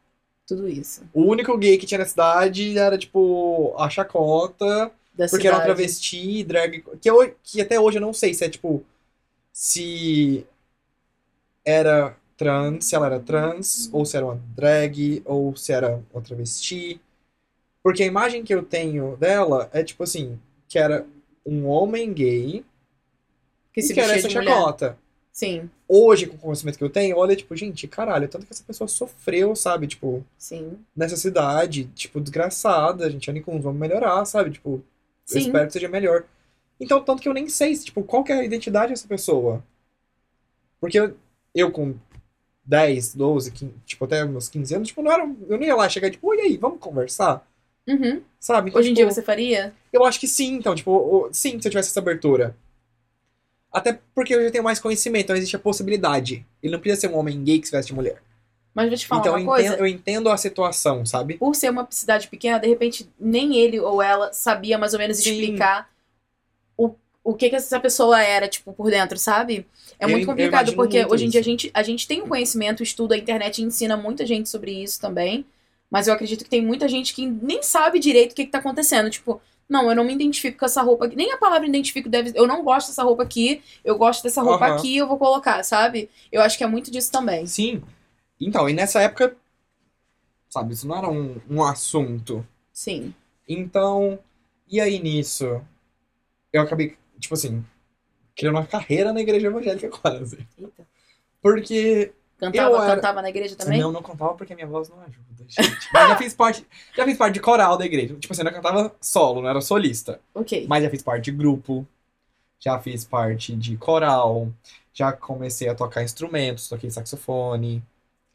Tudo isso. o único gay que tinha na cidade era, tipo, a chacota. Da Porque era um cidade. travesti, drag. Que, eu, que até hoje eu não sei se é, tipo, se era trans, se ela era trans, ou se era uma drag, ou se era uma travesti. Porque a imagem que eu tenho dela é, tipo assim, que era um homem gay Que se que era vestia essa chacota. Sim, Hoje, com o conhecimento que eu tenho, olha, tipo, gente, caralho, tanto que essa pessoa sofreu, sabe? Tipo, sim. nessa cidade, tipo, desgraçada, gente anda com vamos melhorar, sabe? Tipo, eu Sim. espero que seja melhor. Então, tanto que eu nem sei, tipo, qual que é a identidade dessa pessoa. Porque eu, eu com 10, 12, 15, tipo, até meus 15 anos, tipo, não era, eu não ia lá chegar, tipo, e aí, vamos conversar? Uhum. Sabe? Então, Hoje em dia tipo, você faria? Eu acho que sim, então, tipo, sim, se eu tivesse essa abertura. Até porque eu já tenho mais conhecimento, então existe a possibilidade. Ele não precisa ser um homem gay que se veste de mulher. Mas vou te falar então uma eu coisa. entendo, eu entendo a situação, sabe? Por ser uma cidade pequena, de repente, nem ele ou ela sabia mais ou menos Sim. explicar o, o que que essa pessoa era, tipo, por dentro, sabe? É Eu- muito complicado, porque muito hoje em dia a gente, a gente tem um conhecimento, estudo, a internet ensina muita gente sobre isso também. Mas eu acredito que tem muita gente que nem sabe direito o que, que tá acontecendo. Tipo, não, eu não me identifico com essa roupa aqui. Nem a palavra identifico deve. Eu não gosto dessa roupa aqui, eu gosto dessa roupa Aham. aqui, eu vou colocar, sabe? Eu acho que é muito disso também. Sim. Então, e nessa época, sabe, isso não era um, um assunto. Sim. Então, e aí nisso, eu acabei, tipo assim, criando uma carreira na igreja evangélica agora, assim. Eita. Porque Cantava, Eu era- cantava na igreja também? Não, não cantava porque minha voz não ajuda, gente. Mas já fiz parte, já fiz parte de coral da igreja. Tipo assim, eu não cantava solo, não era solista. Ok. Mas já fiz parte de grupo, já fiz parte de coral, já comecei a tocar instrumentos, toquei saxofone,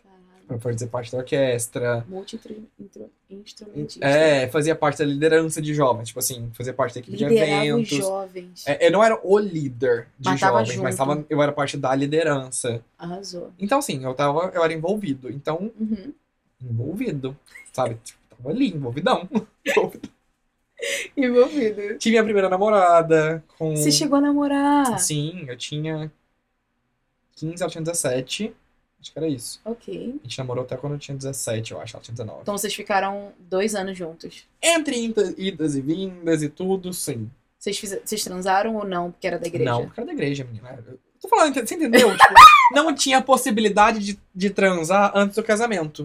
Caralho. pra fazer parte da orquestra. Multi-instrumentista. É, fazia parte da liderança de jovens, tipo assim, fazia parte da equipe de Liderava os eventos. jovens. É, eu não era o líder de Mas jovens, mas tava, eu era parte da liderança. Arrasou. Então, assim, eu tava, eu era envolvido. Então, Uhum. Envolvido, sabe? Tipo, tava ali, envolvidão. Envolvido. Envolvido. Tive minha primeira namorada com... Você chegou a namorar? Sim, eu tinha 15, ela tinha 17. Acho que era isso. Ok. A gente namorou até quando eu tinha 17, eu acho. Ela tinha 19. Então vocês ficaram dois anos juntos. Entre ida- idas e vindas e tudo, sim. Vocês, fiz- vocês transaram ou não? Porque era da igreja? Não, porque era da igreja, menina. Eu tô falando, você entendeu? Tipo, não tinha possibilidade de, de transar antes do casamento.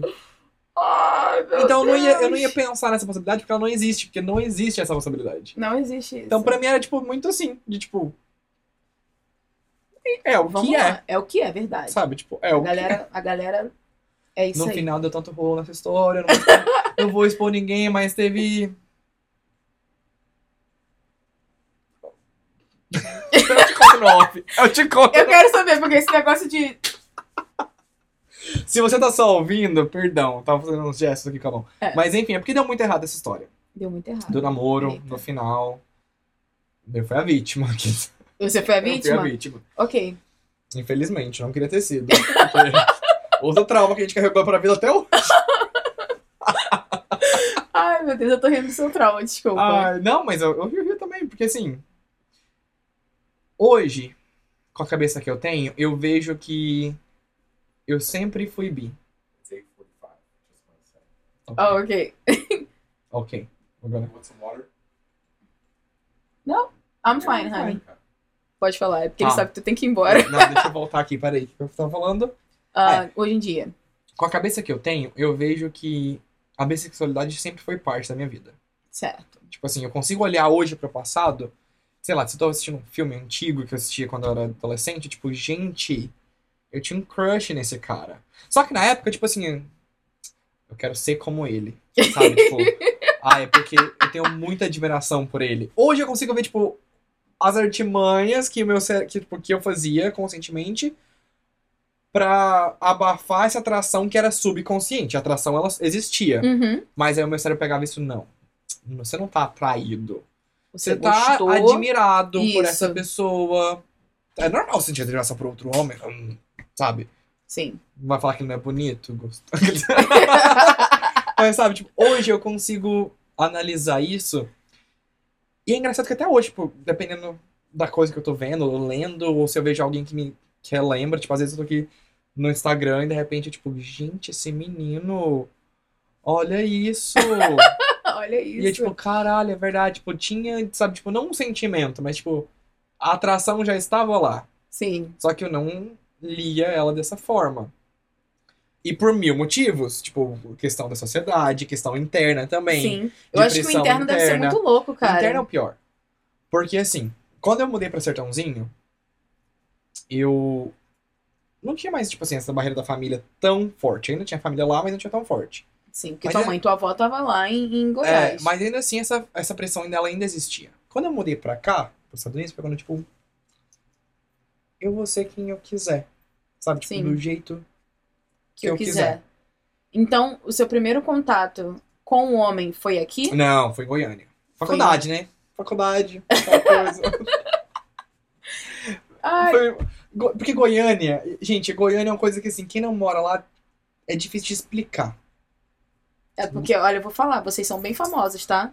Ai, Então eu não, ia, eu não ia pensar nessa possibilidade porque ela não existe, porque não existe essa possibilidade. Não existe isso. Então pra mim era, tipo, muito assim, de tipo. É o Vamos que é, lá. É o que é, verdade. sabe? Tipo, é A o que é. galera, a galera é isso No aí. final deu tanto rolo nessa história, eu não vou expor, não vou expor ninguém, mas teve. Eu te conto no off. Eu te conto. Eu quero saber, porque esse negócio de. Se você tá só ouvindo, perdão, tava fazendo uns gestos aqui com a mão. É. Mas enfim, é porque deu muito errado essa história. Deu muito errado. Do namoro, Eita. no final. Eu fui a vítima. Você foi a Eu fui vítima? a vítima. Ok. Infelizmente, não queria ter sido. Outro trauma que a gente carregou pra vida até hoje. Ai, meu Deus, eu tô rindo do seu trauma, desculpa. Ah, não, mas eu, eu ri- ri também, porque assim. Hoje, com a cabeça que eu tenho, eu vejo que eu sempre fui bi. It's 8:45. Just want to say. Ok. Ah, ok. Ok. We're gonna- want some water? I'm fine, honey. Okay. Pode falar, é porque ele Ah. sabe que tu tem que ir embora. Não, deixa eu voltar aqui, peraí. O que eu tava falando? Ah, Hoje em dia. Com a cabeça que eu tenho, eu vejo que a bissexualidade sempre foi parte da minha vida. Certo. Tipo assim, eu consigo olhar hoje pro passado, sei lá, se eu tô assistindo um filme antigo que eu assistia quando eu era adolescente, tipo, gente, eu tinha um crush nesse cara. Só que na época, tipo assim, eu quero ser como ele, sabe? tipo, ah, é porque eu tenho muita admiração por ele. Hoje eu consigo ver, tipo, as artimanhas que, meu, que, tipo, que eu fazia conscientemente pra abafar essa atração que era subconsciente. A atração, ela existia. Uhum. Mas aí o meu cérebro pegava isso, não. Você não tá atraído. Você, Você tá admirado por Isso. essa pessoa. É normal sentir admiração por outro homem, hum, sabe? Sim. Não vai falar que não é bonito? Mas sabe, tipo, hoje eu consigo analisar isso. E é engraçado que até hoje, tipo, dependendo da coisa que eu tô vendo, ou lendo, ou se eu vejo alguém que me que relembra, tipo, às vezes eu tô aqui no Instagram e de repente, eu, tipo, gente, esse menino, olha isso. Olha isso. E é tipo, caralho, é verdade. Tipo, tinha, sabe, tipo, não um sentimento, mas tipo, a atração já estava lá. Sim. Só que eu não lia ela dessa forma. E por mil motivos, tipo, questão da sociedade, questão interna também. Sim. Eu acho que o interno deve ser interna. muito louco, cara. Interna é o pior. Porque assim, quando eu mudei pra Sertãozinho, eu não tinha mais, tipo assim, essa barreira da família tão forte. Eu ainda tinha família lá, mas não tinha tão forte. Sim, porque Mas tua é- mãe e tua avó tava lá em, em É, Goiás. mas ainda assim, essa, essa pressão dela ainda existia. Quando eu mudei pra cá, pros Estados Unidos, foi quando, tipo, eu vou ser quem eu quiser. Sabe? Tipo, Sim. do jeito que eu quiser. Então, o seu primeiro contato com o homem foi aqui? Não, foi em Goiânia. Faculdade, né? Faculdade, aquela coisa. Ai, Foi- Porque Goiânia, gente, Goiânia é uma coisa que, assim, quem não mora lá é difícil de explicar. é porque, olha, eu vou falar, vocês são bem famosos, tá?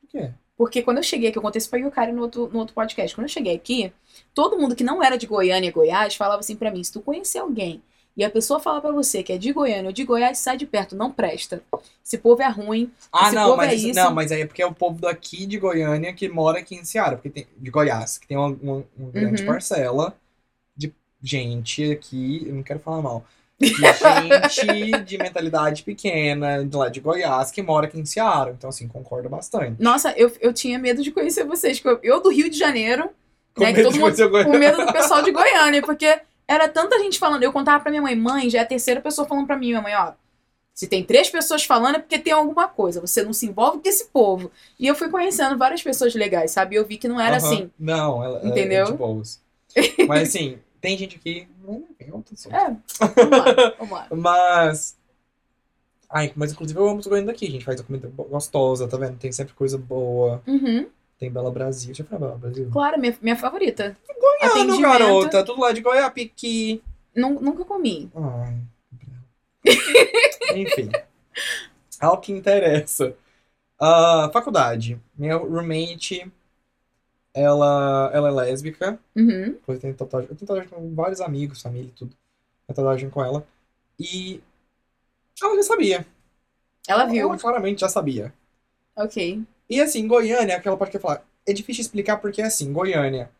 Por quê? Porque quando eu cheguei aqui, eu contei isso pra Yukari no outro, no outro podcast. Quando eu cheguei aqui, todo mundo que não era de Goiânia e Goiás falava assim pra mim: se tu conhecer alguém e a pessoa fala pra você que é de Goiânia ou de Goiás, sai de perto, não presta. Esse povo é ruim. Ah, Esse não, povo mas é isso- não, mas aí é porque é o povo daqui de Goiânia que mora aqui em Ceará, porque tem, de Goiás, que tem uma, uma- uma grande Uhum. parcela de gente aqui, eu não quero falar mal, gente de mentalidade pequena, de lá de Goiás, que mora aqui em Ceará. Então, assim, concordo bastante. Nossa, eu, eu tinha medo de conhecer vocês. Eu, eu do Rio de Janeiro, Com né, medo de mundo- com medo do pessoal de Goiânia, porque era tanta gente falando. Eu contava pra minha mãe, mãe, já é a terceira pessoa falando pra mim, minha mãe, ó. Se tem três pessoas falando é porque tem alguma coisa. Você não se envolve com esse povo. E eu fui conhecendo várias pessoas legais, sabe? E eu vi que não era assim. Não, ela ela Entendeu? é de boas. Mas, assim, tem gente aqui... É, vamos lá, vamos lá. Mas. Ai, mas inclusive eu amo os goianos daqui, a gente faz comida gostosa, tá vendo? Tem sempre coisa boa. Uhum, Tem Bela Brasil. Já foi Bela Brasil? claro, minha, minha favorita. Atendimento. garota. Tudo lá de Goiapiqui. Nu- nunca comi. Ai. Enfim. Ao que interessa. Ah, faculdade. Minha roommate, ela, ela é lésbica. Uhum. Depois eu tenho tatuagem. Eu tenho tatuagem com vários amigos, família e tudo. Tenho tatuagem com ela. E ela já sabia. Ela viu. Ela claramente já sabia. Ok. E assim, Goiânia, aquela parte que eu falar, é difícil explicar porque assim, Goiânia,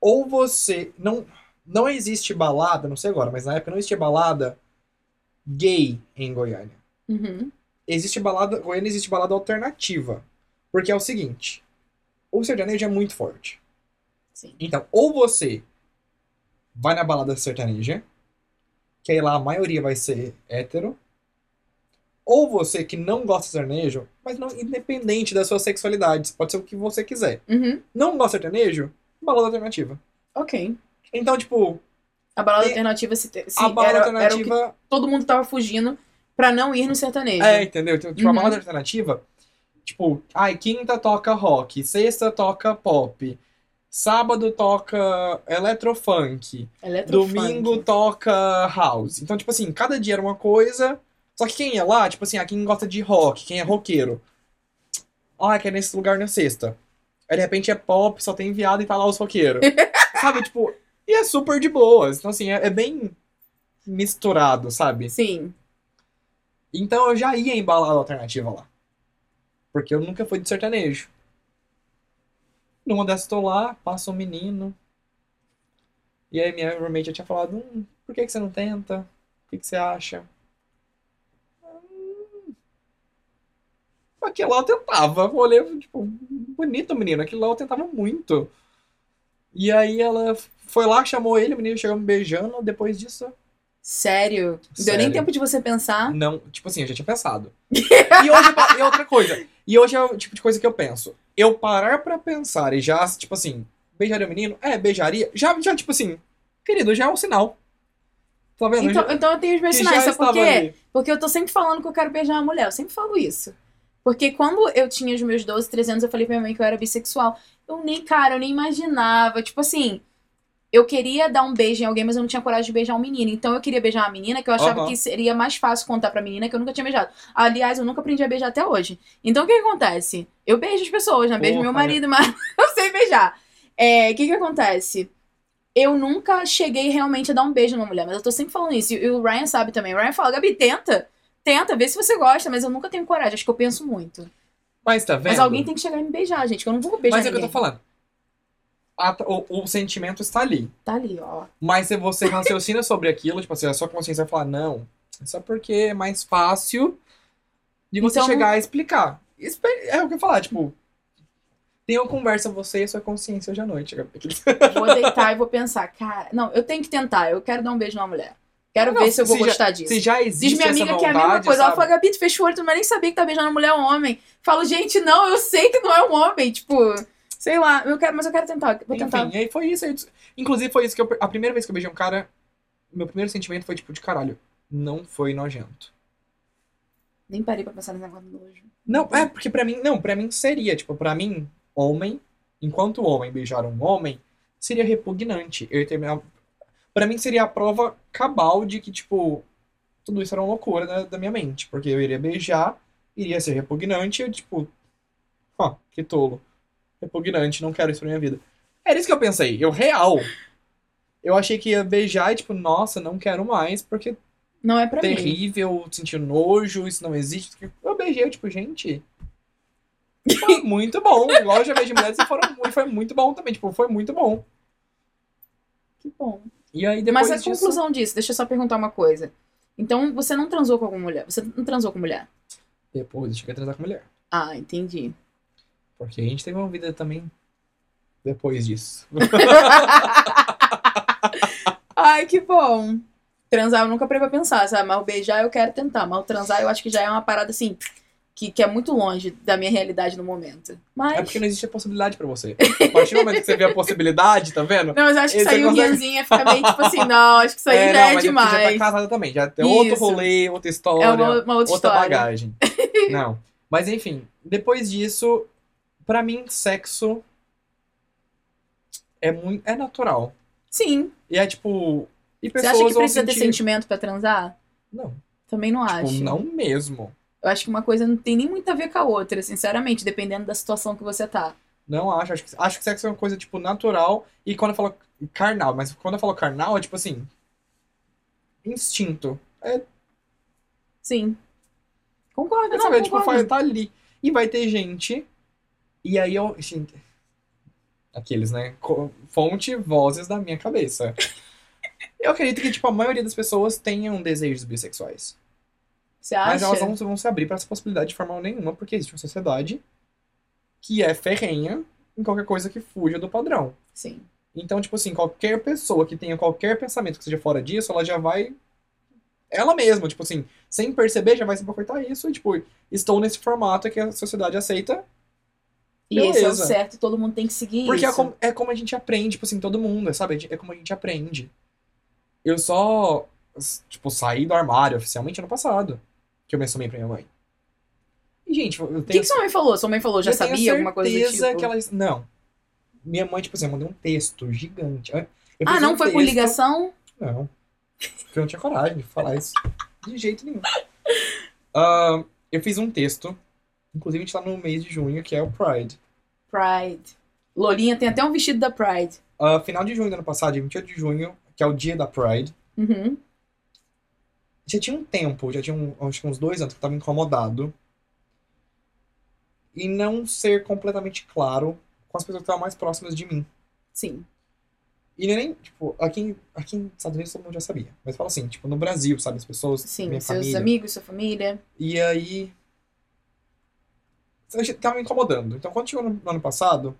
ou você não não existe balada, não sei agora, mas na época não existia balada gay em Goiânia. Uhum. Existe balada, Goiânia existe balada alternativa, porque é o seguinte, o sertanejo é muito forte. Sim. Então, ou você vai na balada sertaneja, que aí lá a maioria vai ser hétero, ou você que não gosta de sertanejo, mas não independente da sua sexualidade, pode ser o que você quiser. Uhum. Não gosta de sertanejo, balada alternativa. Ok. Então, tipo, A balada alternativa se, te- se a balada era, era alternativa todo mundo tava fugindo pra não ir no sertanejo. É, entendeu? Então, Tipo, a Uhum. balada alternativa, tipo, ai, quinta toca rock, sexta toca pop, sábado toca Eletrofunk. domingo toca house. Então, tipo assim, cada dia era uma coisa. Só que quem ia lá, tipo assim, ah, quem gosta de rock, quem é roqueiro. Ah, que é nesse lugar na sexta. Aí de repente é pop, só tem viado e tá lá os roqueiros. sabe, tipo, e é super de boas. Então, assim, é, é bem misturado, sabe? Sim. Então eu já ia em balada alternativa lá. Porque eu nunca fui de sertanejo. Numa dessas tô lá, passa um menino. E aí minha roommate já tinha falado, hum, por que que você não tenta? O que que você acha? Hum. Aquilo lá eu tentava. Eu olhei, tipo, bonito menino. Aquilo lá eu tentava muito. E aí ela foi lá, chamou ele, o menino chegou me beijando. Depois disso, Sério? Não deu nem Sério. tempo de você pensar. não, tipo assim, eu já tinha pensado. E hoje, e outra coisa. E hoje é o tipo de coisa que eu penso. Eu parar pra pensar e já, tipo assim, beijaria o menino? É, beijaria. Já, já tipo assim, querido, já é um sinal. Tá vendo? Então, Já- então eu tenho os meus sinais, sabe por quê? ali. Porque eu tô sempre falando que eu quero beijar uma mulher. Eu sempre falo isso. Porque quando eu tinha os meus 12, 13 anos, eu falei pra minha mãe que eu era bissexual. Eu nem, cara, eu nem imaginava. Tipo assim, eu queria dar um beijo em alguém, mas eu não tinha coragem de beijar um menino. Então eu queria beijar uma menina que eu achava Aham. que seria mais fácil contar pra menina que eu nunca tinha beijado. Aliás, eu nunca aprendi a beijar até hoje. Então o que, que acontece? Eu beijo as pessoas, né? Beijo Porra, meu marido, mas eu sei beijar. É, o que, que acontece? Eu nunca cheguei realmente a dar um beijo numa mulher, mas eu tô sempre falando isso. E o Ryan sabe também. O Ryan fala, Gabi, tenta. Tenta, vê se você gosta, mas eu nunca tenho coragem. Acho que eu penso muito. Mas tá vendo? Mas alguém tem que chegar e me beijar, gente, que eu não vou beijar Mas é o que eu tô falando. A- o, o sentimento está ali. Tá ali, ó. Mas se você raciocina sobre aquilo, tipo assim, a sua consciência vai falar, não, é só porque é mais fácil de você Então- chegar e explicar. É o que eu falar, tipo, tenha uma conversa você e a sua consciência hoje à noite. Vou deitar e vou pensar, cara, não, eu tenho que tentar. Eu quero dar um beijo numa mulher. Quero Não, ver se eu vou se já- gostar disso. Se já existe Diz minha amiga que é a mesma coisa. Ela sabe? fala, Gabi, tu fecha o olho, tu não vai nem saber que tá beijando mulher ou homem. Falo, gente, não, eu sei que não é um homem. Tipo, sei lá, eu quero, mas eu quero tentar. Vou tentar. Enfim, e aí foi isso. aí- Inclusive foi isso que eu... A primeira vez que eu beijei um cara, meu primeiro sentimento foi tipo, de caralho, não foi nojento. Nem parei pra pensar nesse negócio do nojo. Não, é, porque pra mim, não, pra mim seria, tipo, pra mim, homem, enquanto homem beijar um homem, seria repugnante. Eu ia terminar. Pra mim seria a prova cabal de que, tipo, tudo isso era uma loucura da, da minha mente. Porque eu iria beijar, iria ser repugnante, e eu, tipo, Ó, que tolo. Repugnante, não quero isso pra minha vida. Era isso que eu pensei. Eu, real. Eu achei que ia beijar e, tipo, nossa, não quero mais, porque Não é pra mim. terrível, sentir nojo, isso não existe. Eu beijei, eu, tipo, gente. Foi muito bom. Igual eu já beijei mulheres e foram, foi muito bom também. Tipo, foi muito bom. Que bom. E aí depois Mas a disso. conclusão disso, deixa eu só perguntar uma coisa. Então, você não transou com alguma mulher? Você não transou com mulher? Depois eu cheguei a transar com mulher. Ah, entendi. Porque a gente teve uma vida também depois disso. Ai, que bom. Transar eu nunca parei pra pensar, sabe? Mas o beijar eu quero tentar. Mas o transar eu acho que já é uma parada assim, que, que é muito longe da minha realidade no momento. Mas. É porque não existe a possibilidade pra você. A partir do momento que você vê a possibilidade, tá vendo? Não, mas eu acho que sair consegue- guiazinho fica meio tipo assim, não, acho que isso aí já não, é mas demais. Já tá casada também. Já tem outro Isso. rolê, outra história, é uma, uma outra, outra história. bagagem. não. Mas enfim, depois disso, pra mim, sexo é muito. é natural. Sim. E é tipo. E Você pessoas acha que vão precisa ter sentir... sentimento pra transar? Não, Também não tipo, acho. não mesmo. Eu acho que uma coisa não tem nem muito a ver com a outra, sinceramente, dependendo da situação que você tá. Não acho. Acho que, acho que sexo é uma coisa, tipo, natural. E quando eu falo carnal, mas quando eu falo carnal, é tipo assim. Instinto. É, Sim. Concordo, não, sabe? É, tipo, concordo. vai tá ali. E vai ter gente. E aí eu. Gente, aqueles, né? Fonte, vozes da minha cabeça. Eu acredito que, tipo, a maioria das pessoas tenham desejos bissexuais. Você acha? Mas elas não vão se abrir para essa possibilidade de forma nenhuma, porque existe uma sociedade que é ferrenha em qualquer coisa que fuja do padrão. Sim. Então, tipo assim, qualquer pessoa que tenha qualquer pensamento que seja fora disso, ela já vai. Ela mesma, tipo assim, sem perceber, já vai se boicotar isso. E, tipo, estou nesse formato que a sociedade aceita. E esse é o Beleza. certo, todo mundo tem que seguir Porque é isso. como, é como a gente aprende, tipo assim, todo mundo, sabe? É como a gente aprende. Eu só, tipo, saí do armário oficialmente ano passado, que eu me assumi pra minha mãe. E, gente, eu tenho O que, que sua mãe falou? Sua mãe falou, já eu sabia alguma coisa do tipo? que ela... Não. Minha mãe, tipo assim, eu mandei um texto gigante. Ah, não um foi por texto- ligação? Não. Porque eu não tinha coragem de falar isso. De jeito nenhum. Ah, eu fiz um texto, inclusive a gente tá no mês de junho, que é o Pride. Pride. Lolinha tem até um vestido da Pride. Ah, final de junho do ano passado, dia 28 de junho, que é o dia da Pride. Uhum. Já tinha um tempo, já tinha um- acho que uns dois anos que eu tava incomodado. E não ser completamente claro com as pessoas que estavam mais próximas de mim. Sim. E é nem, tipo, aqui, aqui nos Estados Unidos todo mundo já sabia. Mas fala assim, tipo, no Brasil, sabe, as pessoas, Sim, seus família. amigos, sua família. E aí. Eu já tava me incomodando. Então, quando chegou no, no ano passado,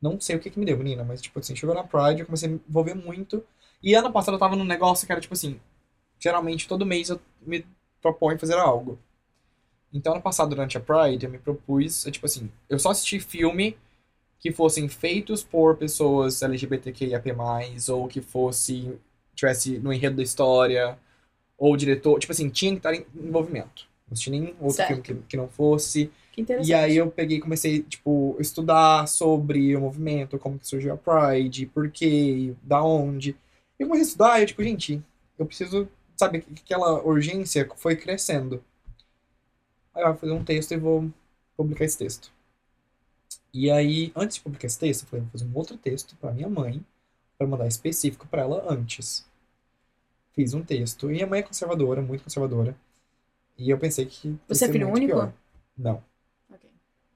não sei o que que me deu, menina, mas, tipo assim, chegou na Pride, eu comecei a me envolver muito. E ano passado eu tava num negócio que era, tipo assim, geralmente todo mês eu me proponho fazer algo. Então, ano passado, durante a Pride, eu me propus, tipo assim, eu só assisti filme que fossem feitos por pessoas LGBTQIAP+, ou que fosse, tivesse no enredo da história, ou diretor, tipo assim, tinha que estar em envolvimento. Não assisti nenhum outro Certo. filme que, que não fosse. Que interessante. E aí eu peguei e comecei, tipo, estudar sobre o movimento, como que surgiu a Pride, por quê, da onde. E eu comecei a estudar e eu, tipo, gente, eu preciso, sabe, que aquela urgência foi crescendo. Aí eu vou fazer um texto e vou publicar esse texto. E aí, antes de publicar esse texto, eu falei, vou fazer um outro texto pra minha mãe, pra mandar específico pra ela antes. Fiz um texto. E minha mãe é conservadora, muito conservadora. E eu pensei que. Você é filho único? pior. Não.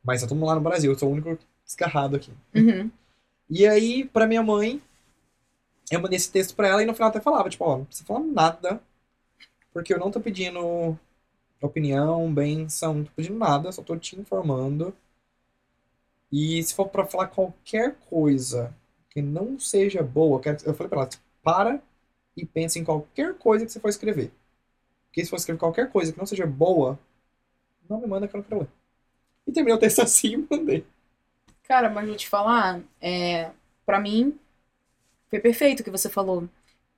Mas tá todo mundo lá no Brasil, eu sou o único escarrado aqui. Uhum. E aí, pra minha mãe, eu mandei esse texto pra ela e no final até falava, tipo, ó, não precisa falar nada, porque eu não tô pedindo opinião, benção, não tô pedindo nada, só tô te informando. E se for pra falar qualquer coisa que não seja boa, eu eu falei pra ela, para e pensa em qualquer coisa que você for escrever. Porque se for escrever qualquer coisa que não seja boa, não me manda que eu não quero ler. E terminei o texto assim e mandei. Cara, mas vou te falar, é, pra mim, foi perfeito o que você falou.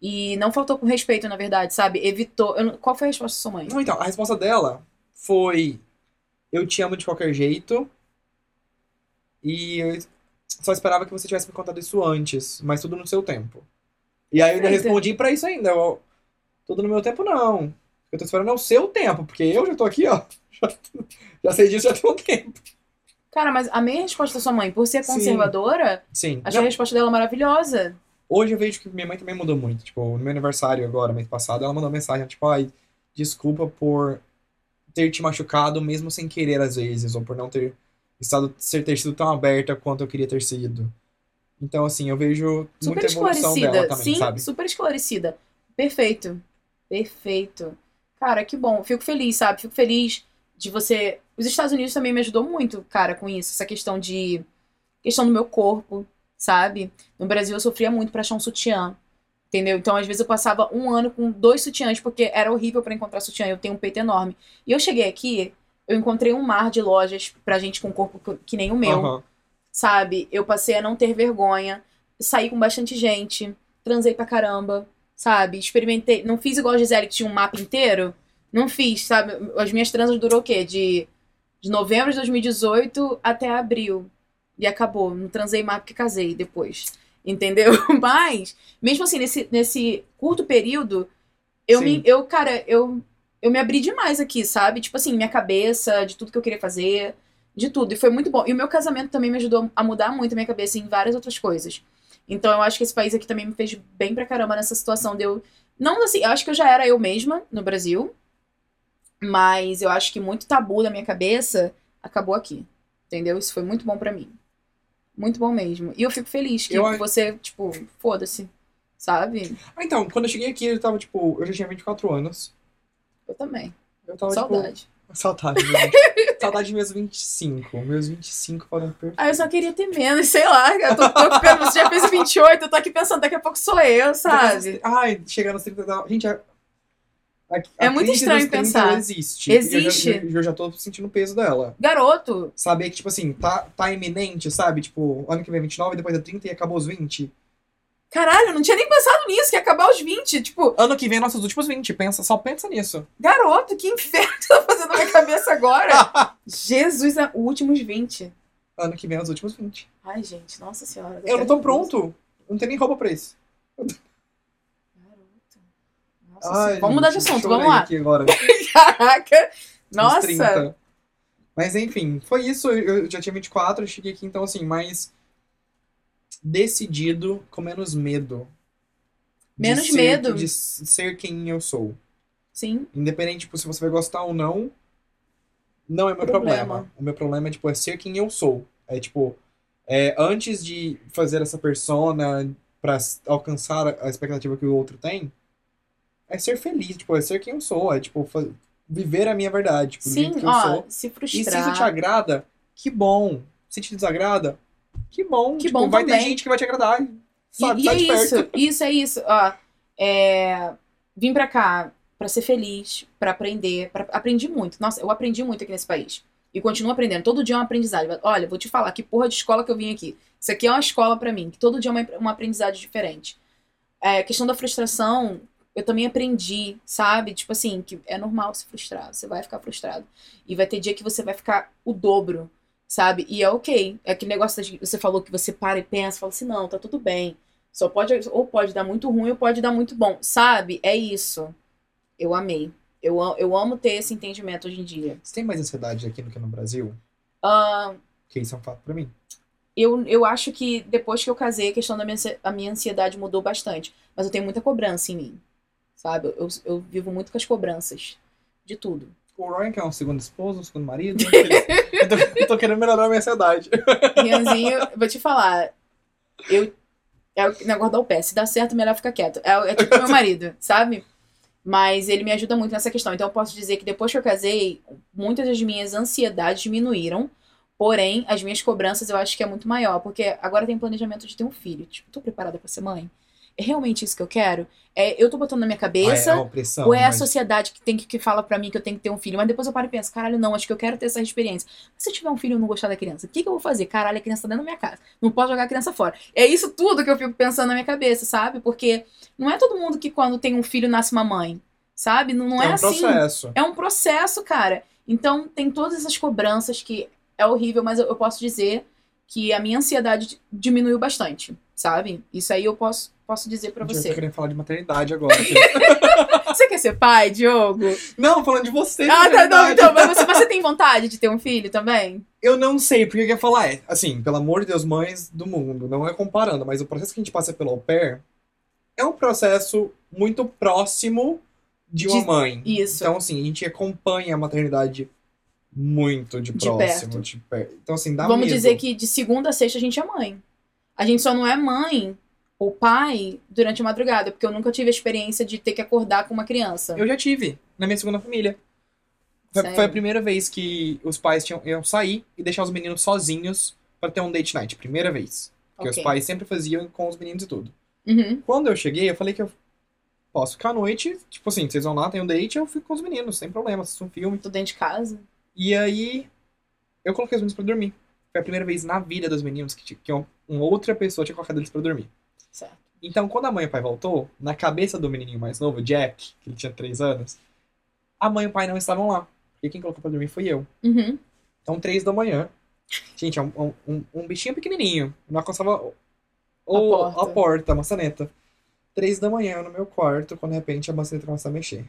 E não faltou com respeito, na verdade, sabe? Evitou. eu Qual foi a resposta da sua mãe? Não, então, a resposta dela foi: Eu te amo de qualquer jeito. E eu só esperava que você tivesse me contado isso antes, mas tudo no seu tempo. E aí eu ainda respondi pra isso ainda. Eu, tudo no meu tempo, não. Eu tô esperando é o seu tempo, porque eu já tô aqui, ó. Já, já sei disso já tem um tempo. Cara, mas a minha resposta da sua mãe, por ser Sim. conservadora, Sim. achei Não, a resposta dela maravilhosa. Hoje eu vejo que minha mãe também mudou muito. Tipo, no meu aniversário agora, mês passado, ela mandou mensagem, tipo, ai, desculpa por ter te machucado, mesmo sem querer às vezes, ou por não ter estado, ser, ter sido tão aberta quanto eu queria ter sido. Então, assim, eu vejo Super muita evolução esclarecida. dela também, Sim, sabe? super esclarecida. Perfeito. Perfeito. Cara, que bom. Fico feliz, sabe? Fico feliz de você. Os Estados Unidos também me ajudou muito, cara, com isso. Essa questão de. questão do meu corpo, sabe? No Brasil eu sofria muito pra achar um sutiã. Entendeu? Então, às vezes, eu passava um ano com dois sutiãs, porque era horrível pra encontrar sutiã. Eu tenho um peito enorme. E eu cheguei aqui, eu encontrei um mar de lojas pra gente com corpo que- nem o meu Aham. sabe? Eu passei a não ter vergonha, saí com bastante gente, transei pra caramba, sabe? Experimentei, não fiz igual a Gisele que tinha um mapa inteiro, não fiz, sabe? As minhas transas durou o quê? De, de novembro de 2018 até abril. E acabou, não transei mais porque casei depois. Entendeu? Mas, mesmo assim, nesse, nesse curto período, eu Sim. me. Eu, cara, eu, eu me abri demais aqui, sabe? Tipo assim, minha cabeça, de tudo que eu queria fazer de tudo. E foi muito bom. E o meu casamento também me ajudou a mudar muito a minha cabeça em várias outras coisas. Então eu acho que esse país aqui também me fez bem pra caramba nessa situação de eu. Não assim, eu acho que eu já era eu mesma no Brasil. Mas eu acho que muito tabu da minha cabeça acabou aqui. Entendeu? Isso foi muito bom pra mim. Muito bom mesmo. E eu fico feliz que Eu você, tipo, foda-se. Sabe? Ah, então, quando eu cheguei aqui, eu tava, tipo, eu já tinha 24 anos. Eu também. Eu tava, tipo, Saudade. Saudade, meus 25. Meus 25 foram perfeitos. Ah, eu só queria ter menos, sei lá. Eu tô, tô ficando, você já fez 28, eu tô aqui pensando, daqui a pouco sou eu, sabe? Ai, chegar nos 30 da... Gente, a... a- É a muito estranho dos 30 pensar. existe. Existe. Eu já, eu já tô sentindo o peso dela. Garoto, Saber que, tipo assim, tá, tá iminente, sabe? Tipo, ano que vem é 29, depois é 30 e acabou os 20. Caralho, eu não tinha nem pensado nisso, que ia acabar os 20. Tipo, Ano que vem nossos últimos 20. Pensa, só pensa nisso. garoto, que inferno que tá fazendo na minha cabeça agora? Jesus, é últimos 20. ano que vem os últimos 20. Ai, gente, nossa senhora. Eu não tô pronto. Eu não tenho nem roupa pra isso. Garoto. Nossa Ai, senhora. Vamos mudar de gente, assunto, vamos lá. Caraca. Nossa. 30. Mas enfim, foi isso. Eu já tinha 24, eu cheguei aqui, então assim, mais decidido, com menos medo. Menos ser- medo. De ser quem eu sou. Sim, Independente, tipo, se você vai gostar ou não, não é meu Problema. problema. O meu problema é, tipo, é ser quem eu sou. É, tipo, é, antes de fazer essa persona pra s- alcançar a expectativa que o outro tem, é ser feliz, tipo, é ser quem eu sou. É, tipo, viver a minha verdade, tipo, sim, ó, se E se frustrar. isso te agrada, que bom. Se te desagrada, que bom. Que Tipo, bom vai ter também. gente que vai te agradar. Sabe, e, e sai é isso, isso é isso. Ó, é, vim pra cá pra ser feliz, pra aprender. Pra, aprendi muito. Nossa, eu aprendi muito aqui nesse país. E continuo aprendendo. Todo dia é um aprendizado. Olha, vou te falar que porra de escola que eu vim aqui. Isso aqui é uma escola pra mim. Que todo dia é uma, uma aprendizado diferente. É, questão da frustração, eu também aprendi, sabe? Tipo assim, que é normal se frustrar. Você vai ficar frustrado. E vai ter dia que você vai ficar o dobro, sabe? E é ok. É aquele negócio que você falou que você para e pensa, fala assim, não, tá tudo bem. Só pode, ou pode dar muito ruim ou pode dar muito bom. Sabe? É isso. Eu amei. Eu, eu amo ter esse entendimento hoje em dia. Você tem mais ansiedade aqui do que no Brasil? Ah, Que isso é um fato pra mim. eu, eu acho que depois que eu casei, a questão da minha, a minha ansiedade mudou bastante. Mas eu tenho muita cobrança em mim. Sabe? Eu, eu vivo muito com as cobranças. De tudo. O Ryan, que é um segundo esposo, um segundo marido. eu, tô, eu tô querendo melhorar a minha ansiedade. Rianzinho, vou te falar. Eu. É o negócio dar o pé. Se dá certo, melhor ficar quieto. É, é tipo meu marido, sabe? Mas ele me ajuda muito nessa questão. Então eu posso dizer que depois que eu casei, muitas das minhas ansiedades diminuíram. Porém, as minhas cobranças eu acho que é muito maior. Porque agora tem planejamento de ter um filho. Tipo, tô preparada pra ser mãe? É realmente isso que eu quero? É, eu tô botando na minha cabeça. Ah, é uma pressão. Ou é a mas- sociedade que tem que, que fala pra mim que eu tenho que ter um filho? Mas depois eu paro e penso, caralho, não, acho que eu quero ter essa experiência. Mas se eu tiver um filho e eu não gostar da criança, o que, que eu vou fazer? Caralho, a criança tá dentro da minha casa. Não posso jogar a criança fora. É isso tudo que eu fico pensando na minha cabeça, sabe? Porque não é todo mundo que quando tem um filho nasce uma mãe, sabe? Não, não é, é um assim. processo. É um processo, cara. Então tem todas essas cobranças que é horrível, mas eu, eu posso dizer que a minha ansiedade diminuiu bastante, sabe? Isso aí eu posso, posso dizer pra Gente, Eu você. tô querendo falar de maternidade agora. Você quer ser pai, Diogo? Não, falando de você. Ah, tá, não, então, mas você, você tem vontade de ter um filho também? Eu não sei, porque eu ia falar, é, assim, pelo amor de Deus, mães do mundo, não é comparando, mas o processo que a gente passa pelo au pair é um processo muito próximo de uma De- mãe. Isso. Então, assim, a gente acompanha a maternidade muito de De próximo. perto. De perto. Então, assim, dá Vamos medo. dizer que de segunda a sexta a gente é mãe. A gente só não é mãe ou pai durante a madrugada, porque eu nunca tive a experiência de ter que acordar com uma criança. Eu já tive, na minha segunda família. Foi, foi a primeira vez que os pais tinham, iam sair e deixar os meninos sozinhos pra ter um date night. Primeira vez. Porque Ok. os pais sempre faziam com os meninos e tudo. Uhum. Quando eu cheguei, eu falei que eu posso ficar à noite. Tipo assim, vocês vão lá, tem um date, eu fico com os meninos, sem problema, assisto um filme. Tô dentro de casa. E aí, eu coloquei os meninos pra dormir. Foi a primeira vez na vida dos meninos que, tinha- que uma outra pessoa tinha colocado eles pra dormir. Certo. Então, quando a mãe e o pai voltou, na cabeça do menininho mais novo, Jack, que ele tinha 3 anos, a mãe e o pai não estavam lá. E quem colocou pra dormir foi eu. Uhum. Então, 3 da manhã. Gente, é um, um, um- um bichinho pequenininho. Não alcançava o, A a, porta. porta. a maçaneta. 3 da manhã no meu quarto, quando de repente a maçaneta começa a mexer.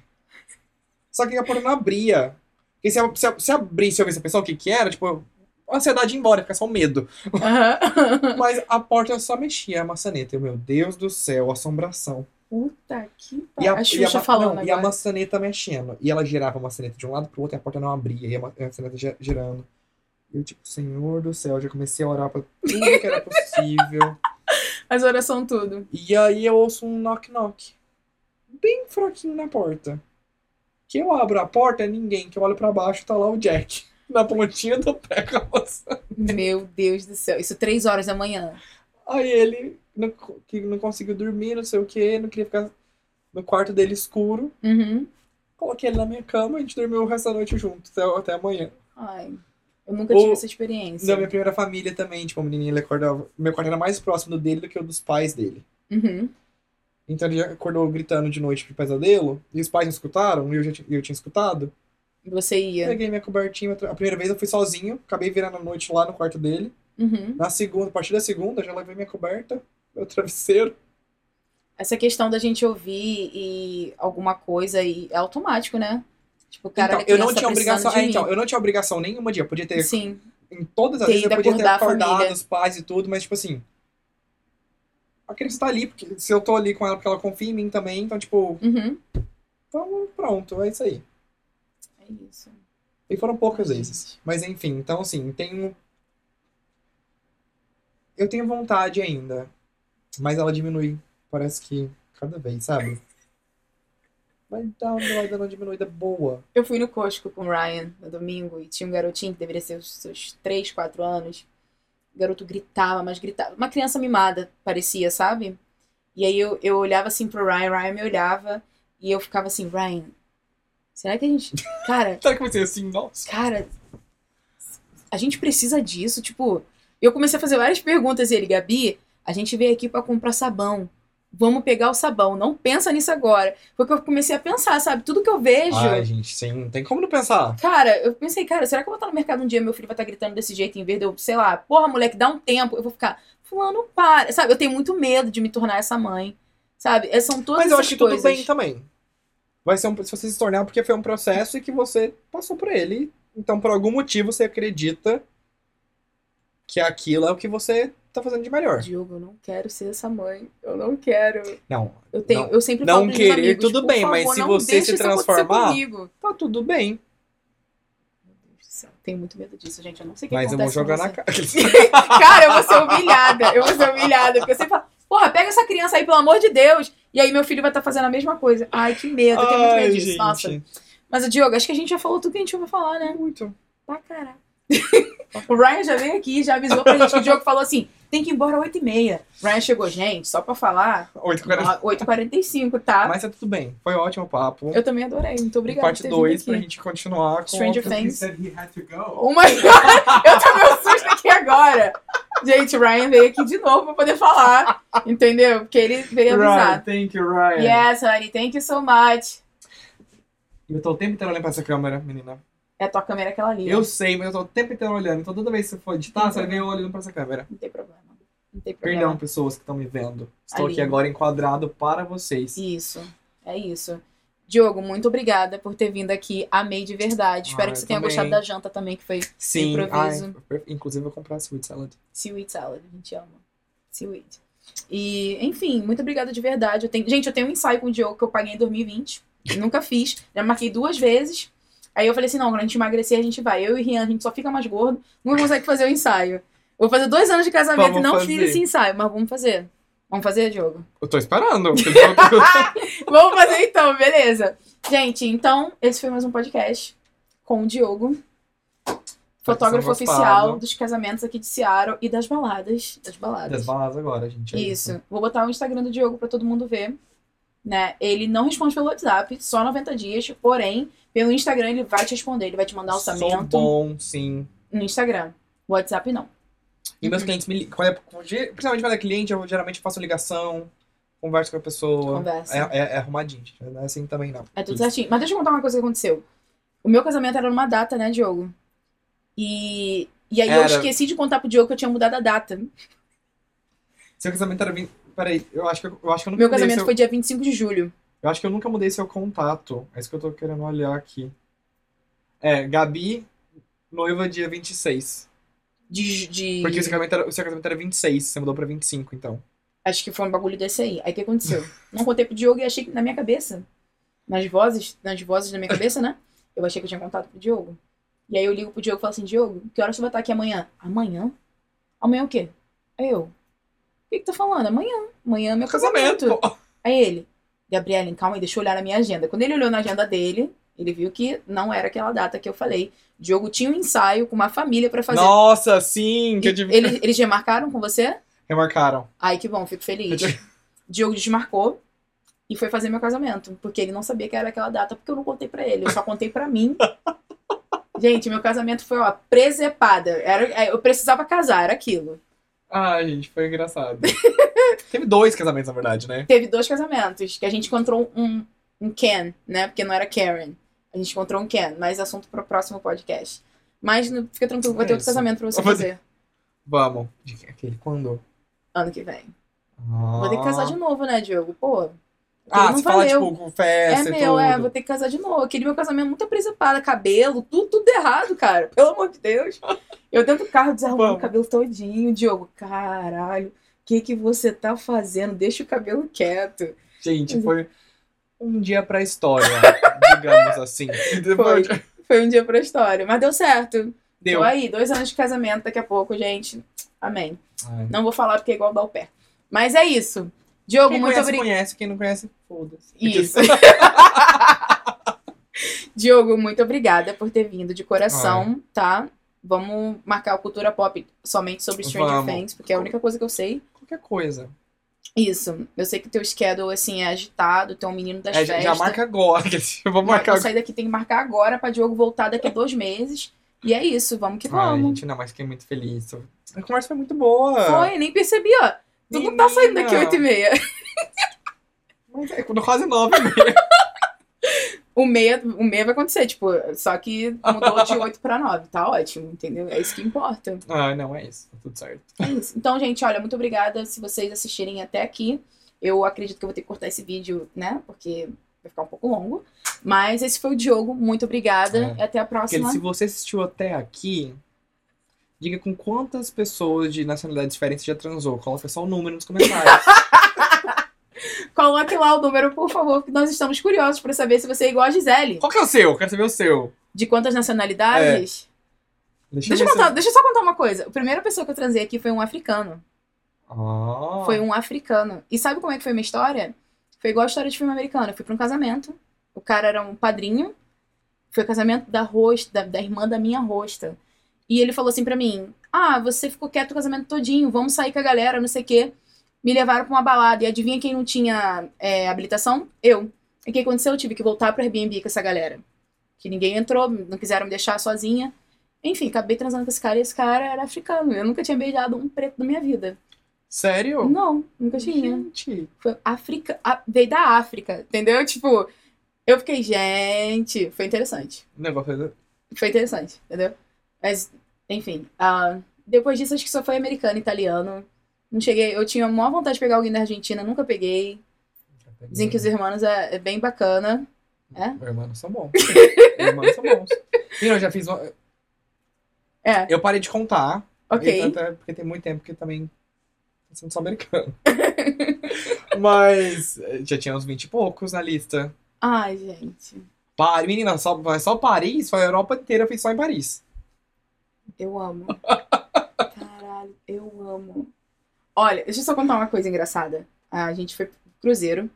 Só que a porta não abria. Porque se, a- se, a- se abrisse e eu visse a pessoa o que que era, tipo, a ansiedade ia embora, fica só o medo. Aham. Mas a porta só mexia, a maçaneta. Eu, meu Deus do céu, assombração. Puta que E pariu. a, A e Xuxa ma- falando não, e a maçaneta mexendo. E ela girava a maçaneta de um lado pro outro e a porta não abria. E a ma- a maçaneta gi- girando. E eu, tipo, Senhor do céu, já comecei a orar pra tudo que era possível. As orações tudo. E aí eu ouço um knock-knock. Bem fraquinho na porta. Que eu abro a porta, é ninguém. Que eu olho pra baixo, tá lá o Jack. Na pontinha do pé com a maçã. Meu Deus do céu. Isso três horas da manhã. Aí ele não, que não conseguiu dormir, não sei o que, não queria ficar no quarto dele escuro. Uhum. Coloquei ele na minha cama e a gente dormiu o resto da noite junto, até, até amanhã. Ai. Eu nunca O- tive essa experiência. Na minha primeira família também, tipo, o menininho ele acordava. Meu quarto era mais próximo do dele do que o dos pais dele. Uhum. Então ele acordou gritando de noite pro pesadelo, e os pais não escutaram, e eu já tinha, eu tinha escutado. Você ia. Peguei minha cobertinha. A primeira vez eu fui sozinho, acabei virando a noite lá no quarto dele. Uhum. Na segunda, a partir da segunda, já levei minha coberta, meu travesseiro. Essa questão da gente ouvir e alguma coisa e é automático, né? Tipo, cara, então, a eu não tinha obrigação. de é, então, eu não tinha obrigação nenhuma dia. Eu podia ter. Sim. Em todas as Ter vezes eu podia ter acordado os pais e tudo, mas tipo assim. A criança tá ali, porque se eu tô ali com ela porque ela confia em mim também, então, tipo, Uhum. então pronto, é isso aí. É isso. E foram poucas Ai, vezes. Mas enfim, então assim, tenho. Eu tenho vontade ainda. Mas ela diminui. Parece que cada vez, sabe? Vai dar vai dando uma diminuída boa. Eu fui no Costco com o Ryan no domingo e tinha um garotinho que deveria ser os seus 3, 4 anos. O garoto gritava, mas gritava. Uma criança mimada, parecia, sabe? E aí eu, eu olhava assim pro Ryan, Ryan me olhava e eu ficava assim, Ryan, será que a gente. Cara, Será que vai ser assim? Nossa. cara, a gente precisa disso, tipo, eu comecei a fazer várias perguntas e ele, Gabi, a gente veio aqui pra comprar sabão. Vamos pegar o sabão, não pensa nisso agora. Foi que eu comecei a pensar, sabe? Tudo que eu vejo. Ai, gente, sim, não tem como não pensar. Cara, eu pensei, cara, será que eu vou estar no mercado um dia e meu filho vai estar gritando desse jeito em vez de eu, sei lá, porra, moleque, dá um tempo, eu vou ficar, fulano, para. Sabe, eu tenho muito medo de me tornar essa mãe. Sabe? É, São todas Mas eu acho que tudo bem também. Vai ser um, se você se tornar porque foi um processo e que você passou por ele. Então, por algum motivo, você acredita que aquilo é o que você tá fazendo de melhor. Diogo, eu não quero ser essa mãe. Eu não quero. Não, Eu tenho, Não- eu sempre não falo meus querer, amigos, tudo por bem, mas favor, se não você se transformar- tá tudo bem. Meu Deus do céu, tenho muito medo disso, gente. Eu não sei o que Mas eu vou jogar na cara. Cara, eu vou ser humilhada. Eu vou ser humilhada. Porque eu sempre falo, porra, pega essa criança aí, pelo amor de Deus. E aí meu filho vai estar fazendo a mesma coisa. Ai, que medo. Eu tenho muito medo disso. gente. Nossa. Mas, o Diogo, acho que a gente já falou tudo que a gente ia falar, né? Muito. Pra caralho. o Ryan já veio aqui, já avisou pra gente que o Diogo falou assim: tem que ir embora às 8h30. Ryan chegou, gente, só pra falar, 8h40. 8h45, tá? Mas tá tudo bem. Foi um ótimo papo. Eu também adorei. Muito obrigada. Parte por ter 2 vindo pra gente continuar com Stranger Things. go. Oh! Eu tomei um susto aqui agora. Gente, o Ryan veio aqui de novo pra poder falar. Entendeu? Porque ele veio avisar. Right, thank you, Ryan. Yes, honey, thank you so much. Eu tô o tempo inteiro olhando pra essa câmera, menina. É a tua câmera aquela ali. Eu sei, mas eu tô o tempo inteiro olhando. Então toda vez que você for editar, você vai ver eu olhando pra essa câmera. Não tem problema. Não tem problema. Perdão, pessoas que estão me vendo. Estou Ali. aqui agora enquadrado para vocês. Isso. É isso. Diogo, muito obrigada por ter vindo aqui. Amei de verdade. Espero Ah, que você tenha também. gostado da janta também, que foi Sim. Improviso. Ai, inclusive, eu vou comprar sweet salad. seaweed salad. A gente ama. Seaweed. E, enfim, muito obrigada de verdade. Eu tenho... Gente, eu tenho um ensaio com o Diogo que eu paguei em 2020. Nunca fiz. Já marquei duas vezes. Aí eu falei assim: não, quando a gente emagrecer, a gente vai. Eu e Rian, a gente só fica mais gordo. Não consegue fazer o ensaio. Vou fazer dois anos de casamento Vamos e não fazer. fiz esse ensaio, mas vamos fazer. Vamos fazer, Diogo? Eu tô esperando. Vamos fazer então, beleza. Gente, então, esse foi mais um podcast com o Diogo, fotógrafo tenham oficial dos casamentos aqui de Seattle e das baladas. Das baladas. Das balas agora, gente. é Isso. Vou botar o Instagram do Diogo pra todo mundo ver. Né? Ele não responde pelo WhatsApp, só 90 dias, porém, pelo Instagram ele vai te responder, ele vai te mandar Sou orçamento bom, sim. no Instagram. WhatsApp não. E meus Uhum. clientes me ligam. é- Principalmente quando é cliente, eu geralmente faço ligação, converso com a pessoa. Conversa. É, é, é arrumadinho. Não é assim também, não. É tudo certinho. Mas deixa eu contar uma coisa que aconteceu. O meu casamento era numa data, né, Diogo? E, e aí eu Era. esqueci de contar pro Diogo que eu tinha mudado a data. Seu casamento era 20. Peraí, eu acho que eu, eu acho que eu nunca Meu casamento seu... foi dia 25 de julho. Eu acho que eu nunca mudei seu contato. É isso que eu tô querendo olhar aqui. É, Gabi, noiva dia 26. De, de... Porque o seu, casamento era, o seu casamento era 26, você mudou pra 25, então. Acho que foi um bagulho desse aí. Aí o que aconteceu? Não contei pro Diogo e achei que na minha cabeça, nas vozes, nas vozes da minha cabeça, né? Eu achei que eu tinha contado pro Diogo. E aí eu ligo pro Diogo e falo assim, Diogo, que hora você vai estar aqui amanhã? Amanhã? Amanhã o quê? Aí eu, o que que tá falando? Amanhã. Amanhã é meu casamento. Casamento! Aí ele, Gabriela, calma aí, deixa eu olhar na minha agenda. Quando ele olhou na agenda dele, ele viu que não era aquela data que eu falei. Diogo tinha um ensaio com uma família pra fazer. Nossa, sim! Que eu eles, eles já marcaram com você? Remarcaram. Ai, que bom, fico feliz. Eu Diogo desmarcou e foi fazer meu casamento. Porque ele não sabia que era aquela data, porque eu não contei pra ele. Eu só contei pra mim. Gente, meu casamento foi, ó, presepada. Era, é, eu precisava casar, era aquilo. Ai, gente, foi engraçado. Teve dois casamentos, na verdade, né? Teve dois casamentos, que a gente encontrou um, um Ken, né? Porque não era Karen. A gente encontrou um Ken, mas assunto pro próximo podcast. Mas não- fica tranquilo, vai ter É outro casamento pra você fazer- Vamos. Aquele, quando? ano que vem. Ah. Vou ter que casar de novo, né, Diogo? Pô. Ah, não fala, valeu. tipo, festa É meu, tudo. é, vou ter que casar de novo. Aquele meu casamento muito presepada, cabelo, tudo, tudo errado, cara. Pelo amor de Deus. Eu dentro do carro desarrumando o cabelo todinho. Diogo, caralho, o que que você tá fazendo? Deixa o cabelo quieto. Gente, foi um dia pra história, digamos assim. Foi. Foi um dia pra história, mas deu certo. Deu. Tô aí, dois anos de casamento daqui a pouco, gente. Amém. Ai. Não vou falar porque é igual dar o pé. Mas é isso. Diogo, Quem muito conhece, obrigada. conhece. Quem não conhece, foda-se. Isso. Diogo, muito obrigada por ter vindo de coração, tá? Vamos marcar o Cultura Pop somente sobre Stranger Vamos. Things, porque é a única coisa que eu sei. Qualquer coisa. Isso. Eu sei que teu schedule, assim, é agitado, tem um menino das É, festas. já marca agora. Eu vou marcar Vou sair daqui, tem que marcar agora pra Diogo voltar daqui a dois meses. E é isso, vamos que Ai, vamos. gente, não, mas fiquei muito feliz. A conversa foi muito boa. Foi, nem percebi, ó. Tu não tá saindo daqui oito e meia. Mas é quase nove e meia. O meia, o meia vai acontecer, tipo, só que mudou de 8 pra 9, tá ótimo, entendeu? É isso que importa. Ah, não, é isso. Tá tudo certo. É isso. Então, gente, olha, muito obrigada se vocês assistirem até aqui. Eu acredito que eu vou ter que cortar esse vídeo, né? Porque vai ficar um pouco longo. Mas esse foi o Diogo. Muito obrigada. É. E até a Porque próxima. se você assistiu até aqui, diga com quantas pessoas de nacionalidades diferentes já transou. Coloca só o número nos comentários. Coloque lá o número, por favor, que nós estamos curiosos pra saber se você é igual a Gisele. Qual que é o seu? Quero saber o seu. De quantas nacionalidades? Deixa, Deixa, eu contar, deixa eu só contar uma coisa. A primeira pessoa que eu transei aqui foi um africano. Ah. Foi um africano. E sabe como é que foi a minha história? Foi igual a história de filme americano. Eu fui pra um casamento. O cara era um padrinho. Foi o casamento da rosta, da, da irmã da minha rosta. E ele falou assim pra mim: Ah, você ficou quieto o casamento todinho, vamos sair com a galera, não sei o quê. Me levaram pra uma balada. E adivinha quem não tinha é, habilitação? Eu. E o que aconteceu? Eu tive que voltar pro Airbnb com essa galera. Que ninguém entrou, não quiseram me deixar sozinha. Enfim, acabei transando com esse cara e esse cara era africano. Eu nunca tinha beijado um preto na minha vida. Sério? Não, nunca tinha. Gente. Foi África, a- veio da África, entendeu? Tipo, eu fiquei, gente, foi interessante. O negócio é... Foi interessante, entendeu? Mas, enfim, ah, depois disso acho que só foi americano, italiano. Não cheguei, eu tinha a maior vontade de pegar alguém da Argentina, nunca peguei. Dizem que os irmãos é, é bem bacana. É? Irmãos são bons. Irmãos são bons. E eu já fiz uma... É, Eu parei de contar. ok. Até porque tem muito tempo que também tá sendo só americano. Mas eh, já tinha uns 20 e poucos na lista. Ai, gente. Paris, menina, só, só Paris, foi a Europa inteira, fiz só em Paris. Eu amo. Caralho, eu amo. Olha, deixa eu só contar uma coisa engraçada. A gente foi pro cruzeiro.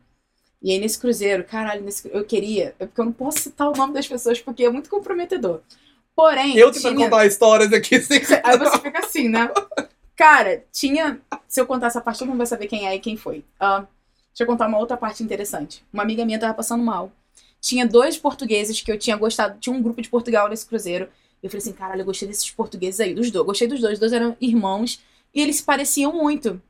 E aí, nesse cruzeiro, caralho, nesse, eu queria. é Porque eu não posso citar o nome das pessoas porque é muito comprometedor. Porém. Eu tentando tinha- contar histórias aqui sem Aí você fica assim, né? Cara, tinha. Se eu contar essa parte, todo mundo vai saber quem é e quem foi. Ah, deixa eu contar uma outra parte interessante. Uma amiga minha tava passando mal. Tinha dois portugueses que eu tinha gostado. Tinha um grupo de Portugal nesse cruzeiro. Eu falei assim, caralho, eu gostei desses portugueses aí, dos dois. Gostei dos dois. Os dois eram irmãos. E eles se pareciam muito.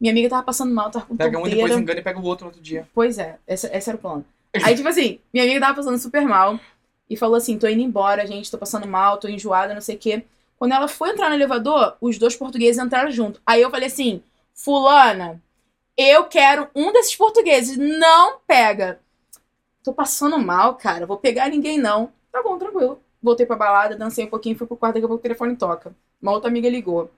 Minha amiga tava passando mal, tava com Pega um, depois engana e pega o outro no outro dia. Pois é, esse, esse era o plano. Aí, tipo assim, minha amiga tava passando super mal e falou assim: tô indo embora, gente, tô passando mal, tô enjoada, não sei o quê. Quando ela foi entrar no elevador, os dois portugueses entraram junto. Aí eu falei assim: Fulana, eu quero um desses portugueses, não pega. Tô passando mal, cara, vou pegar ninguém não. Tá bom, tranquilo. Voltei pra balada, dancei um pouquinho, fui pro quarto, daqui a pouco o telefone toca. Uma outra amiga ligou.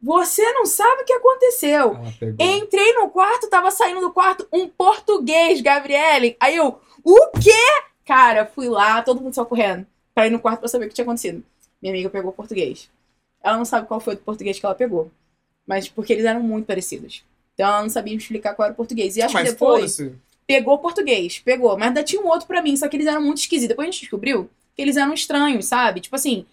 Você não sabe o que aconteceu. Entrei no quarto, tava saindo do quarto um português, Gabriele. Aí eu, o quê? Cara, fui lá, todo mundo só correndo pra ir no quarto pra saber o que tinha acontecido. Minha amiga pegou português. Ela não sabe qual foi o português que ela pegou. Mas porque eles eram muito parecidos. Então ela não sabia me explicar qual era o português. E acho que Mas depois foda-se. pegou português, pegou. Mas ainda tinha um outro pra mim, só que eles eram muito esquisitos. Depois a gente descobriu que eles eram estranhos, sabe? Tipo assim,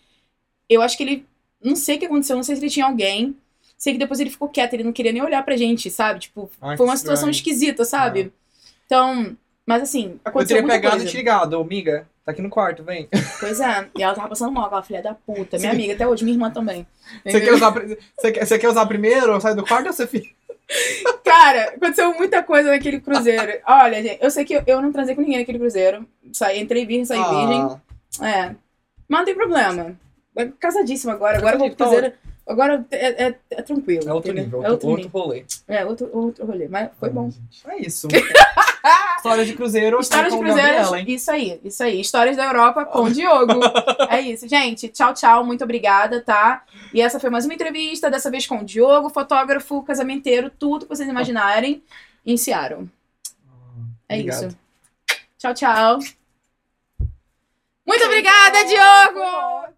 eu acho que ele. Não sei o que aconteceu, não sei se ele tinha alguém. Sei que depois ele ficou quieto, ele não queria nem olhar pra gente, sabe? Tipo, Ai, foi uma situação estranho. esquisita, sabe? Então, mas assim, Eu aconteceu teria muita pegado coisa. e te ligado, amiga. Tá aqui no quarto, vem. Pois é, e ela tava passando mal, aquela filha da puta. Minha Sim. amiga até hoje, minha irmã também. Você quer, usar, você, quer, você quer usar primeiro? Sai do quarto ou você fica? Cara, aconteceu muita coisa naquele cruzeiro. Olha, gente, eu sei que eu, eu não transei com ninguém naquele cruzeiro. Saí, entrei virgem, saí virgem. Ah, É. Mas não tem problema. É casadíssima agora. Agora vou cruzeiro. Agora é, é- é tranquilo. é outro entendeu? nível, É outro, outro outro nível. rolê. É, outro, outro rolê. Mas foi bom. É isso. História de cruzeiro. História de hein? isso aí, isso aí. Histórias da Europa com o Diogo. é isso, gente. Tchau, tchau. Muito obrigada, tá? E essa foi mais uma entrevista, dessa vez com o Diogo, fotógrafo, casamenteiro, tudo que vocês imaginarem em Seattle. É Obrigado. isso. Tchau, tchau. Muito obrigada, Diogo!